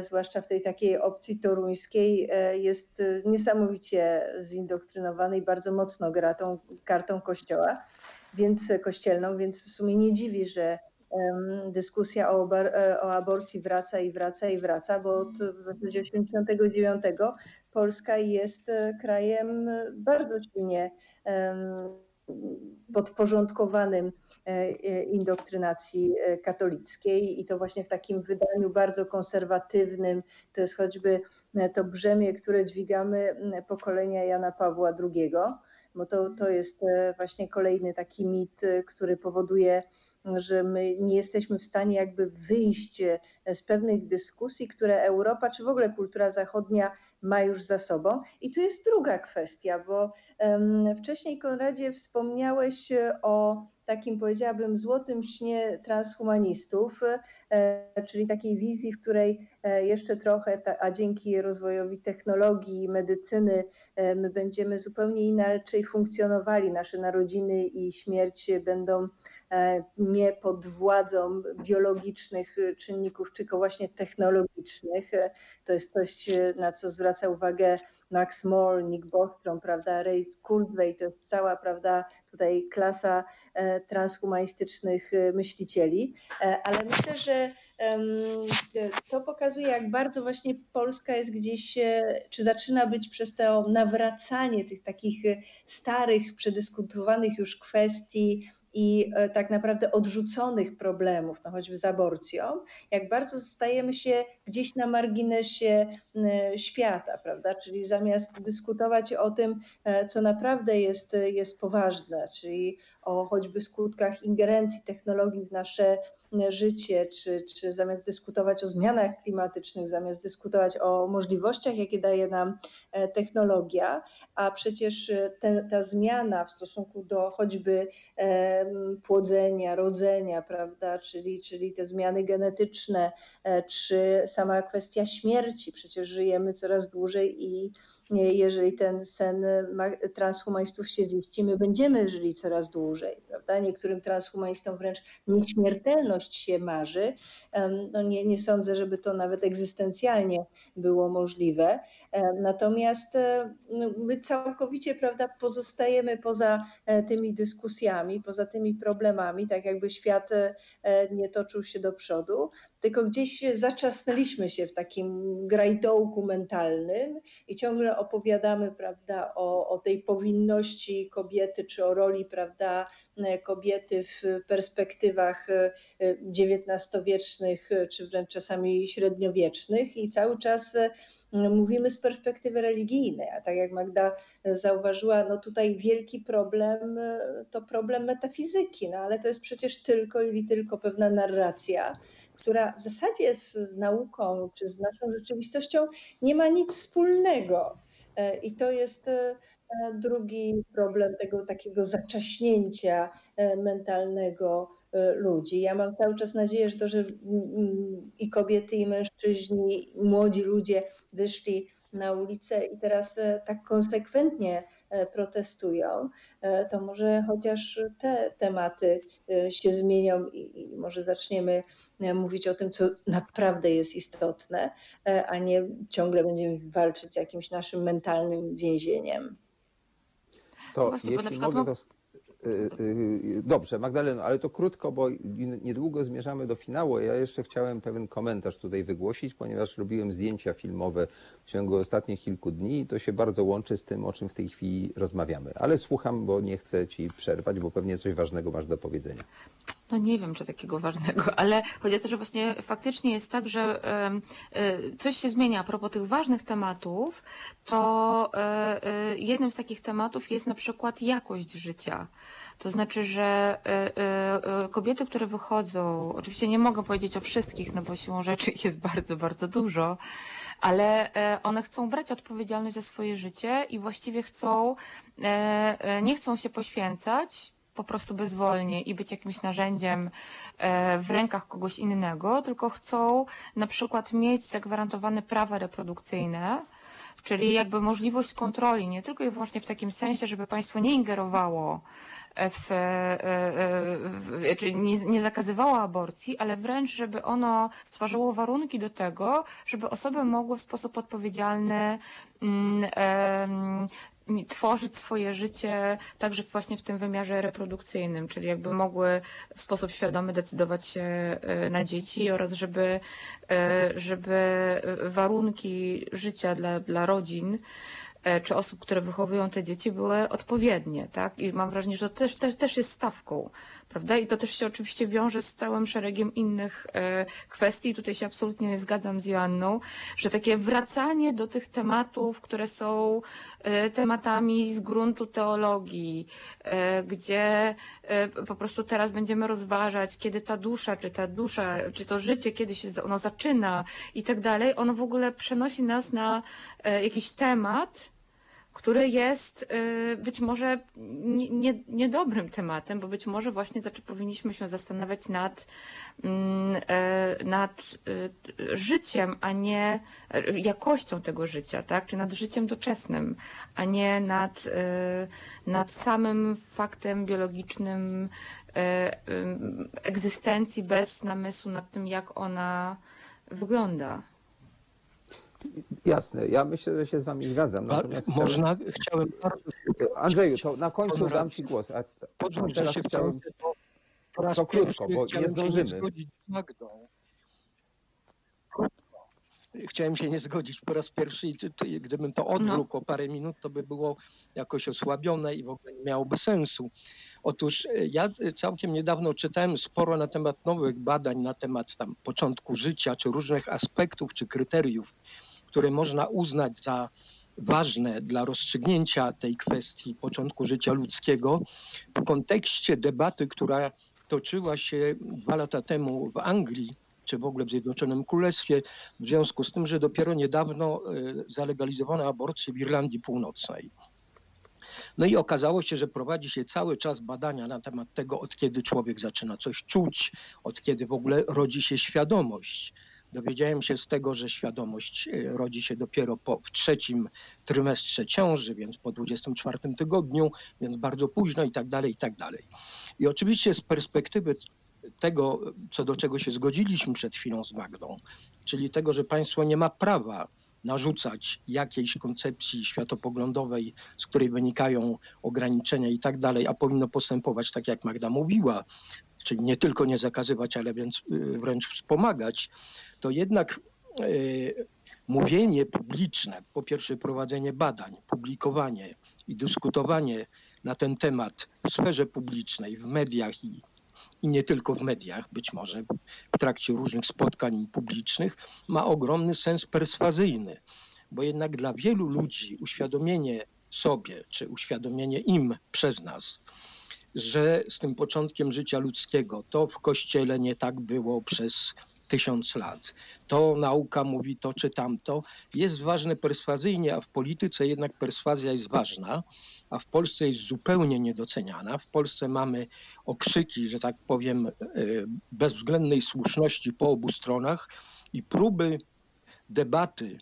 zwłaszcza w tej takiej opcji toruńskiej, jest niesamowicie zindoktrynowany i bardzo mocno gra tą kartą Kościoła, więc kościelną, więc w sumie nie dziwi, że dyskusja o, e, o aborcji wraca i wraca i wraca, bo od w zasadzie 89 Polska jest e, krajem e, bardzo silnie podporządkowanym indoktrynacji katolickiej i to właśnie w takim wydaniu bardzo konserwatywnym. To jest choćby to brzemię, które dźwigamy pokolenia Jana Pawła II, bo to, to jest właśnie kolejny taki mit, który powoduje, że my nie jesteśmy w stanie jakby wyjść e, z pewnych dyskusji, które Europa czy w ogóle kultura zachodnia ma już za sobą. I tu jest druga kwestia, bo wcześniej, Konradzie, wspomniałeś e, o takim, powiedziałabym, złotym śnie transhumanistów, e, czyli takiej wizji, w której jeszcze trochę, a dzięki rozwojowi technologii, medycyny, e, my będziemy zupełnie inaczej funkcjonowali. Nasze narodziny i śmierć będą nie pod władzą biologicznych e, czynników, tylko właśnie technologicznych. E, To jest coś, e, na co zwraca uwagę Max Moore, Nick Bostrom, prawda, Ray Kurzweil, to jest cała, prawda, tutaj klasa e, transhumanistycznych e, myślicieli, E, ale myślę, że e, to pokazuje, jak bardzo właśnie Polska jest gdzieś, e, czy zaczyna być przez to nawracanie tych takich e, starych, przedyskutowanych już kwestii i e, tak naprawdę odrzuconych problemów, no choćby z aborcją, jak bardzo stajemy się gdzieś na marginesie e, świata, prawda? Czyli zamiast dyskutować o tym, e, co naprawdę jest, jest poważne, czyli o choćby skutkach ingerencji technologii w nasze e, życie, czy, czy zamiast dyskutować o zmianach klimatycznych, zamiast dyskutować o możliwościach, jakie daje nam e, technologia, a przecież e, te, ta zmiana w stosunku do choćby e, płodzenia, rodzenia, prawda, czyli, czyli te zmiany genetyczne, e, czy sama kwestia śmierci. Przecież żyjemy coraz dłużej i nie, jeżeli ten sen ma- transhumanistów się ziści, my będziemy żyli coraz dłużej, prawda? Niektórym transhumanistom wręcz nieśmiertelność się marzy. No nie, nie sądzę, żeby to nawet egzystencjalnie było możliwe. Natomiast e, no, my całkowicie prawda, pozostajemy poza e, tymi dyskusjami, poza tymi problemami, tak jakby świat e, nie toczył się do przodu, tylko gdzieś zaczasnęliśmy się w takim grajdołku mentalnym i ciągle opowiadamy prawda, o, o tej powinności kobiety, czy o roli prawda, e, kobiety w perspektywach XIX-wiecznych, e, czy wręcz czasami średniowiecznych i cały czas mówimy z perspektywy religijnej, a tak jak Magda zauważyła, no tutaj wielki problem e, to problem metafizyki, no ale to jest przecież tylko i tylko pewna narracja, która w zasadzie z, nauką czy z naszą rzeczywistością nie ma nic wspólnego. E, I to jest e, drugi problem tego takiego zaczaśnięcia mentalnego ludzi. Ja mam cały czas nadzieję, że to, że mm, i kobiety, i mężczyźni, i młodzi ludzie wyszli na ulicę i teraz e, tak konsekwentnie e, protestują, e, to może chociaż te tematy się zmienią i, może zaczniemy mówić o tym, co naprawdę jest istotne, a nie ciągle będziemy walczyć z jakimś naszym mentalnym więzieniem. To Właśnie, bo na jeśli przykład mogę, mo- to... y, y, Dobrze, Magdaleno, ale to krótko, bo niedługo zmierzamy do finału. Ja jeszcze chciałem pewien komentarz tutaj wygłosić, ponieważ robiłem zdjęcia filmowe w ciągu ostatnich kilku dni i to się bardzo łączy z tym, o czym w tej chwili rozmawiamy. Ale słucham, bo nie chcę ci przerwać, bo pewnie coś ważnego masz do powiedzenia. No nie wiem, czy takiego ważnego, ale chodzi o to, że właśnie faktycznie jest tak, że e, coś się zmienia. A propos tych ważnych tematów, to e, e, jednym z takich tematów jest na przykład jakość życia. To znaczy, że kobiety, które wychodzą, oczywiście nie mogę powiedzieć o wszystkich, no bo siłą rzeczy ich jest bardzo, bardzo dużo, ale one chcą brać odpowiedzialność za swoje życie i właściwie chcą, nie chcą się poświęcać, po prostu bezwolnie i być jakimś narzędziem e, w rękach kogoś innego, tylko chcą na przykład mieć zagwarantowane prawa reprodukcyjne, czyli jakby możliwość kontroli, nie tylko i wyłącznie w takim sensie, żeby państwo nie ingerowało w, e, e, w czyli nie, nie zakazywało aborcji, ale wręcz, żeby ono stwarzało warunki do tego, żeby osoby mogły w sposób odpowiedzialny mm, tworzyć swoje życie także właśnie w tym wymiarze reprodukcyjnym, czyli jakby mogły w sposób świadomy decydować się e, na dzieci oraz żeby, e, żeby warunki życia dla, dla rodzin e, czy osób, które wychowują te dzieci były odpowiednie, tak? I mam wrażenie, że to też, też, też jest stawką, prawda? I to też się oczywiście wiąże z całym szeregiem innych e, kwestii. Tutaj się absolutnie nie zgadzam z Joanną, że takie wracanie do tych tematów, które są e, tematami z gruntu teologii, e, gdzie po prostu teraz będziemy rozważać, kiedy ta dusza, czy ta dusza, czy to życie, kiedy się ono zaczyna i tak dalej, ono w ogóle przenosi nas na jakiś temat, który jest y, być może nie- nie- niedobrym tematem, bo być może właśnie znaczy, powinniśmy się zastanawiać nad, mm, e, nad y, życiem, a nie e, jakością tego życia, tak? Czy nad życiem doczesnym, a nie nad, y, nad samym faktem biologicznym e, egzystencji bez namysłu nad tym, jak ona wygląda. Jasne, ja myślę, że się z wami zgadzam. Natomiast chciałem- Można, chciałem bardzo Andrzeju, to na końcu Konrad, dam ci głos. A, teraz się chciałem... bo po raz To krótko, bo nie chciałem się zdążymy. zgodzić z Magdą. Chciałem się nie zgodzić po raz pierwszy i gdybym to odwlókł o parę minut, to by było jakoś osłabione i w ogóle nie miałoby sensu. Otóż e, ja e, całkiem niedawno czytałem sporo na temat nowych badań, na temat tam początku życia, czy różnych aspektów, czy kryteriów, które można uznać za ważne dla rozstrzygnięcia tej kwestii początku życia ludzkiego w kontekście debaty, która toczyła się dwa lata temu w Anglii, czy w ogóle w Zjednoczonym Królestwie, w związku z tym, że dopiero niedawno e, zalegalizowano aborcję w Irlandii Północnej. No i okazało się, że prowadzi się cały czas badania na temat tego, od kiedy człowiek zaczyna coś czuć, od kiedy w ogóle rodzi się świadomość. Dowiedziałem się z tego, że świadomość e, rodzi się dopiero po trzecim trymestrze ciąży, więc po 24 tygodniu, więc bardzo późno i tak dalej, i tak dalej. I oczywiście z perspektywy tego, co do czego się zgodziliśmy przed chwilą z Magdą, czyli tego, że państwo nie ma prawa narzucać jakiejś koncepcji światopoglądowej, z której wynikają ograniczenia i tak dalej, a powinno postępować tak, jak Magda mówiła, czyli nie tylko nie zakazywać, ale więc y, wręcz wspomagać, to jednak y, mówienie publiczne, po pierwsze prowadzenie badań, publikowanie i dyskutowanie na ten temat w sferze publicznej, w mediach i, i nie tylko w mediach, być może w trakcie różnych spotkań publicznych, ma ogromny sens perswazyjny, bo jednak dla wielu ludzi uświadomienie sobie, czy uświadomienie im przez nas, że z tym początkiem życia ludzkiego to w kościele nie tak było przez tysiąc lat. To nauka mówi to czy tamto. Jest ważne perswazyjnie, a w polityce jednak perswazja jest ważna, a w Polsce jest zupełnie niedoceniana. W Polsce mamy okrzyki, że tak powiem, e, bezwzględnej słuszności po obu stronach i próby debaty,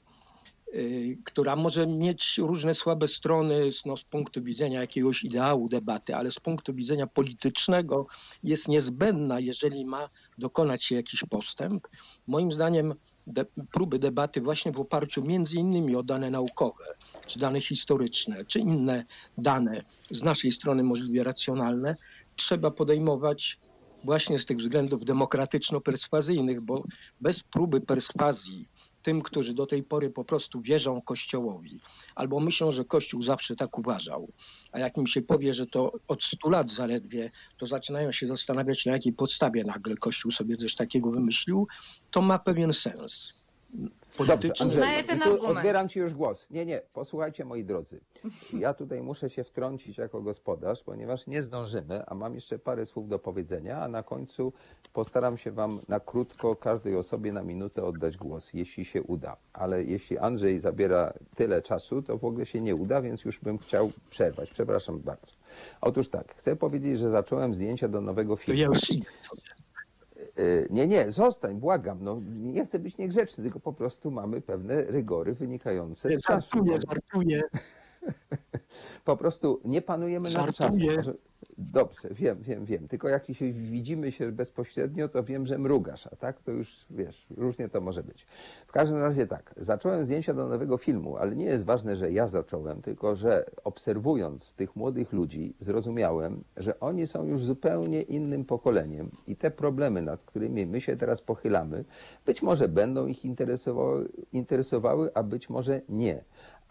która może mieć różne słabe strony no, z punktu widzenia jakiegoś ideału debaty, ale z punktu widzenia politycznego jest niezbędna, jeżeli ma dokonać się jakiś postęp. Moim zdaniem de, próby debaty właśnie w oparciu między innymi o dane naukowe, czy dane historyczne, czy inne dane z naszej strony możliwie racjonalne, trzeba podejmować właśnie z tych względów demokratyczno-perswazyjnych, bo bez próby perswazji tym, którzy do tej pory po prostu wierzą Kościołowi, albo myślą, że Kościół zawsze tak uważał, a jak im się powie, że to od 100 lat zaledwie, to zaczynają się zastanawiać, na jakiej podstawie nagle Kościół sobie coś takiego wymyślił, to ma pewien sens. Dobrze, Polityczny. Andrzej, Uznaję ten argument. odbieram ci już głos. Nie, nie, posłuchajcie moi drodzy. Ja tutaj muszę się wtrącić jako gospodarz, ponieważ nie zdążymy, a mam jeszcze parę słów do powiedzenia, a na końcu postaram się wam na krótko każdej osobie na minutę oddać głos, jeśli się uda. Ale jeśli Andrzej zabiera tyle czasu, to w ogóle się nie uda, więc już bym chciał przerwać. Przepraszam bardzo. Otóż tak, chcę powiedzieć, że zacząłem zdjęcia do nowego To filmu. ja już idę sobie. Y, Nie, nie, zostań, błagam. No, nie chcę być niegrzeczny, tylko po prostu mamy pewne rygory wynikające z czasu. Żartuję, żartuję. po prostu nie panujemy nad czasem. Dobrze, wiem, wiem, wiem. Tylko jak się widzimy się bezpośrednio, to wiem, że mrugasz, a tak to już wiesz, różnie to może być. W każdym razie tak, zacząłem zdjęcia do nowego filmu, ale nie jest ważne, że ja zacząłem, tylko że obserwując tych młodych ludzi, zrozumiałem, że oni są już zupełnie innym pokoleniem i te problemy, nad którymi my się teraz pochylamy, być może będą ich interesowały, interesowały a być może nie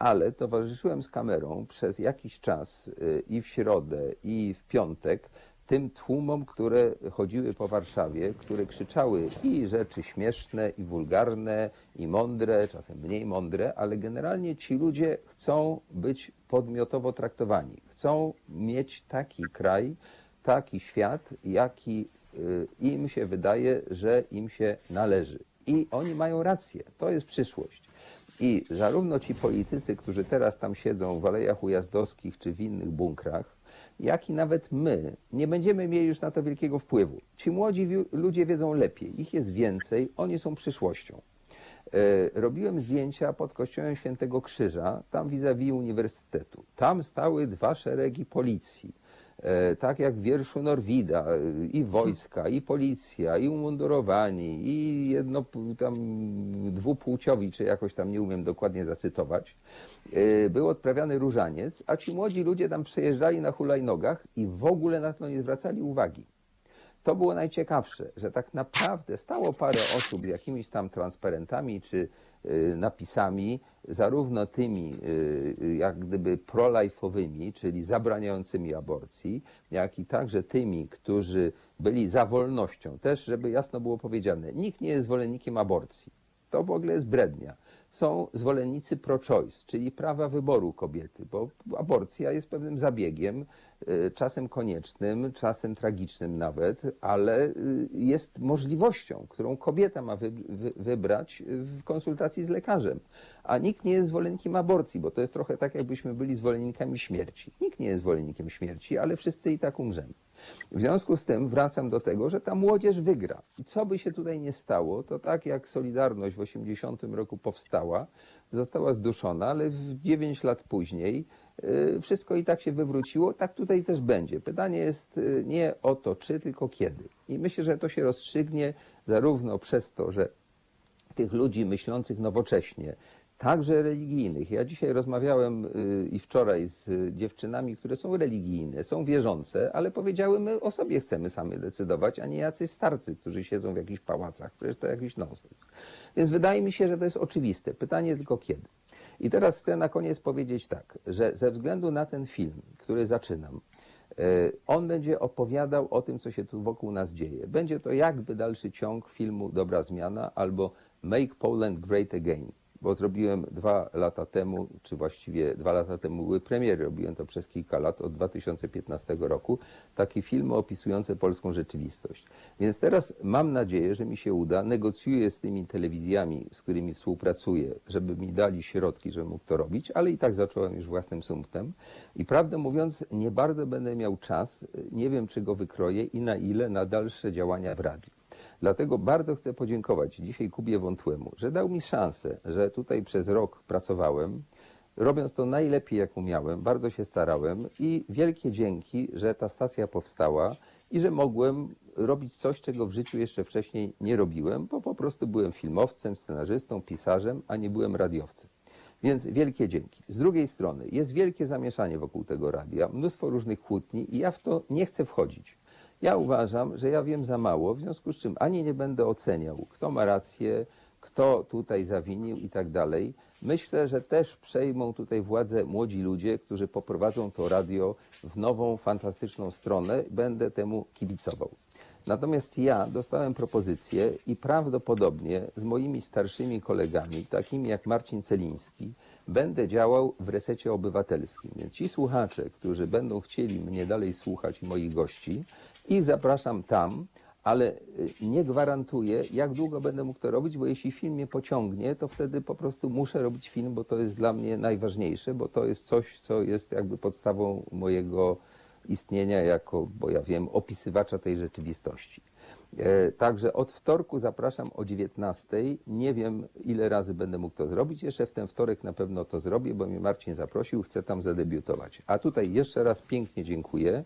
ale towarzyszyłem z kamerą przez jakiś czas y, i w środę, i w piątek tym tłumom, które chodziły po Warszawie, które krzyczały i rzeczy śmieszne, i wulgarne, i mądre, czasem mniej mądre, ale generalnie ci ludzie chcą być podmiotowo traktowani. Chcą mieć taki kraj, taki świat, jaki y, im się wydaje, że im się należy. I oni mają rację. To jest przyszłość. I zarówno ci politycy, którzy teraz tam siedzą w alejach ujazdowskich czy w innych bunkrach, jak i nawet my nie będziemy mieli już na to wielkiego wpływu. Ci młodzi ludzie wiedzą lepiej, ich jest więcej, oni są przyszłością. E, Robiłem zdjęcia pod kościołem Świętego Krzyża, tam vis-a-vis uniwersytetu. Tam stały dwa szeregi policji. E, Tak jak w wierszu Norwida, e, i wojska, i policja, i umundurowani, i jedno tam dwupłciowi, czy jakoś tam nie umiem dokładnie zacytować. E, Był odprawiany różaniec, a ci młodzi ludzie tam przejeżdżali na hulajnogach i w ogóle na to nie zwracali uwagi. To było najciekawsze, że tak naprawdę stało parę osób z jakimiś tam transparentami czy napisami, zarówno tymi y, y, jak gdyby prolajfowymi, czyli zabraniającymi aborcji, jak i także tymi, którzy byli za wolnością. Też, żeby jasno było powiedziane, nikt nie jest zwolennikiem aborcji. To w ogóle jest brednia. Są zwolennicy pro-choice, czyli prawa wyboru kobiety, bo aborcja jest pewnym zabiegiem, y, czasem koniecznym, czasem tragicznym nawet, ale y, jest możliwością, którą kobieta ma wy, wy, wybrać w konsultacji z lekarzem. A nikt nie jest zwolennikiem aborcji, bo to jest trochę tak, jakbyśmy byli zwolennikami śmierci. Nikt nie jest zwolennikiem śmierci, ale wszyscy i tak umrzemy. W związku z tym wracam do tego, że ta młodzież wygra. I co by się tutaj nie stało, to tak jak Solidarność w 80 roku powstała, została zduszona, ale w 9 lat później y, wszystko i tak się wywróciło, tak tutaj też będzie. Pytanie jest y, nie o to, czy, tylko kiedy. I myślę, że to się rozstrzygnie zarówno przez to, że tych ludzi myślących nowocześnie, także religijnych. Ja dzisiaj rozmawiałem y, i wczoraj z y, dziewczynami, które są religijne, są wierzące, ale powiedziały, my o sobie chcemy same decydować, a nie jacyś starcy, którzy siedzą w jakichś pałacach. Przecież to jakiś nonsens. Więc wydaje mi się, że to jest oczywiste. Pytanie tylko kiedy. I teraz chcę na koniec powiedzieć tak, że ze względu na ten film, który zaczynam, y, on będzie opowiadał o tym, co się tu wokół nas dzieje. Będzie to jakby dalszy ciąg filmu Dobra Zmiana albo Make Poland Great Again bo zrobiłem dwa lata temu, czy właściwie dwa lata temu były premiery, robiłem to przez kilka lat, od 2015 roku, takie filmy opisujące polską rzeczywistość. Więc teraz mam nadzieję, że mi się uda, negocjuję z tymi telewizjami, z którymi współpracuję, żeby mi dali środki, żebym mógł to robić, ale i tak zacząłem już własnym sumptem. I prawdę mówiąc, nie bardzo będę miał czas, nie wiem czy go wykroję i na ile na dalsze działania w radiu. Dlatego bardzo chcę podziękować dzisiaj Kubie Wątłemu, że dał mi szansę, że tutaj przez rok pracowałem, robiąc to najlepiej jak umiałem, bardzo się starałem i wielkie dzięki, że ta stacja powstała i że mogłem robić coś, czego w życiu jeszcze wcześniej nie robiłem, bo po prostu byłem filmowcem, scenarzystą, pisarzem, a nie byłem radiowcem. Więc wielkie dzięki. Z drugiej strony jest wielkie zamieszanie wokół tego radia, mnóstwo różnych kłótni i ja w to nie chcę wchodzić. Ja uważam, że ja wiem za mało, w związku z czym ani nie będę oceniał, kto ma rację, kto tutaj zawinił i tak dalej. Myślę, że też przejmą tutaj władzę młodzi ludzie, którzy poprowadzą to radio w nową, fantastyczną stronę. Będę temu kibicował. Natomiast ja dostałem propozycję i prawdopodobnie z moimi starszymi kolegami, takimi jak Marcin Celiński, będę działał w resecie obywatelskim. Więc ci słuchacze, którzy będą chcieli mnie dalej słuchać i moich gości, ich zapraszam tam, ale y, nie gwarantuję, jak długo będę mógł to robić, bo jeśli film mnie pociągnie, to wtedy po prostu muszę robić film, bo to jest dla mnie najważniejsze, bo to jest coś, co jest jakby podstawą mojego istnienia jako, bo ja wiem, opisywacza tej rzeczywistości. E, także od wtorku zapraszam o 19. Nie wiem, ile razy będę mógł to zrobić. Jeszcze w ten wtorek na pewno to zrobię, bo mnie Marcin zaprosił, chcę tam zadebiutować. A tutaj jeszcze raz pięknie dziękuję.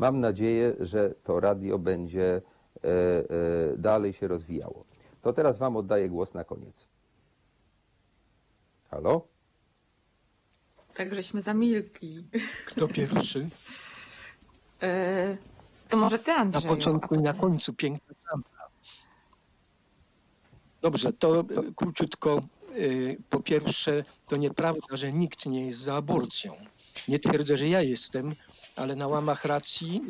Mam nadzieję, że to radio będzie e, e, dalej się rozwijało. To teraz Wam oddaję głos na koniec. Halo? Tak, żeśmy zamilkli. Kto pierwszy? E, to może ty, Na Andrzeju. początku a i na końcu piękna Sandra. Dobrze, to króciutko. Po pierwsze, to nieprawda, że nikt nie jest za aborcją. Nie twierdzę, że ja jestem, ale na łamach racji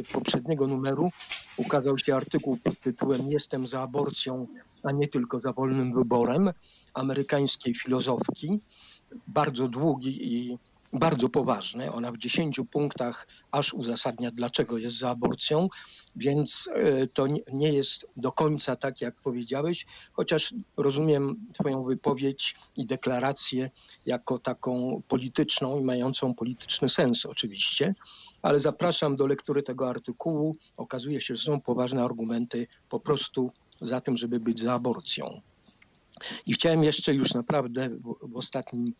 e, poprzedniego numeru ukazał się artykuł pod tytułem Jestem za aborcją, a nie tylko za wolnym wyborem amerykańskiej filozofki. Bardzo długi i bardzo poważny. Ona w 10 punktach aż uzasadnia, dlaczego jest za aborcją, więc e, to nie- jest do końca tak, jak powiedziałeś, chociaż rozumiem Twoją wypowiedź i deklarację jako taką polityczną i mającą polityczny sens oczywiście, ale zapraszam do lektury tego artykułu. Okazuje się, że są poważne argumenty po prostu za tym, żeby być za aborcją. I chciałem jeszcze już naprawdę w ostatnim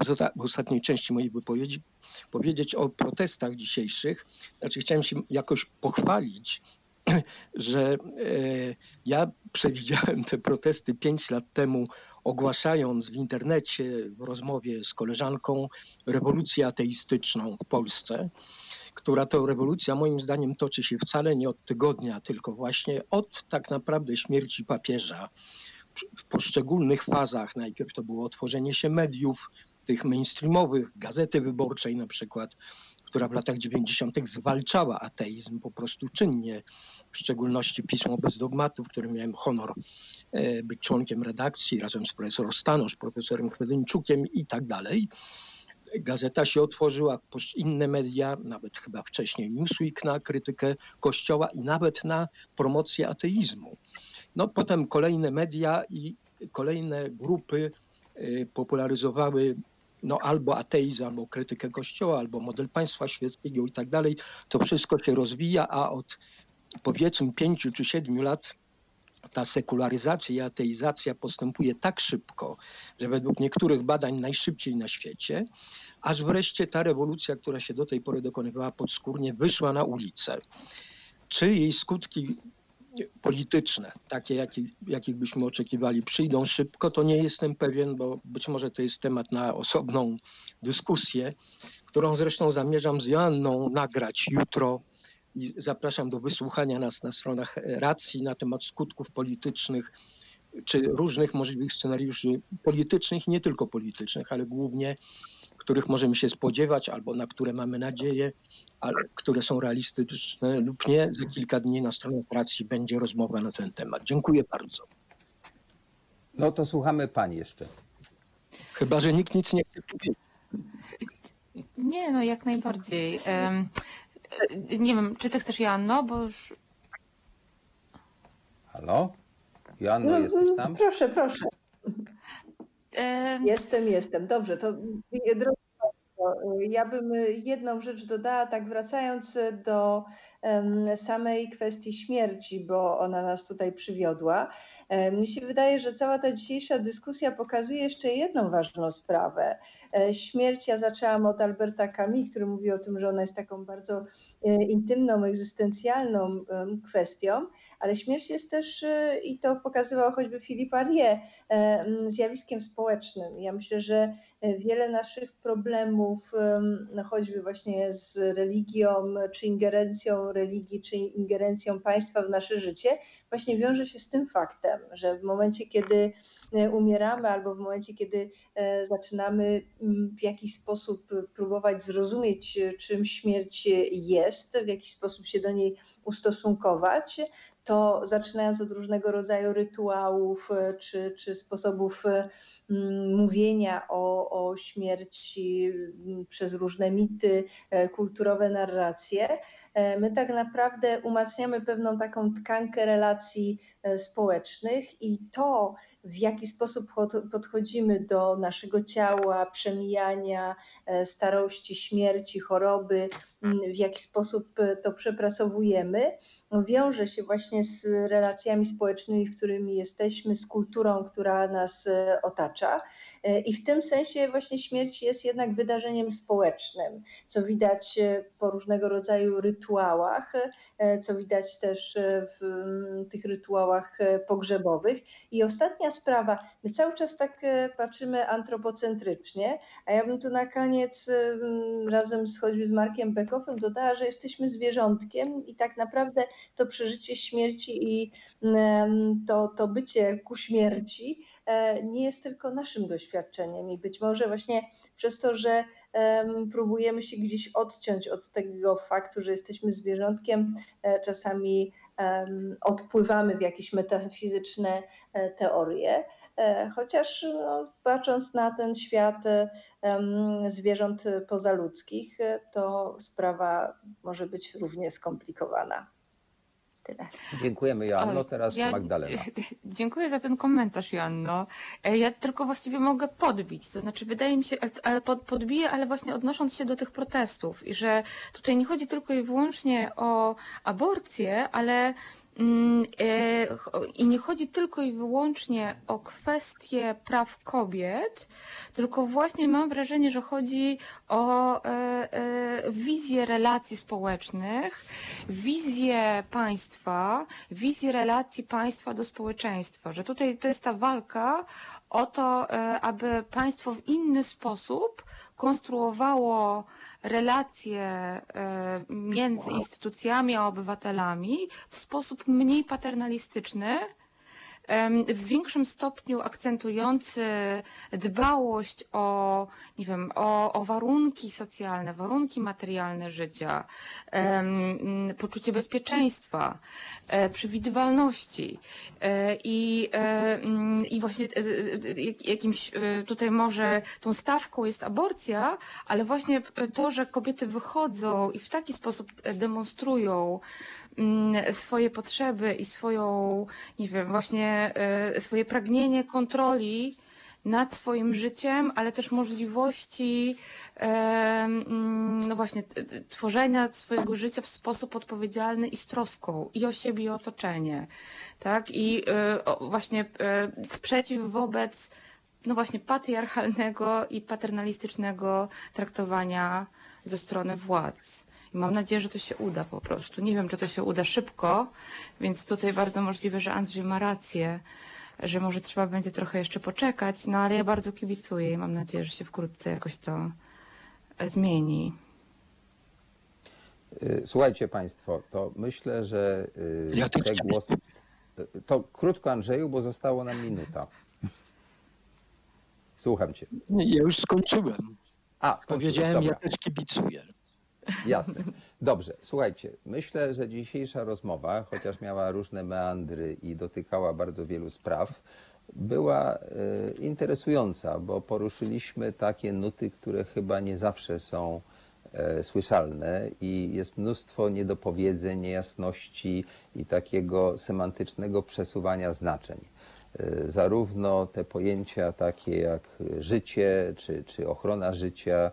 w zosta- w ostatniej części mojej wypowiedzi powiedzieć o protestach dzisiejszych. Znaczy chciałem się jakoś pochwalić, że e, ja przewidziałem te protesty pięć lat temu, ogłaszając w internecie w rozmowie z koleżanką rewolucję ateistyczną w Polsce, która to rewolucja moim zdaniem toczy się wcale nie od tygodnia, tylko właśnie od tak naprawdę śmierci papieża w poszczególnych fazach. Najpierw to było otworzenie się mediów, tych mainstreamowych, gazety wyborczej na przykład, która w latach 90. zwalczała ateizm po prostu czynnie, w szczególności pismo bez dogmatu, w którym miałem honor e, być członkiem redakcji razem z profesorem Stanosz, profesorem Chwedyńczukiem i tak dalej. Gazeta się otworzyła, inne media, nawet chyba wcześniej Newsweek na krytykę Kościoła i nawet na promocję ateizmu. No potem kolejne media i kolejne grupy y, popularyzowały no, albo ateizm, albo krytykę Kościoła, albo model państwa świeckiego i tak dalej. To wszystko się rozwija, a od powiedzmy pięciu czy siedmiu lat ta sekularyzacja i ateizacja postępuje tak szybko, że według niektórych badań najszybciej na świecie, aż wreszcie ta rewolucja, która się do tej pory dokonywała podskórnie, wyszła na ulicę. Czy jej skutki polityczne, takie jaki, jakich byśmy oczekiwali, przyjdą szybko, to nie jestem pewien, bo być może to jest temat na osobną dyskusję, którą zresztą zamierzam z Joanną nagrać jutro. I zapraszam do wysłuchania nas na stronach racji na temat skutków politycznych czy różnych możliwych scenariuszy politycznych, nie tylko politycznych, ale głównie których możemy się spodziewać albo na które mamy nadzieję, ale które są realistyczne lub nie. Za kilka dni na stronie racji będzie rozmowa na ten temat. Dziękuję bardzo. No to słuchamy pani jeszcze. Chyba, że nikt nic nie chce powiedzieć. Nie, no jak najbardziej. Nie wiem, czy ty chcesz, Joanno, bo już... Halo? Joanno, jesteś tam? Proszę, proszę. Em, Jestem, jestem. Dobrze, to y, drodzy Państwo, ja bym y, jedną rzecz dodała, tak wracając y, do samej kwestii śmierci, bo ona nas tutaj przywiodła. E, Mi się wydaje, że cała ta dzisiejsza dyskusja pokazuje jeszcze jedną ważną sprawę. E, Śmierć, ja zaczęłam od Alberta Camus, który mówi o tym, że ona jest taką bardzo e, intymną, egzystencjalną kwestią, ale śmierć jest też, i to pokazywał choćby Philippe Arié, em, zjawiskiem społecznym. Ja myślę, że wiele naszych problemów, em, no choćby właśnie z religią, czy ingerencją religii, czy ingerencją państwa w nasze życie, właśnie wiąże się z tym faktem, że w momencie, kiedy e, umieramy, albo w momencie, kiedy e, zaczynamy mm, w jakiś sposób próbować zrozumieć, e, czym śmierć jest, w jakiś sposób się do niej ustosunkować, to zaczynając od różnego rodzaju rytuałów e, czy, czy sposobów e, mówienia o, o śmierci przez różne mity, e, kulturowe narracje, my tak naprawdę umacniamy pewną taką tkankę relacji społecznych i to, w jaki sposób pod- podchodzimy do naszego ciała, przemijania, starości, śmierci, choroby, w jaki sposób to przepracowujemy, wiąże się właśnie z relacjami społecznymi, w którymi jesteśmy, z kulturą, która nas e, otacza. E, I w tym sensie właśnie śmierć jest jednak wydarzeniem społecznym, co widać e, po różnego rodzaju rytuałach, co widać też w mm, tych rytuałach pogrzebowych. I ostatnia sprawa, my cały czas tak patrzymy antropocentrycznie, a ja bym tu na koniec mm, razem z choćby z Markiem Bekoffem dodała, że jesteśmy zwierzątkiem i tak naprawdę to przeżycie śmierci i em, to, to bycie ku śmierci e, nie jest tylko naszym doświadczeniem i być może właśnie przez to, że em, próbujemy się gdzieś odciąć od tego faktu, że jesteśmy zwierzątkiem, e, czasami odpływamy w jakieś metafizyczne e, teorie, chociaż no, patrząc na ten świat zwierząt pozaludzkich, to sprawa może być równie skomplikowana. Tyle. Dziękujemy Joanno, teraz ja- Magdalena. Dziękuję za ten komentarz, Joanno. E, Ja tylko właściwie mogę podbić, to znaczy wydaje mi się, ale pod, podbiję, ale właśnie odnosząc się do tych protestów i że tutaj nie chodzi tylko i wyłącznie o aborcję, ale i nie chodzi tylko i wyłącznie o kwestie praw kobiet, tylko właśnie mam wrażenie, że chodzi o e, e, wizję relacji społecznych, wizję państwa, wizję relacji państwa do społeczeństwa, że tutaj to jest ta walka o to, e, aby państwo w inny sposób konstruowało relacje e, między instytucjami a obywatelami w sposób mniej paternalistyczny, w większym stopniu akcentujący dbałość o, nie wiem, o, o warunki socjalne, warunki materialne życia, poczucie bezpieczeństwa, e, przewidywalności e, i, e, mm, i właśnie jak- jakimś tutaj może tą stawką jest aborcja, ale właśnie to, że kobiety wychodzą i w taki sposób demonstrują swoje potrzeby i swoją, nie wiem, właśnie e, swoje pragnienie kontroli nad swoim życiem, ale też możliwości e, mm, no właśnie tworzenia swojego życia w sposób odpowiedzialny i z troską i o siebie i otoczenie, tak? I e, właśnie sprzeciw wobec no właśnie patriarchalnego i paternalistycznego traktowania ze strony władz. I mam nadzieję, że to się uda po prostu. Nie wiem, czy to się uda szybko, więc tutaj bardzo możliwe, że Andrzej ma rację, że może trzeba będzie trochę jeszcze poczekać, no ale ja bardzo kibicuję i mam nadzieję, że się wkrótce jakoś to e, zmieni. Y, Słuchajcie Państwo, to myślę, że y, Ja te głosy. To krótko, Andrzeju, bo zostało nam minuta. Słucham Cię. Ja już skończyłem. A, skończyłeś, Powiedziałem, dobra. ja też kibicuję. Jasne. Dobrze, słuchajcie, myślę, że dzisiejsza rozmowa, chociaż miała różne meandry i dotykała bardzo wielu spraw, była e, interesująca, bo poruszyliśmy takie nuty, które chyba nie zawsze są e, słyszalne i jest mnóstwo niedopowiedzeń, niejasności i takiego semantycznego przesuwania znaczeń. E, Zarówno te pojęcia takie jak życie czy, czy ochrona życia,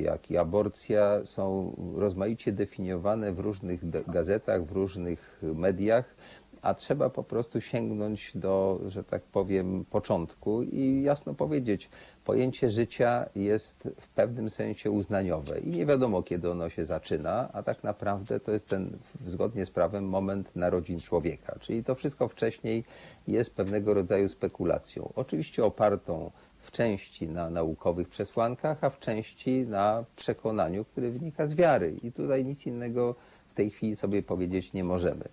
jak i aborcja są rozmaicie definiowane w różnych gazetach, w różnych mediach, a trzeba po prostu sięgnąć do, że tak powiem, początku i jasno powiedzieć, pojęcie życia jest w pewnym sensie uznaniowe i nie wiadomo, kiedy ono się zaczyna, a tak naprawdę to jest ten, zgodnie z prawem, moment narodzin człowieka. Czyli to wszystko wcześniej jest pewnego rodzaju spekulacją. Oczywiście opartą w części na naukowych przesłankach, a w części na przekonaniu, które wynika z wiary. I tutaj nic innego w tej chwili sobie powiedzieć nie możemy.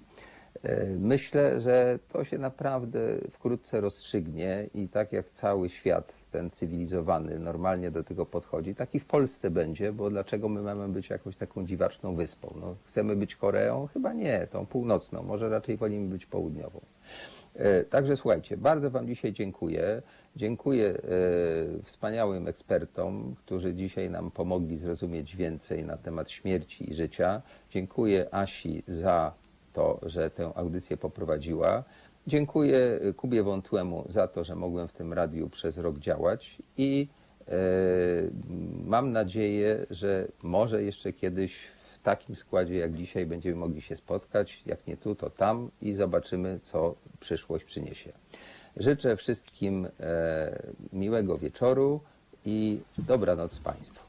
E, Myślę, że to się naprawdę wkrótce rozstrzygnie i tak jak cały świat, ten cywilizowany, normalnie do tego podchodzi, tak i w Polsce będzie, bo dlaczego my mamy być jakąś taką dziwaczną wyspą? No, chcemy być Koreą? Chyba nie, tą północną, może raczej wolimy być południową. E, Także słuchajcie, bardzo Wam dzisiaj dziękuję. Dziękuję e, wspaniałym ekspertom, którzy dzisiaj nam pomogli zrozumieć więcej na temat śmierci i życia. Dziękuję Asi za to, że tę audycję poprowadziła. Dziękuję Kubie Wątłemu za to, że mogłem w tym radiu przez rok działać i e, mam nadzieję, że może jeszcze kiedyś w takim składzie jak dzisiaj będziemy mogli się spotkać, jak nie tu, to tam i zobaczymy, co przyszłość przyniesie. Życzę wszystkim e, miłego wieczoru i dobranoc Państwu.